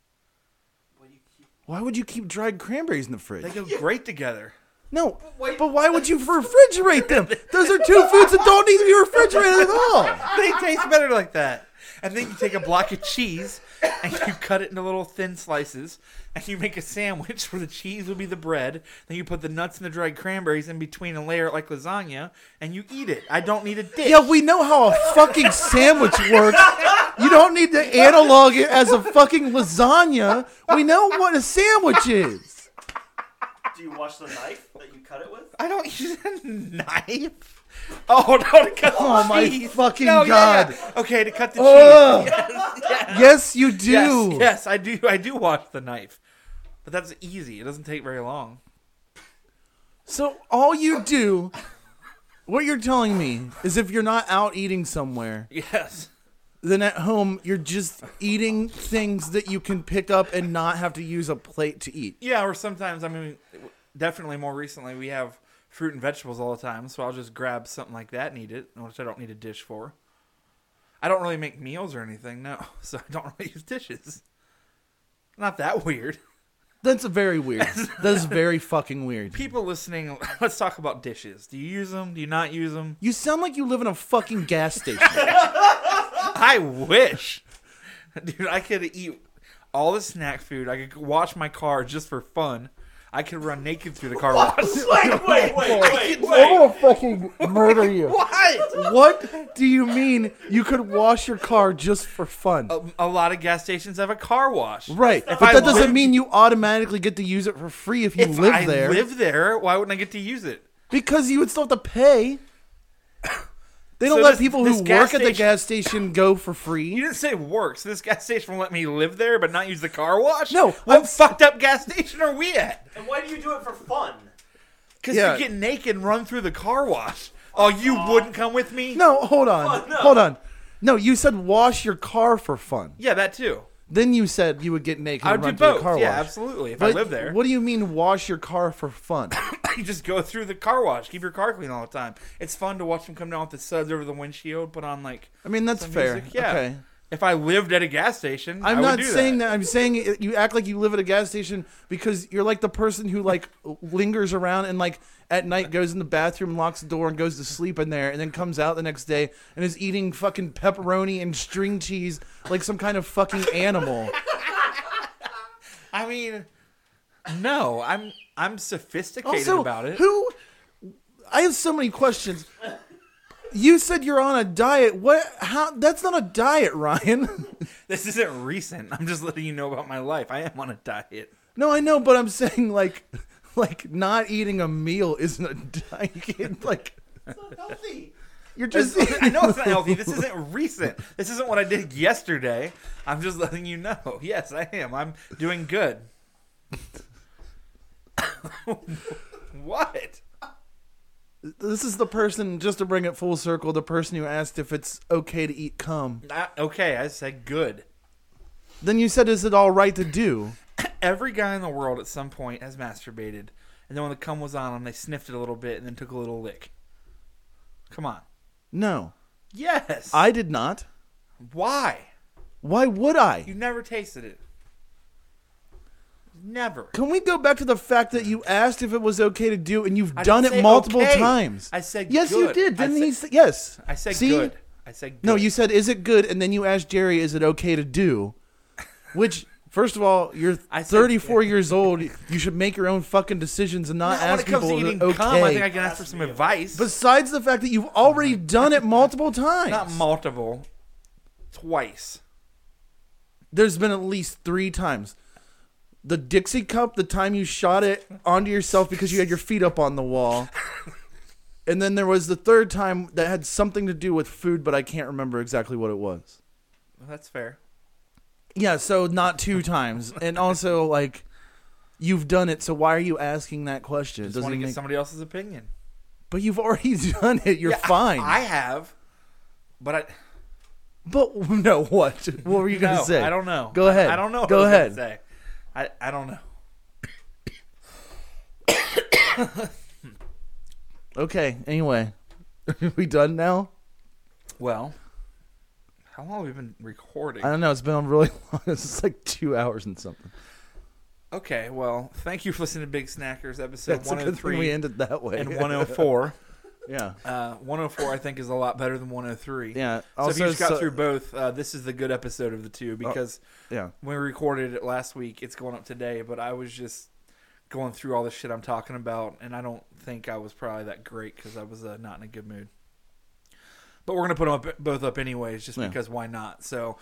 Why do you keep? Why would you keep dried cranberries in the fridge? They go great together. No, wait. but why would you refrigerate them? Those are two foods that don't need to be refrigerated at all. They taste better like that. And then you take a block of cheese and you cut it into little thin slices and you make a sandwich where the cheese will be the bread. Then you put the nuts and the dried cranberries in between and layer it like lasagna and you eat it. I don't need a dish. Yeah, we know how a fucking sandwich works. You don't need to analog it as a fucking lasagna. We know what a sandwich is. Do you wash the knife that you cut it with? I don't use a knife. Oh no! To cut Oh, the my cheese. fucking No, yeah, God. yeah. Okay, to cut the Ugh. cheese. Yes, yes. Yes, you do. Yes, yes, I do. I do wash the knife, but that's easy. It doesn't take very long. So all you do, what you're telling me is if you're not out eating somewhere, Yes. then at home you're just eating things that you can pick up and not have to use a plate to eat. Yeah, or sometimes I mean, definitely more recently we have fruit and vegetables all the time, so I'll just grab something like that and eat it, which I don't need a dish for. I don't really make meals or anything, no, so I don't really use dishes. Not that weird. That's very weird. That is very fucking weird. People listening, let's talk about dishes. Do you use them? Do you not use them? You sound like you live in a fucking gas station. I wish. Dude, I could eat all the snack food. I could wash my car just for fun. I could run naked through the car wash. Wait, wait, wait, wait, I'm wait. gonna fucking murder you. what? What do you mean you could wash your car just for fun? A, a lot of gas stations have a car wash. Right, If but I that doesn't lived- mean you automatically get to use it for free if you live there. If live I there. live there, why wouldn't I get to use it? because you would still have to pay. They don't So let this- people who gas work at the gas station go for free. You didn't say work, so this gas station will let me live there but not use the car wash? No, What I'm- fucked up gas station are we at? And why do you do it for fun? Because Yeah. you get naked and run through the car wash. Oh, you wouldn't come with me? No, hold on, Oh, no. hold on. No, you said wash your car for fun. Yeah, that too. Then you said you would get naked I and would run do through the both. car Yeah, absolutely. If But I live there, What do you mean wash your car for fun? you just go through the car wash. Keep your car clean all the time. It's fun to watch them come down with the suds over the windshield. Put on like I mean, that's some fair. music. Yeah. Okay. If I lived at a gas station, I I'm would not do saying that. I'm saying it- you act like you live at a gas station because you're like the person who like lingers around and like at night goes in the bathroom, locks the door, and goes to sleep in there, and then comes out the next day and is eating fucking pepperoni and string cheese like some kind of fucking animal. I mean, no, I'm I'm sophisticated also, about it. who? I have so many questions. You said you're on a diet. What? How? That's not a diet, Ryan. This isn't recent. I'm just letting you know about my life. I am on a diet. No, I know, but I'm saying like, like not eating a meal isn't a diet. Like Healthy. you're just. I know it's not healthy. This isn't recent. This isn't what I did yesterday. I'm just letting you know. Yes, I am. I'm doing good. what? This is the person, just to bring it full circle, the person who asked if it's okay to eat cum. Not, okay, I said good. Then you said, is it all right to do? Every guy in the world at some point has masturbated, and then when the cum was on them, they sniffed it a little bit and then took a little lick. Come on. No. Yes. I did not. Why? Why would I? You never tasted it. Never. Can we go back to the fact that you asked if it was okay to do and you've I done it multiple okay. times? I said Yes, you did. Didn't he said- say yes? I said See? good. I said good. No, you said, is it good? And then you asked Jerry, is it okay to do? Which, first of all, you're I said- 34 years old. You should make your own fucking decisions and not Not when ask it comes people to it's cum, I think I can ask for some advice. Besides the fact that you've already done it multiple times. Not multiple. Twice. there's been at least three times. The Dixie cup, the time you shot it onto yourself because you had your feet up on the wall. And then there was the third time that had something to do with food, but I can't remember exactly what it was. Well, that's fair. Yeah, so not two times. And also, like, you've done it, so why are you asking that question? Just want to get make- somebody else's opinion. But you've already done it. You're Yeah, fine. I have, but I but no, what? What were you gonna say? I don't know. Go ahead. I, I don't know. what Go I ahead. I I don't know. Okay. Anyway, are we done now? Well, how long have we been recording? I don't know. It's been on really long. It's like two hours and something. Okay, well, thank you for listening to Big Snackers episode That's a good thing 103 we oh ended that way. and 104. yeah. Uh, 104, I think, is a lot better than 103. Yeah. So Also, if you just got so- through both, uh, this is the good episode of the two because yeah. when we recorded it last week, it's going up today. But I was just going through all the shit I'm talking about, and I don't think I was probably that great because I was uh, not in a good mood. But we're gonna put them up, both up anyways, just Yeah. because why not? So,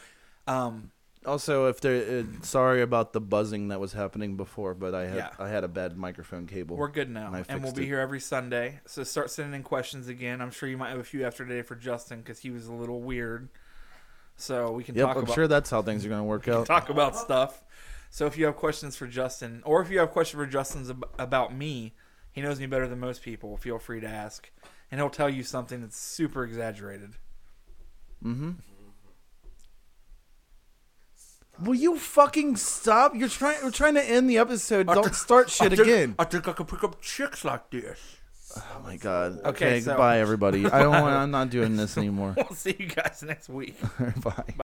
um, Also, if there, uh, sorry about the buzzing that was happening before, but I had Yeah. I had a bad microphone cable. We're good now, And I and, we'll fixed be it. here every Sunday. So start sending in questions again. I'm sure you might have a few after today for Justin because he was a little weird. So we can Yep, talk I'm about sure that's how things are going to work out. talk about stuff. So if you have questions for Justin, or if you have questions for Justin's ab- about me, he knows me better than most people. Feel free to ask, and he'll tell you something that's super exaggerated. Mm-hmm. Will you fucking stop? You're trying. We're trying to end the episode. Don't start shit again. I think I can pick up chicks like this. Oh my god. Okay, Okay, so- goodbye, everybody. I don't. want I'm not doing this anymore. We'll see you guys next week. Bye.